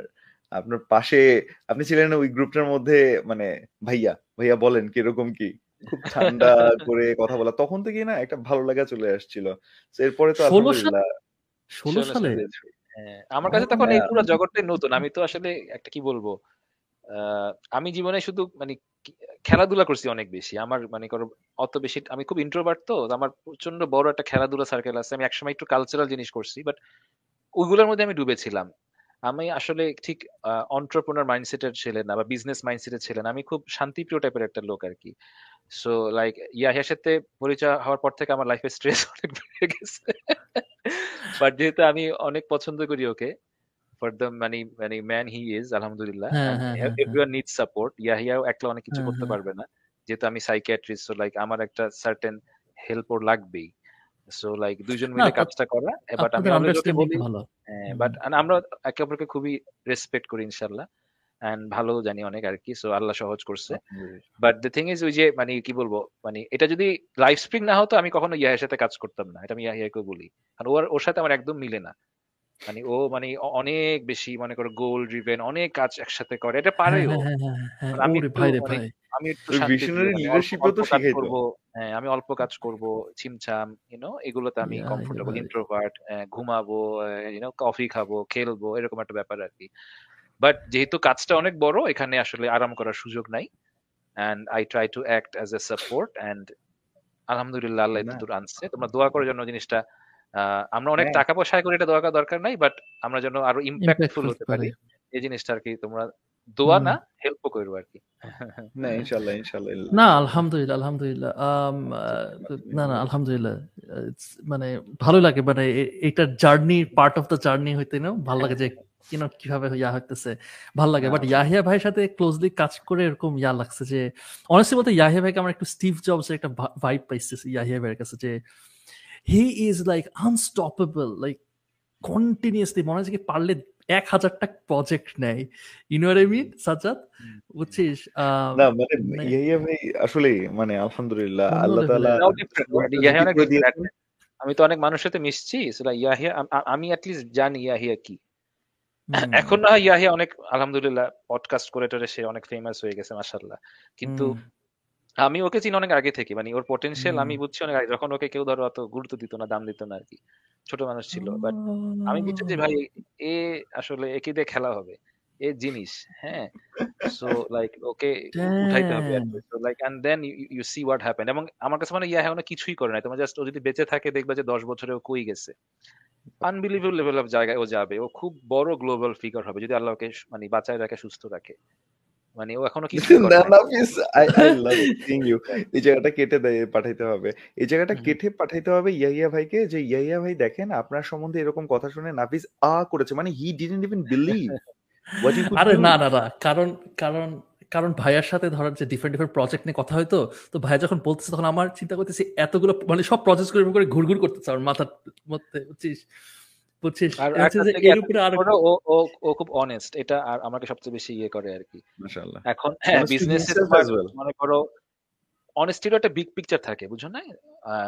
আপনার পাশে আপনি ছিলেন ওই গ্রুপটার মধ্যে মানে ভাইয়া ভাইয়া বলেন কীরকম কি? খুব ঠান্ডা [laughs] করে কথা বলা। তখন থেকেই না একটা ভালো লাগা চলে আসছিল। So এরপরে তো আলহামদুলিল্লাহ ষোলো সালে হ্যাঁ, আমার কাছে তখন এই। পুরো জগৎটাই নতুন। আমি তো আসলে একটা কি বলব? আমি জীবনে শুধু মানে খেলাধুলা করছি অনেক বেশি। আমার মানে করো অত বেশি আমি খুব ইন্ট্রোভার্ট তো তো আমার প্রচণ্ড বড় একটা খেলাধুলা সার্কেল আছে। আমি একসময় একটু কালচারাল জিনিস করছি বাট ওইগুলোর মধ্যে আমি ডুবেছিলাম। আমি আসলে ঠিক অন্টারপ্রনার মাইন্ডসেটের ছিলেন না বা বিজনেস মাইন্ডসেটের ছিলেন আমি খুব শান্তিপ্রিয় টাইপের একটা লোক আর কি। সো লাইক ইয়াহিয়ার সাথে পরিচয় হওয়ার পর থেকে আমার লাইফে স্ট্রেস [laughs] অনেক বেড়ে গেছে। বাট যেহেতু আমি অনেক পছন্দ করি ওকে ফর দ্য মানে মানে ম্যান হি ইজ আলহামদুলিল্লাহ এভরিওয়ান নিড সাপোর্ট ইয়াহিয়াও একলা অনেক কিছু করতে পারবে না। যেহেতু আমি সাইকিয়াট্রিস্ট সো লাইক আমার একটা সার্টেন হেল্প ওর লাগবেই। সো লাইক দুইজন মিলে কাজটা করা বাট আমি অলওয়েজ ওকে বলি বাট আমরা একে অপরকে খুবই রেসপেক্ট করি ইনশাআল্লাহ। এন্ড ভালো জানি অনেক আর কি সো আল্লাহ সহজ করছে। বাট দ্য থিং ইজ ওই যে মানে কি বলব মানে এটা যদি লাইফ স্প্রিং না হতো আমি কখনো ইয়াহের সাথে কাজ করতাম না এটা আমি ইয়াহিয়াকে বলি। কারণ ওর ওর সাথে আমার একদম মিলে না। মানে ও মানে অনেক বেশি মনে করো গোল ড্রিভেন অনেক কাজ একসাথে করে এটা পারে ও। আমি আমি একটু লিডারশিপও তো শিখাই করব হ্যাঁ আমি অল্প কাজ করব ছিমছাম ইউ নো এগুলোতে আমি কমফোর্টেবল ইন্ট্রোভার্ট ঘুমাবো ইউ নো কফি খাব খেলব এরকম একটা ব্যাপার আর কি। বাট যেহেতু কাজটা অনেক বড় এখানে আসলে আরাম করার সুযোগ নাই। And I try to act as a support and আলহামদুলিল্লাহ আল্লাহ এতদূর আনছে। তোমরা দোয়া করার জন্য জিনিসটা আমরা অনেক টাকা পয়সা করে এটা দোয়া দরকার নাই বাট আমরা যেন আরও ইম্প্যাক্টফুল হতে পারি। এই জিনিসটা আর কি তোমরা দোয়া না হেল্প করব আর কি না ইনশাআল্লাহ ইনশাআল্লাহ না আলহামদুলিল্লাহ আলহামদুলিল্লাহ না না আলহামদুলিল্লাহ মানে ভালো লাগে মানে এটা journey part of the journey হইতে না ভালো লাগে যে কিনো কীভাবে ইয়া হইতেছে। ভালো লাগে। বাট ইয়াহিয়া ভাইয়ের সাথে ক্লোজলি কাজ করে এরকম ইয়া লাগছে যে অনেস্টলি বলতে ইয়াহিয়া ভাইকে আমার একটু স্টিভ জবস একটা ভাইব পাইতেছে ইয়াহিয়া ভাইয়ের কাছে যে he is like unstoppable like continuously মনে কি পারলে এক হাজারটা প্রজেক্ট নেয়। ইউ আই মিন সাজাদ বুঝছিস? না মানে ইয়াহিয়া ভাই আসলে মানে আলহামদুলিল্লাহ আল্লাহ তাআলা আমি তো অনেক মানুষের সাথে মিশছি ইয়াহিয়া আমি অ্যাটলিস্ট জানি ইয়াহিয়া কি। এখন না ইয়াহি অনেক আলহামদুলিল্লাহ পডকাস্ট করে টরে সে অনেক ফেমাস হয়ে গেছে মাশাআল্লাহ। কিন্তু আমি ওকে চিনি অনেক আগে থেকে মানে ওর পটেনশিয়াল আমি বুঝছি অনেক আগে যখন ওকে কেউ ধরো অত গুরুত্ব দিত না দাম দিত না আর কি। ছোট মানুষ ছিল বাট আমি বুঝছি যে ভাই এ আসলে একই দিয়ে খেলা হবে? এ জিনিস হ্যাঁ? সো লাইক ওকে উঠাইতে হবে so like and then you see what happen এবং আমার কাছে মানে ইয়া এখন কিছুই করে নাই। তোমার জাস্ট ও যদি বেঁচে থাকে দেখবে যে দশ বছরে ও কই গেছে। আনবিলিভেবল লেভেল অফ জায়গায় ও যাবে। ও খুব বড় গ্লোবাল ফিগার হবে যদি আল্লাহ ওকে মানে বাঁচায় রাখে সুস্থ রাখে। মানে ও এখনও কিছু I I love sing you এই জায়গাটা কেটে পাঠাইতে হবে। এই জায়গাটা কেটে পাঠাইতে হবে ইয়াইয়া ভাইকে যে ইয়াইয়া ভাই দেখেন আপনার সম্বন্ধে এরকম কথা শুনে নাফিস আ করেছে। মানে হি ডিডন্ট ইভেন বিলিভ আরে না না না কারণ কারণ কারণ ভাইয়ার সাথে ধরার যে ডিফারেন্ট ডিফারেন্ট প্রজেক্ট নিয়ে কথা হয়তো তো ভাইয়া যখন বলতেছে তখন আমার চিন্তা করতেছি এতগুলো মানে সব প্রজেক্ট করে করে ঘুরঘুর করতেছে আমার মাথার মধ্যে বুঝছিস? বুঝছিস? এর উপরে আর ও ও ও খুব অনেস্ট এটা আর আমাকে সবচেয়ে বেশি ইয়ে করে আর কি। মাশাআল্লাহ। এখন হ্যাঁ বিজনেস মনে করো অনেস্টিরও একটা বিগ পিকচার থাকে বুঝছ না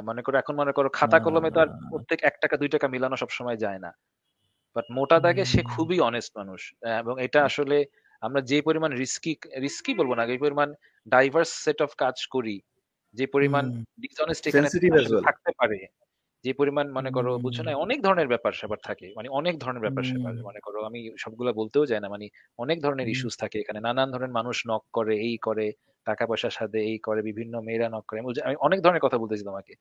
মনে করো এখন মনে করো খাতা কলমে তো আর প্রত্যেক এক টাকা দুই টাকা মিলানো সবসময় যায় না। বাট মোটা দাগে সে খুবই অনেস্ট মানুষ। এবং এটা আসলে আমরা যে পরিমাণ রিস্কি রিস্কি বলব না যে পরিমাণ ডাইভার্স সেট অফ কাজ করি যে পরিমাণ ডিসঅনেস্ট এখানে থাকতে পারে যে পরিমাণ মনে করো বুঝছ না অনেক ধরনের ব্যাপার স্যাপার থাকে মানে অনেক ধরনের ব্যাপার স্যাপার। মনে করো আমি সবগুলা বলতেও যাই না মানে অনেক ধরনের ইস্যুস থাকে এখানে। নানান ধরনের মানুষ নক করে এই করে টাকা পয়সার সাথে এই করে বিভিন্ন মেয়েরা নক করে আমি অনেক ধরনের কথা বলতেছি তোমাকে।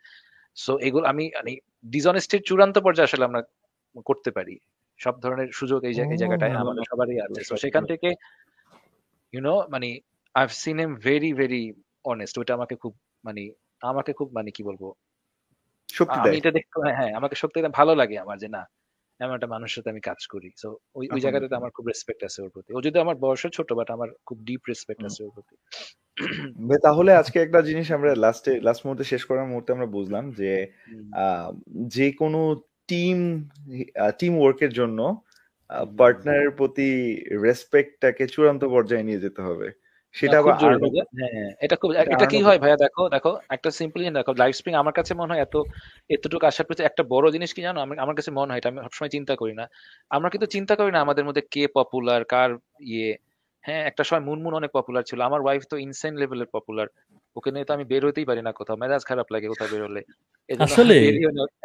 সো এগুলো আমি মানে ডিসঅনেস্টির চূড়ান্ত পর্যায়ে আসলে আমরা করতে পারি। সব ধরনের সুযোগ এই জায়গাটায় আমাদের সবারই আছে। তো সেখান থেকে ইউনো মানে I seen am very very honest ওটা আমাকে খুব মানে আমাকে খুব মানে কি বলব? আমি এটা দেখতে হ্যাঁ আমাকে শক্তি ভালো লাগে আমার যে না এমন একটা মানুষের সাথে আমি কাজ করি। তো ওই ওই জায়গাটাতে আমার খুব রেসপেক্ট আছে ওর প্রতি। ও যদি আমার বয়সে ছোট বাট আমার খুব ডিপ রেসপেক্ট আছে ওর প্রতি। তাহলে আজকে একটা জিনিস আমরা লাস্টে লাস্ট মুহূর্তে শেষ করার মুহূর্তে আমরা বুঝলাম যে যে কোনো টিম টিম ওয়ার্কের জন্য পার্টনারের প্রতি রেসপেক্টটাকে চূড়ান্ত পর্যায়ে নিয়ে যেতে হবে। সেটা আবার হ্যাঁ এটা খুব এটা কি হয় ভাইয়া দেখো দেখো একটা সিম্পলি দেখো লাইফ স্প্রিং আমার কাছে মনে হয় এত এতটুকু আসার একটা বড় জিনিস কি জানো? আমার কাছে মনে হয় এটা আমি সবসময় চিন্তা করি না। আমরা কিন্তু চিন্তা করি না আমাদের মধ্যে কে পপুলার কার ইয়ে। হ্যাঁ একটা সময় মুনমুন অনেক পপুলার ছিল। আমার ওয়াইফ তো ইনসেন লেভেলের পপুলার ওকে নিয়ে তো আমি বের হতেই পারি না কোথাও। মেজাজ খারাপ লাগে কোথাও বেরোলে। আসলে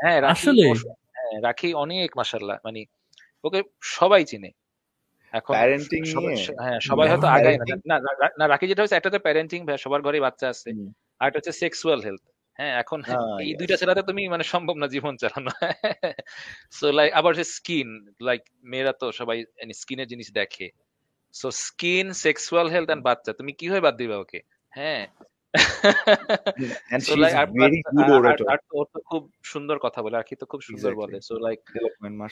হ্যাঁ আসলে হ্যাঁ রাখি অনেক মাসাল্লাহ মানে ওকে সবাই চিনে। এখন হ্যাঁ সবাই হয়তো আগায় না। না রাখি যেটা হচ্ছে একটা তো প্যারেন্টিং সবার ঘরে বাচ্চা আছে। আর একটা হচ্ছে সেক্সুয়াল হেলথ হ্যাঁ এখন এই দুইটা ছাড়াতে তুমি মানে সম্ভব না জীবন চালানো। [laughs] সো লাইক আবার যে স্কিন লাইক মেয়েরা তো সবাই স্কিনের জিনিস দেখে। So skin sexual health and বাচ্চা তুমি কি হয়ে বাদ দিবে ওকে? হ্যাঁ [laughs] and so like very good orator. আর তো খুব সুন্দর কথা বলে আরকি তো খুব সুন্দর বলে। সো লাইক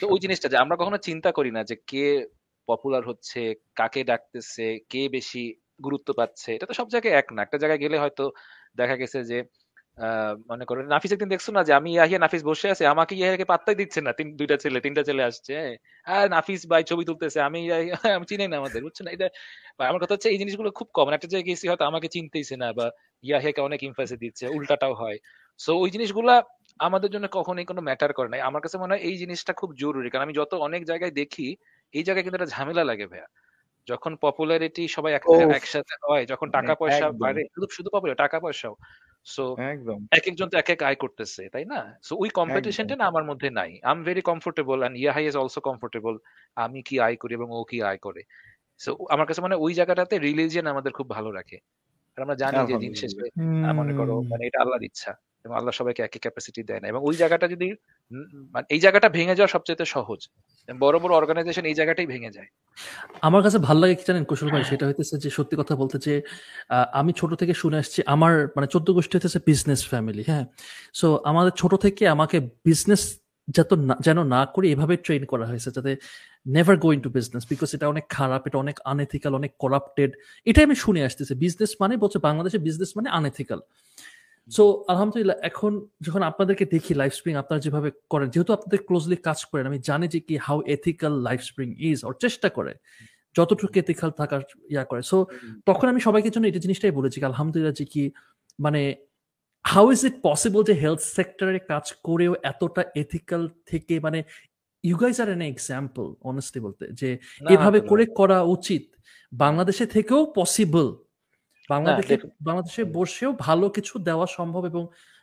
তো ওই জিনিসটা যে আমরা কখনো চিন্তা করি না যে কে পপুলার হচ্ছে কাকে ডাকতেছে কে বেশি গুরুত্ব পাচ্ছে এটা তো সব জায়গায় এক না। একটা জায়গায় গেলে হয়তো দেখা গেছে যে মনে করো, নাফিস একদিন দেখছ না যে আমি ইয়াহিয়া নাফিস বসে আছে, আমাকে ইয়াহিয়াকে পাত্তাই দিচ্ছে না, তিন, দুইটা ছেলে, তিনটা ছেলে আসছে হ্যাঁ। আর নাফিস ভাই ছবি তুলতেছে, আমি [laughs] আমি চিনি না আমাদের, বুঝছ না? এটা আমার কথা হচ্ছে এই জিনিসগুলো খুব কমন একটা জায়গায় গেছি হয়তো আমাকে চিনতেইছে না বা ইয়াহিয়াকে অনেক ইমফাসে দিচ্ছে, উল্টাটাও হয়। সো ওই জিনিসগুলা আমাদের জন্য কখনোই কোনো ম্যাটার করে না আমার কাছে মনে হয় এই জিনিসটা খুব জরুরি, কারণ আমি যত অনেক জায়গায় দেখি, এই জায়গায় কিন্তু একটা ঝামেলা লাগে, ভাইয়া। যখন পপুলারিটি সবাই একসাথে হয় যখন টাকা পয়সা একদম। বাইরে শুধু শুধু পপুলার টাকা পয়সাও। সো একদম। এক একজন তো এক এক আয় করতেছে তাই না? সো ওই কম্পিটিশনটা না আমার মধ্যে নাই। I am very comfortable and Yahya is also comfortable আমি কি আয় করি এবং ও কি আয় করে। সো আমার কাছে মানে ওই জায়গাটাতে রিলিজিয়ন আমাদের খুব ভালো রাখে। আমরা জানি যে দিন শেষে মনে করো মানে এটা আল্লাহর ইচ্ছা। এবং আল্লাহ সবাইকে একই ক্যাপাসিটি দেয় না। এবং ওই জায়গাটা যদি মানে এই জায়গাটা ভেঙে যাওয়া সবচেয়ে সহজ। বড় বড় অর্গানাইজেশন এই জায়গাটাই ভেঙে যায়। আমার কাছে ভালো লাগে কি জানেন কুশল ভাই? সেটা হইতেছে যে সত্যি কথা বলতে যে আমি ছোট থেকে শুনে আসছি, আমার মানে চোদ্দ গোষ্ঠী হইতেছে বিজনেস ফ্যামিলি হ্যাঁ? সো আমাদের ছোট থেকে আমাকে বিজনেস যত যেন না করে এভাবে ট্রেন করা হয়েছে, যাতে never go in to business because এটা অনেক খারাপ, এটা অনেক আনএথিক্যাল অনেক করাপ্টেড এটাই আমি শুনে আসতেছি। বিজনেস মানে বলছে বাংলাদেশে বিজনেস মানে আনএথিক্যাল সো আলহামদুলিল্লাহ এখন যখন আপনাদেরকে দেখি লাইফ স্প্রিং আপনারা যেভাবে করেন যেহেতু আপনাদের ক্লোজলি কাজ করেন আমি জানি যে কি how ethical life spring is ওর চেষ্টা করে যতটুকু এথিক্যাল থাকার ইয়া করে। সো তখন আমি সবাইকে জন্য এটা জিনিসটাই বলেছি আলহামদুলিল্লাহ যে কি মানে হাউ ইজ ইট পসিবল যে হেলথ সেক্টরে কাজ করেও এতটা এথিক্যাল থেকে মানে you guys are an example honestly বলতে যে এভাবে করে করা উচিত। বাংলাদেশে থেকেও পসিবল বাংলাদেশে বাংলাদেশে বসেও ভালো কিছু দেওয়া সম্ভব এবং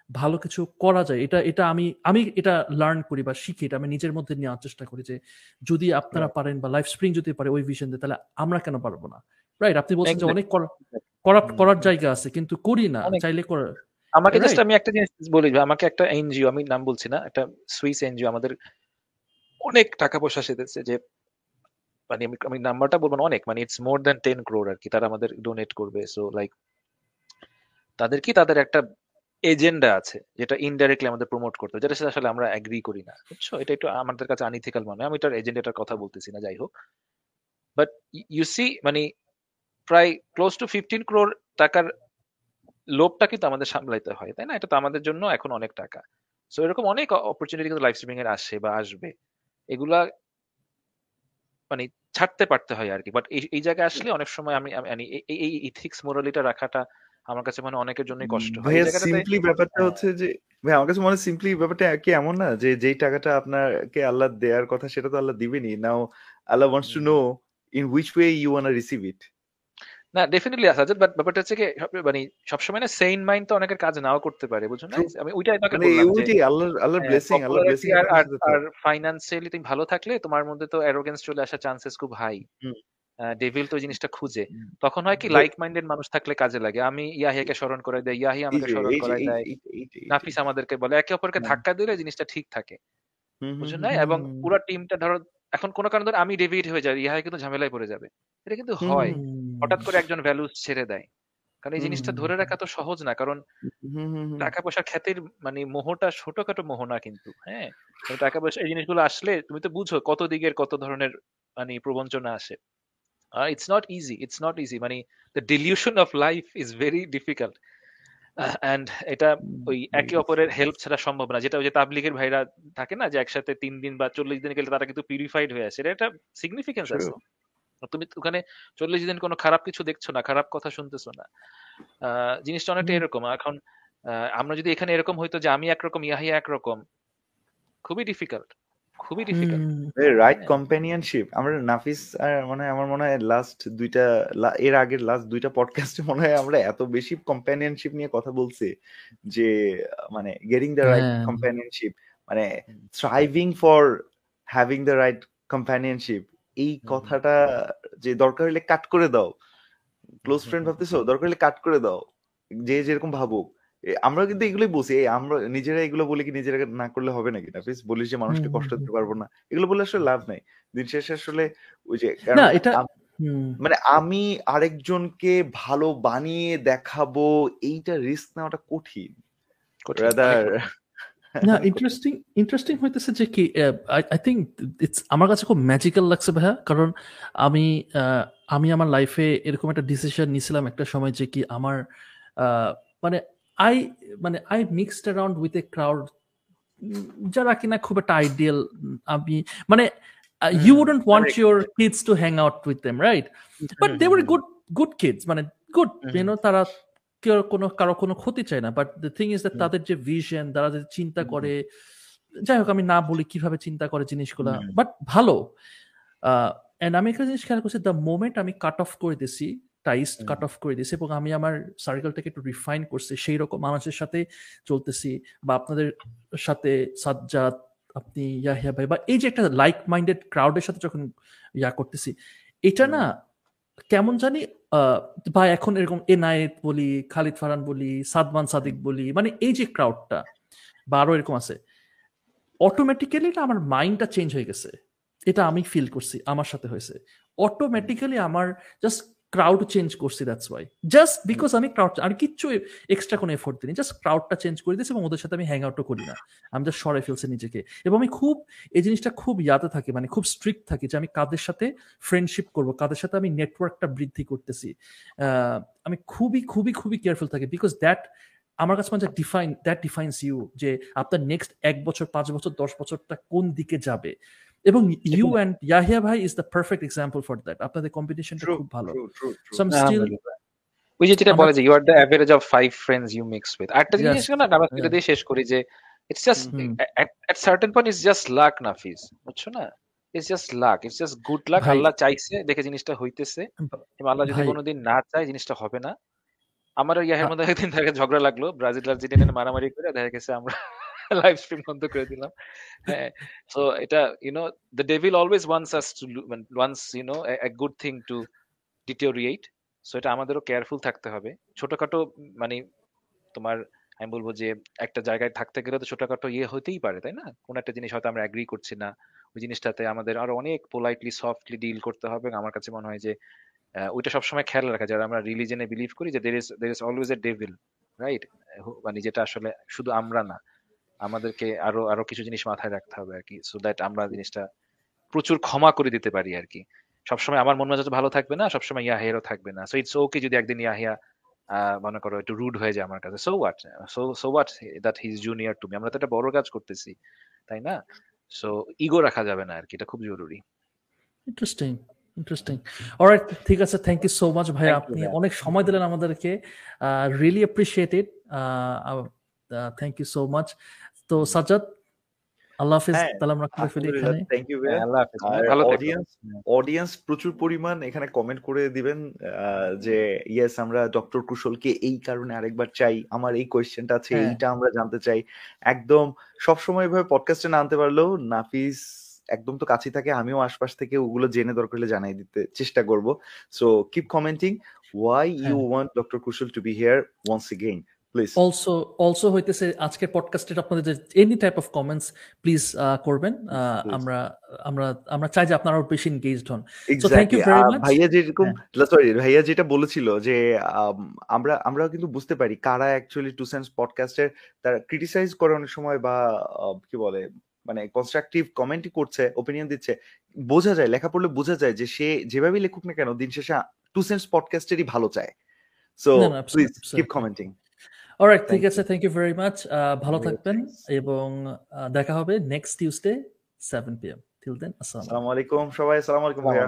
ভালো কিছু করা যায়। এটা এটা আমি আমি এটা লার্ন করি বা শিখি এটা আমি নিজের মধ্যে নেওয়ার চেষ্টা করি যে যদি আপনারা পারেন বা লাইফ স্প্রিং যদি পারে ওই ভিশন দিয়ে তাহলে আমরা কেন পারব না? রাইট আপনি বলছেন যে অনেক করাপ্ট করার জায়গা আছে কিন্তু করি না চাইলে করার আমাকে জাস্ট আমি একটা জিনিস বলি আমাকে একটা এনজিও আমি নাম বলছি না একটা সুইস এনজিও আমাদের অনেক টাকা পয়সা সেদেছে যে মানে আমি নাম্বারটা বলব অনেক মানে it's more than ten crore আর কি তারা আমাদের ডোনেট করবে সো লাইক তাদের কি, তাদের একটা এজেন্ডা আছে, যেটা ইনডাইরেক্টলি আমাদের প্রমোট করতে যেটা সাথে আসলে আমরা এগ্রি করি না, বুঝছ? এটা একটু আমাদের কাছে আনইথিক্যাল মনে আমি এটার এজেন্ডাটার কথা বলতেছি না, যাই হোক বাট ইউ সি মানে প্রায় ক্লোজ টু ফিফটিন ক্রোর টাকার লোভটা কিন্তু আমাদের সামলাইতে হয়, তাই না? এটা তো আমাদের জন্য এখন অনেক টাকা সো এরকম অনেক অপরচুনিটি কিন্তু লাইভ স্ট্রিমিং এর আসে বা আসবে, এগুলা মানে ছাড়তে পারতে হয় আর কি বাট এই জায়গায় আসলে অনেক সময় আমি মানে এই- ইথিক্স মোরালিটা রাখাটা আমার কাছে মানে অনেকের জন্য কষ্ট হয়। সিম্পলি ব্যাপারটা হ্যাঁ। হচ্ছে যে ভাই আমার কাছে মনে হয় সিম্পলি ব্যাপারটা কি এমন না যে যেই টাকাটা আপনাকে আল্লাহ দেওয়ার কথা সেটা তো Allah দিবেনি now Allah wants to know in which way you want receive it না ডেফিনেটলি আসাদ বাট ব্যাপারটা হচ্ছে কি মানে সবসময় না সেইন মাইন্ড তো অনেকের কাজ নাও করতে পারে বুঝছ না? আমি ওইটাই মানে বললাম যে আল্লাহর আল্লাহর হ্যাঁ, ব্লেসিং আল্লাহর ব্লেসিং আর আর ফাইন্যান্সিয়ালি তুমি ভালো থাকলে তোমার মধ্যে তো অ্যারোগেন্স চলে আসার চান্সেস খুব হাই ডেভিল তো জিনিসটা খুঁজে। তখন হয় কি লাইক মাইন্ডেড মানুষ থাকলে কাজে লাগে। আমি ইয়াহিয়াকে স্মরণ করে দেয় ইয়াহি আমাকে স্মরণ করায় দেয় নাফিস আমাদেরকে বলে একে অপরকে ধাক্কা দিলে জিনিসটা ঠিক থাকে বুঝলেন না? এবং পুরো টিমটা ধরো এখন কোনো কারণে ধরো আমি ডেভিড হয়ে যাই ইয়াহি কিন্তু ঝামেলায় পড়ে যাবে। এটা কিন্তু হয়। হঠাৎ করে একজন ভ্যালুস ছেড়ে দেয়। কারণ এই জিনিসটা ধরে রাখা তো সহজ না কারণ টাকা পয়সা খ্যাতির মানে মোহটা ছোটখাটো মোহ না কিন্তু হ্যাঁ? টাকা পয়সা এই জিনিসগুলো আসলে তুমি তো বুঝো কত দিকের কত ধরনের মানে প্রবঞ্চনা আসে। It's not easy it's not easy মানে the delusion of life is very difficult and এটা ওই একে অপরের হেল্প ছাড়া সম্ভব না। যেটা ওই যে তাবলিগের ভাইরা থাকে না যে একসাথে তিন দিন বা চল্লিশ দিন গেলে তারা কিন্তু পিউরিফাইড হয়ে আসে। এটা একটা সিগনিফিকেন্স আছে। তুমি ওখানে চল্লিশ দিন কোনো খারাপ কিছু দেখছ না খারাপ কথা শুনতেছো না। আহ, জিনিসটা অনেকটা। এরকম। এখন আমরা যদি এখানে এরকম হইতো যে আমি একরকম ইয়াহিয়া একরকম খুবই ডিফিকাল্ট খুবই ডিফিকাল্ট রাইট। কম্প্যানিয়নশিপ আমরা নাফিস আর মানে আমার মনে হয় লাস্ট দুইটা এর আগের লাস্ট দুইটা পডকাস্টে মনে হয় আমরা এত বেশি কম্প্যানিয়নশিপ নিয়ে কথা বলছি যে মানে গেটিং দ্য রাইট। কম্প্যানিয়নশিপ মানে thriving for having the right companionship এই কথাটা যে দরকার হলে কাট করে দাও। ক্লোজ ফ্রেন্ড ভাবতেছো? দরকার হলে কাট করে দাও। যে যেরকম ভাবুক। আমরা কিন্তু এগুলোই বলছি এই আমরা নিজেরা এগুলো বলি কি নিজেরা না করলে হবে নাকি নাফিস? বলিস যে মানুষকে কষ্ট দিতে পারব না। এগুলো বলে আসলে লাভ নাই। দিন শেষে আসলে ওই যে না, এটা- মানে আমি আরেকজনকে ভালো বানিয়ে দেখাবো এইটা রিস্ক নেওয়াটা কঠিন। কঠিন, রাদার না ইন্টারেস্টিং ইন্টারেস্টিং হইতেছে যে কি আই আই থিংক ইটস আমার কাছে খুব ম্যাজিক্যাল লাগছে ভাইয়া। কারণ আমি আহ, আমি আমার লাইফে এরকম একটা ডিসিশন নিয়েছিলাম একটা সময় যে কি আমার আহ, মানে আই মানে I mixed around with a crowd যারা কিনা খুব একটা আইডিয়াল আমি মানে you wouldn't want your kids to hang out with them right but they were good good kids মানে গুড ইউনো তারা কেউ কোনো কারও কোনো ক্ষতি চায় না। But the thing is that তাদের যে ভিশন তারা যে চিন্তা করে যাই হোক আমি না বলি কীভাবে চিন্তা করে জিনিসগুলা বাট ভালো। এন্ড আমি একটা জিনিস খেয়াল করছি দ্য মোমেন্ট আমি কাট অফ করে দিছি টাইস কাট অফ করে দিয়েছে এবং আমি আমার সার্কেলটাকে একটু রিফাইন করছি। সেই রকম মানুষের সাথে চলতেছি বা আপনাদের সাথে সাজ্জাদ আপনি ইয়াহিয়া ভাই বা এই যে একটা লাইক মাইন্ডেড ক্রাউডের সাথে যখন ইয়া করতেছি এটা না কেমন জানি বা এখন এরকম এনায়েত বলি খালিদ ফারান বলি সাদমান সাদিক বলি মানে এই যে ক্রাউডটা বা আরও এরকম আছে অটোমেটিক্যালি না আমার মাইন্ডটা চেঞ্জ হয়ে গেছে। এটা আমি ফিল করছি আমার সাথে হয়েছে। অটোমেটিক্যালি আমার জাস্ট ক্রাউড চেঞ্জ করছি দ্যাটস ওয়াই জাস্ট বিকজ আমি ক্রাউড আর কিচ্ছু এক্সট্রা কোনো এফোর্ট দিই জাস্ট ক্রাউডটা চেঞ্জ করে দিয়েছি এবং ওদের সাথে আমি হ্যাং আউটও করি না। আমি জাস্ট সরে ফেলছি নিজেকে। এবং আমি খুব, এই জিনিসটা খুব ইয়াতে থাকি মানে খুব স্ট্রিক্ট থাকি যে আমি কাদের সাথে ফ্রেন্ডশিপ করব, কাদের সাথে আমি নেটওয়ার্কটা বৃদ্ধি করতেছি। আমি খুবই খুবই খুবই কেয়ারফুল থাকি বিকজ দ্যাট আমার কাছে মানে ডিফাইন দ্যাট ডিফাইন্স ইউ যে আপনার নেক্সট এক বছর পাঁচ বছর দশ বছরটা কোন দিকে যাবে? এবং ইউ অ্যান্ড ইয়াহিয়া ভাই is the perfect example for that আপনাদের কম্পিটিশনটা খুব ভালো. সো স্টিল ওই যে যেটা বলে যে you are the average of five friends you mix with আরেকটা জিনিস না আমরা yeah. দিয়ে শেষ করি যে it's just. At certain point it's just luck Nafis বুঝছ না? It's just luck it's just good luck Allah চাইছে দেখে জিনিসটা হইতেছে। এবং আল্লাহ যদি কোনোদিন না চায় জিনিসটা হবে না। আমারও ইয়াহের মধ্যে একদিন থেকে ঝগড়া লাগল ব্রাজিল আর্জেন্টিনা মারামারি করে দেখা গেছে আমরা লাইভ স্ট্রিম বন্ধ করে দিলাম। হ্যাঁ সো এটা you know the devil always wants us to wants you know a good thing to deteriorate so এটা আমাদেরও কেয়ারফুল থাকতে হবে। ছোটখাটো মানে তোমার আমি বলব যে একটা জায়গায় থাকতে গেলে তো ছোটখাটো ইয়ে হতেই পারে তাই না? কোন একটা জিনিস হয়তো আমরা অ্যাগ্রি করছি না। ওই জিনিসটাতে আমাদের আরও অনেক পোলাইটলি সফটলি ডিল করতে হবে। আমার কাছে মনে হয় যে ওইটা সবসময় খেয়াল রাখা যারা আমরা রিলিজনে বিলিভ করি যে there is there is always a devil right মানে যেটা আসলে শুধু আমরা না, আমাদেরকে আরও আরও কিছু জিনিস মাথায় রাখতে হবে আর কি সো দ্যাট আমরা জিনিসটা প্রচুর ক্ষমা করে দিতে পারি আর কি। সবসময় আমার মন মেজাজ ভালো থাকবে না, সবসময় ইয়াহিয়ারও থাকবে না। সো ইটস ওকে যদি একদিন ইয়াহিয়া মনে করো একটু রুড হয়ে যায় আমার কাছে so what so so what that he is junior to me আমরা তো একটা বড় কাজ করতেছি, তাই না? সো ইগো রাখা যাবে না আর কি, এটা খুব জরুরি। ইন্টারেস্টিং ইন্টারেস্টিং অলরাইট ঠিক আছে থ্যাংক ইউ সো মাচ ভাই। আপনি অনেক সময় দিলেন আমাদেরকে। Really appreciated thank you so much তো সাজ্জাদ আল্লাহ হাফিজ হ্যাঁ, তাহলে আমরা করে ফেলি এখানে। থ্যাংক ইউ আল্লাহ হাফেজ ভালো অডিয়েন্স অডিয়েন্স প্রচুর পরিমাণ এখানে কমেন্ট করে দিবেন আহ, যে ইয়েস আমরা ডক্টর কুশলকে এই কারণে আরেকবার চাই আমার এই কোয়েশ্চেনটা আছে হ্যাঁ। এইটা আমরা জানতে চাই। একদম সবসময় এভাবে পডকাস্টে না আনতে পারলেও নাফিস একদম তো কাছেই থাকে আমিও আশপাশ থেকে ওগুলো জেনে দরকার হলে জানাই দিতে চেষ্টা করব so keep commenting why you হ্যাঁ। Want doctor Kushal to be here once again please also also হইতেছে আজকের পডকাস্টের আপনাদের যে any type of comments please করবেন আমরা আমরা আমরা চাই যে আপনারা আরও বেশি এনগেজড হন thank you exactly very much. ভাইয়া যেরকম হ্যাঁ। সরি ভাইয়া যেটা বলেছিল যে আম, আমরা আমরা কিন্তু বুঝতে পারি কারা অ্যাকচুয়ালি টু সেন্স পডকাস্টের তারা ক্রিটিসাইজ করে অনেক সময় বা কি বলে মানে কনস্ট্রাকটিভ কমেন্টই করছে ওপিনিয়ন দিচ্ছে বোঝা যায় লেখা পড়লে বোঝা যায় যে সে যেভাবেই লেখুক না কেন দিন শেষে টু সেন্স পডকাস্টেরই ভালো চায়। So please keep commenting alright ঠিক আছে থ্যাংক ইউ ভেরি মাচ ভালো থাকবেন এবং দেখা হবে next Tuesday 7 PM till then আসসালামু আলাইকুম সবাই আসসালামু আলাইকুম ভাইয়া।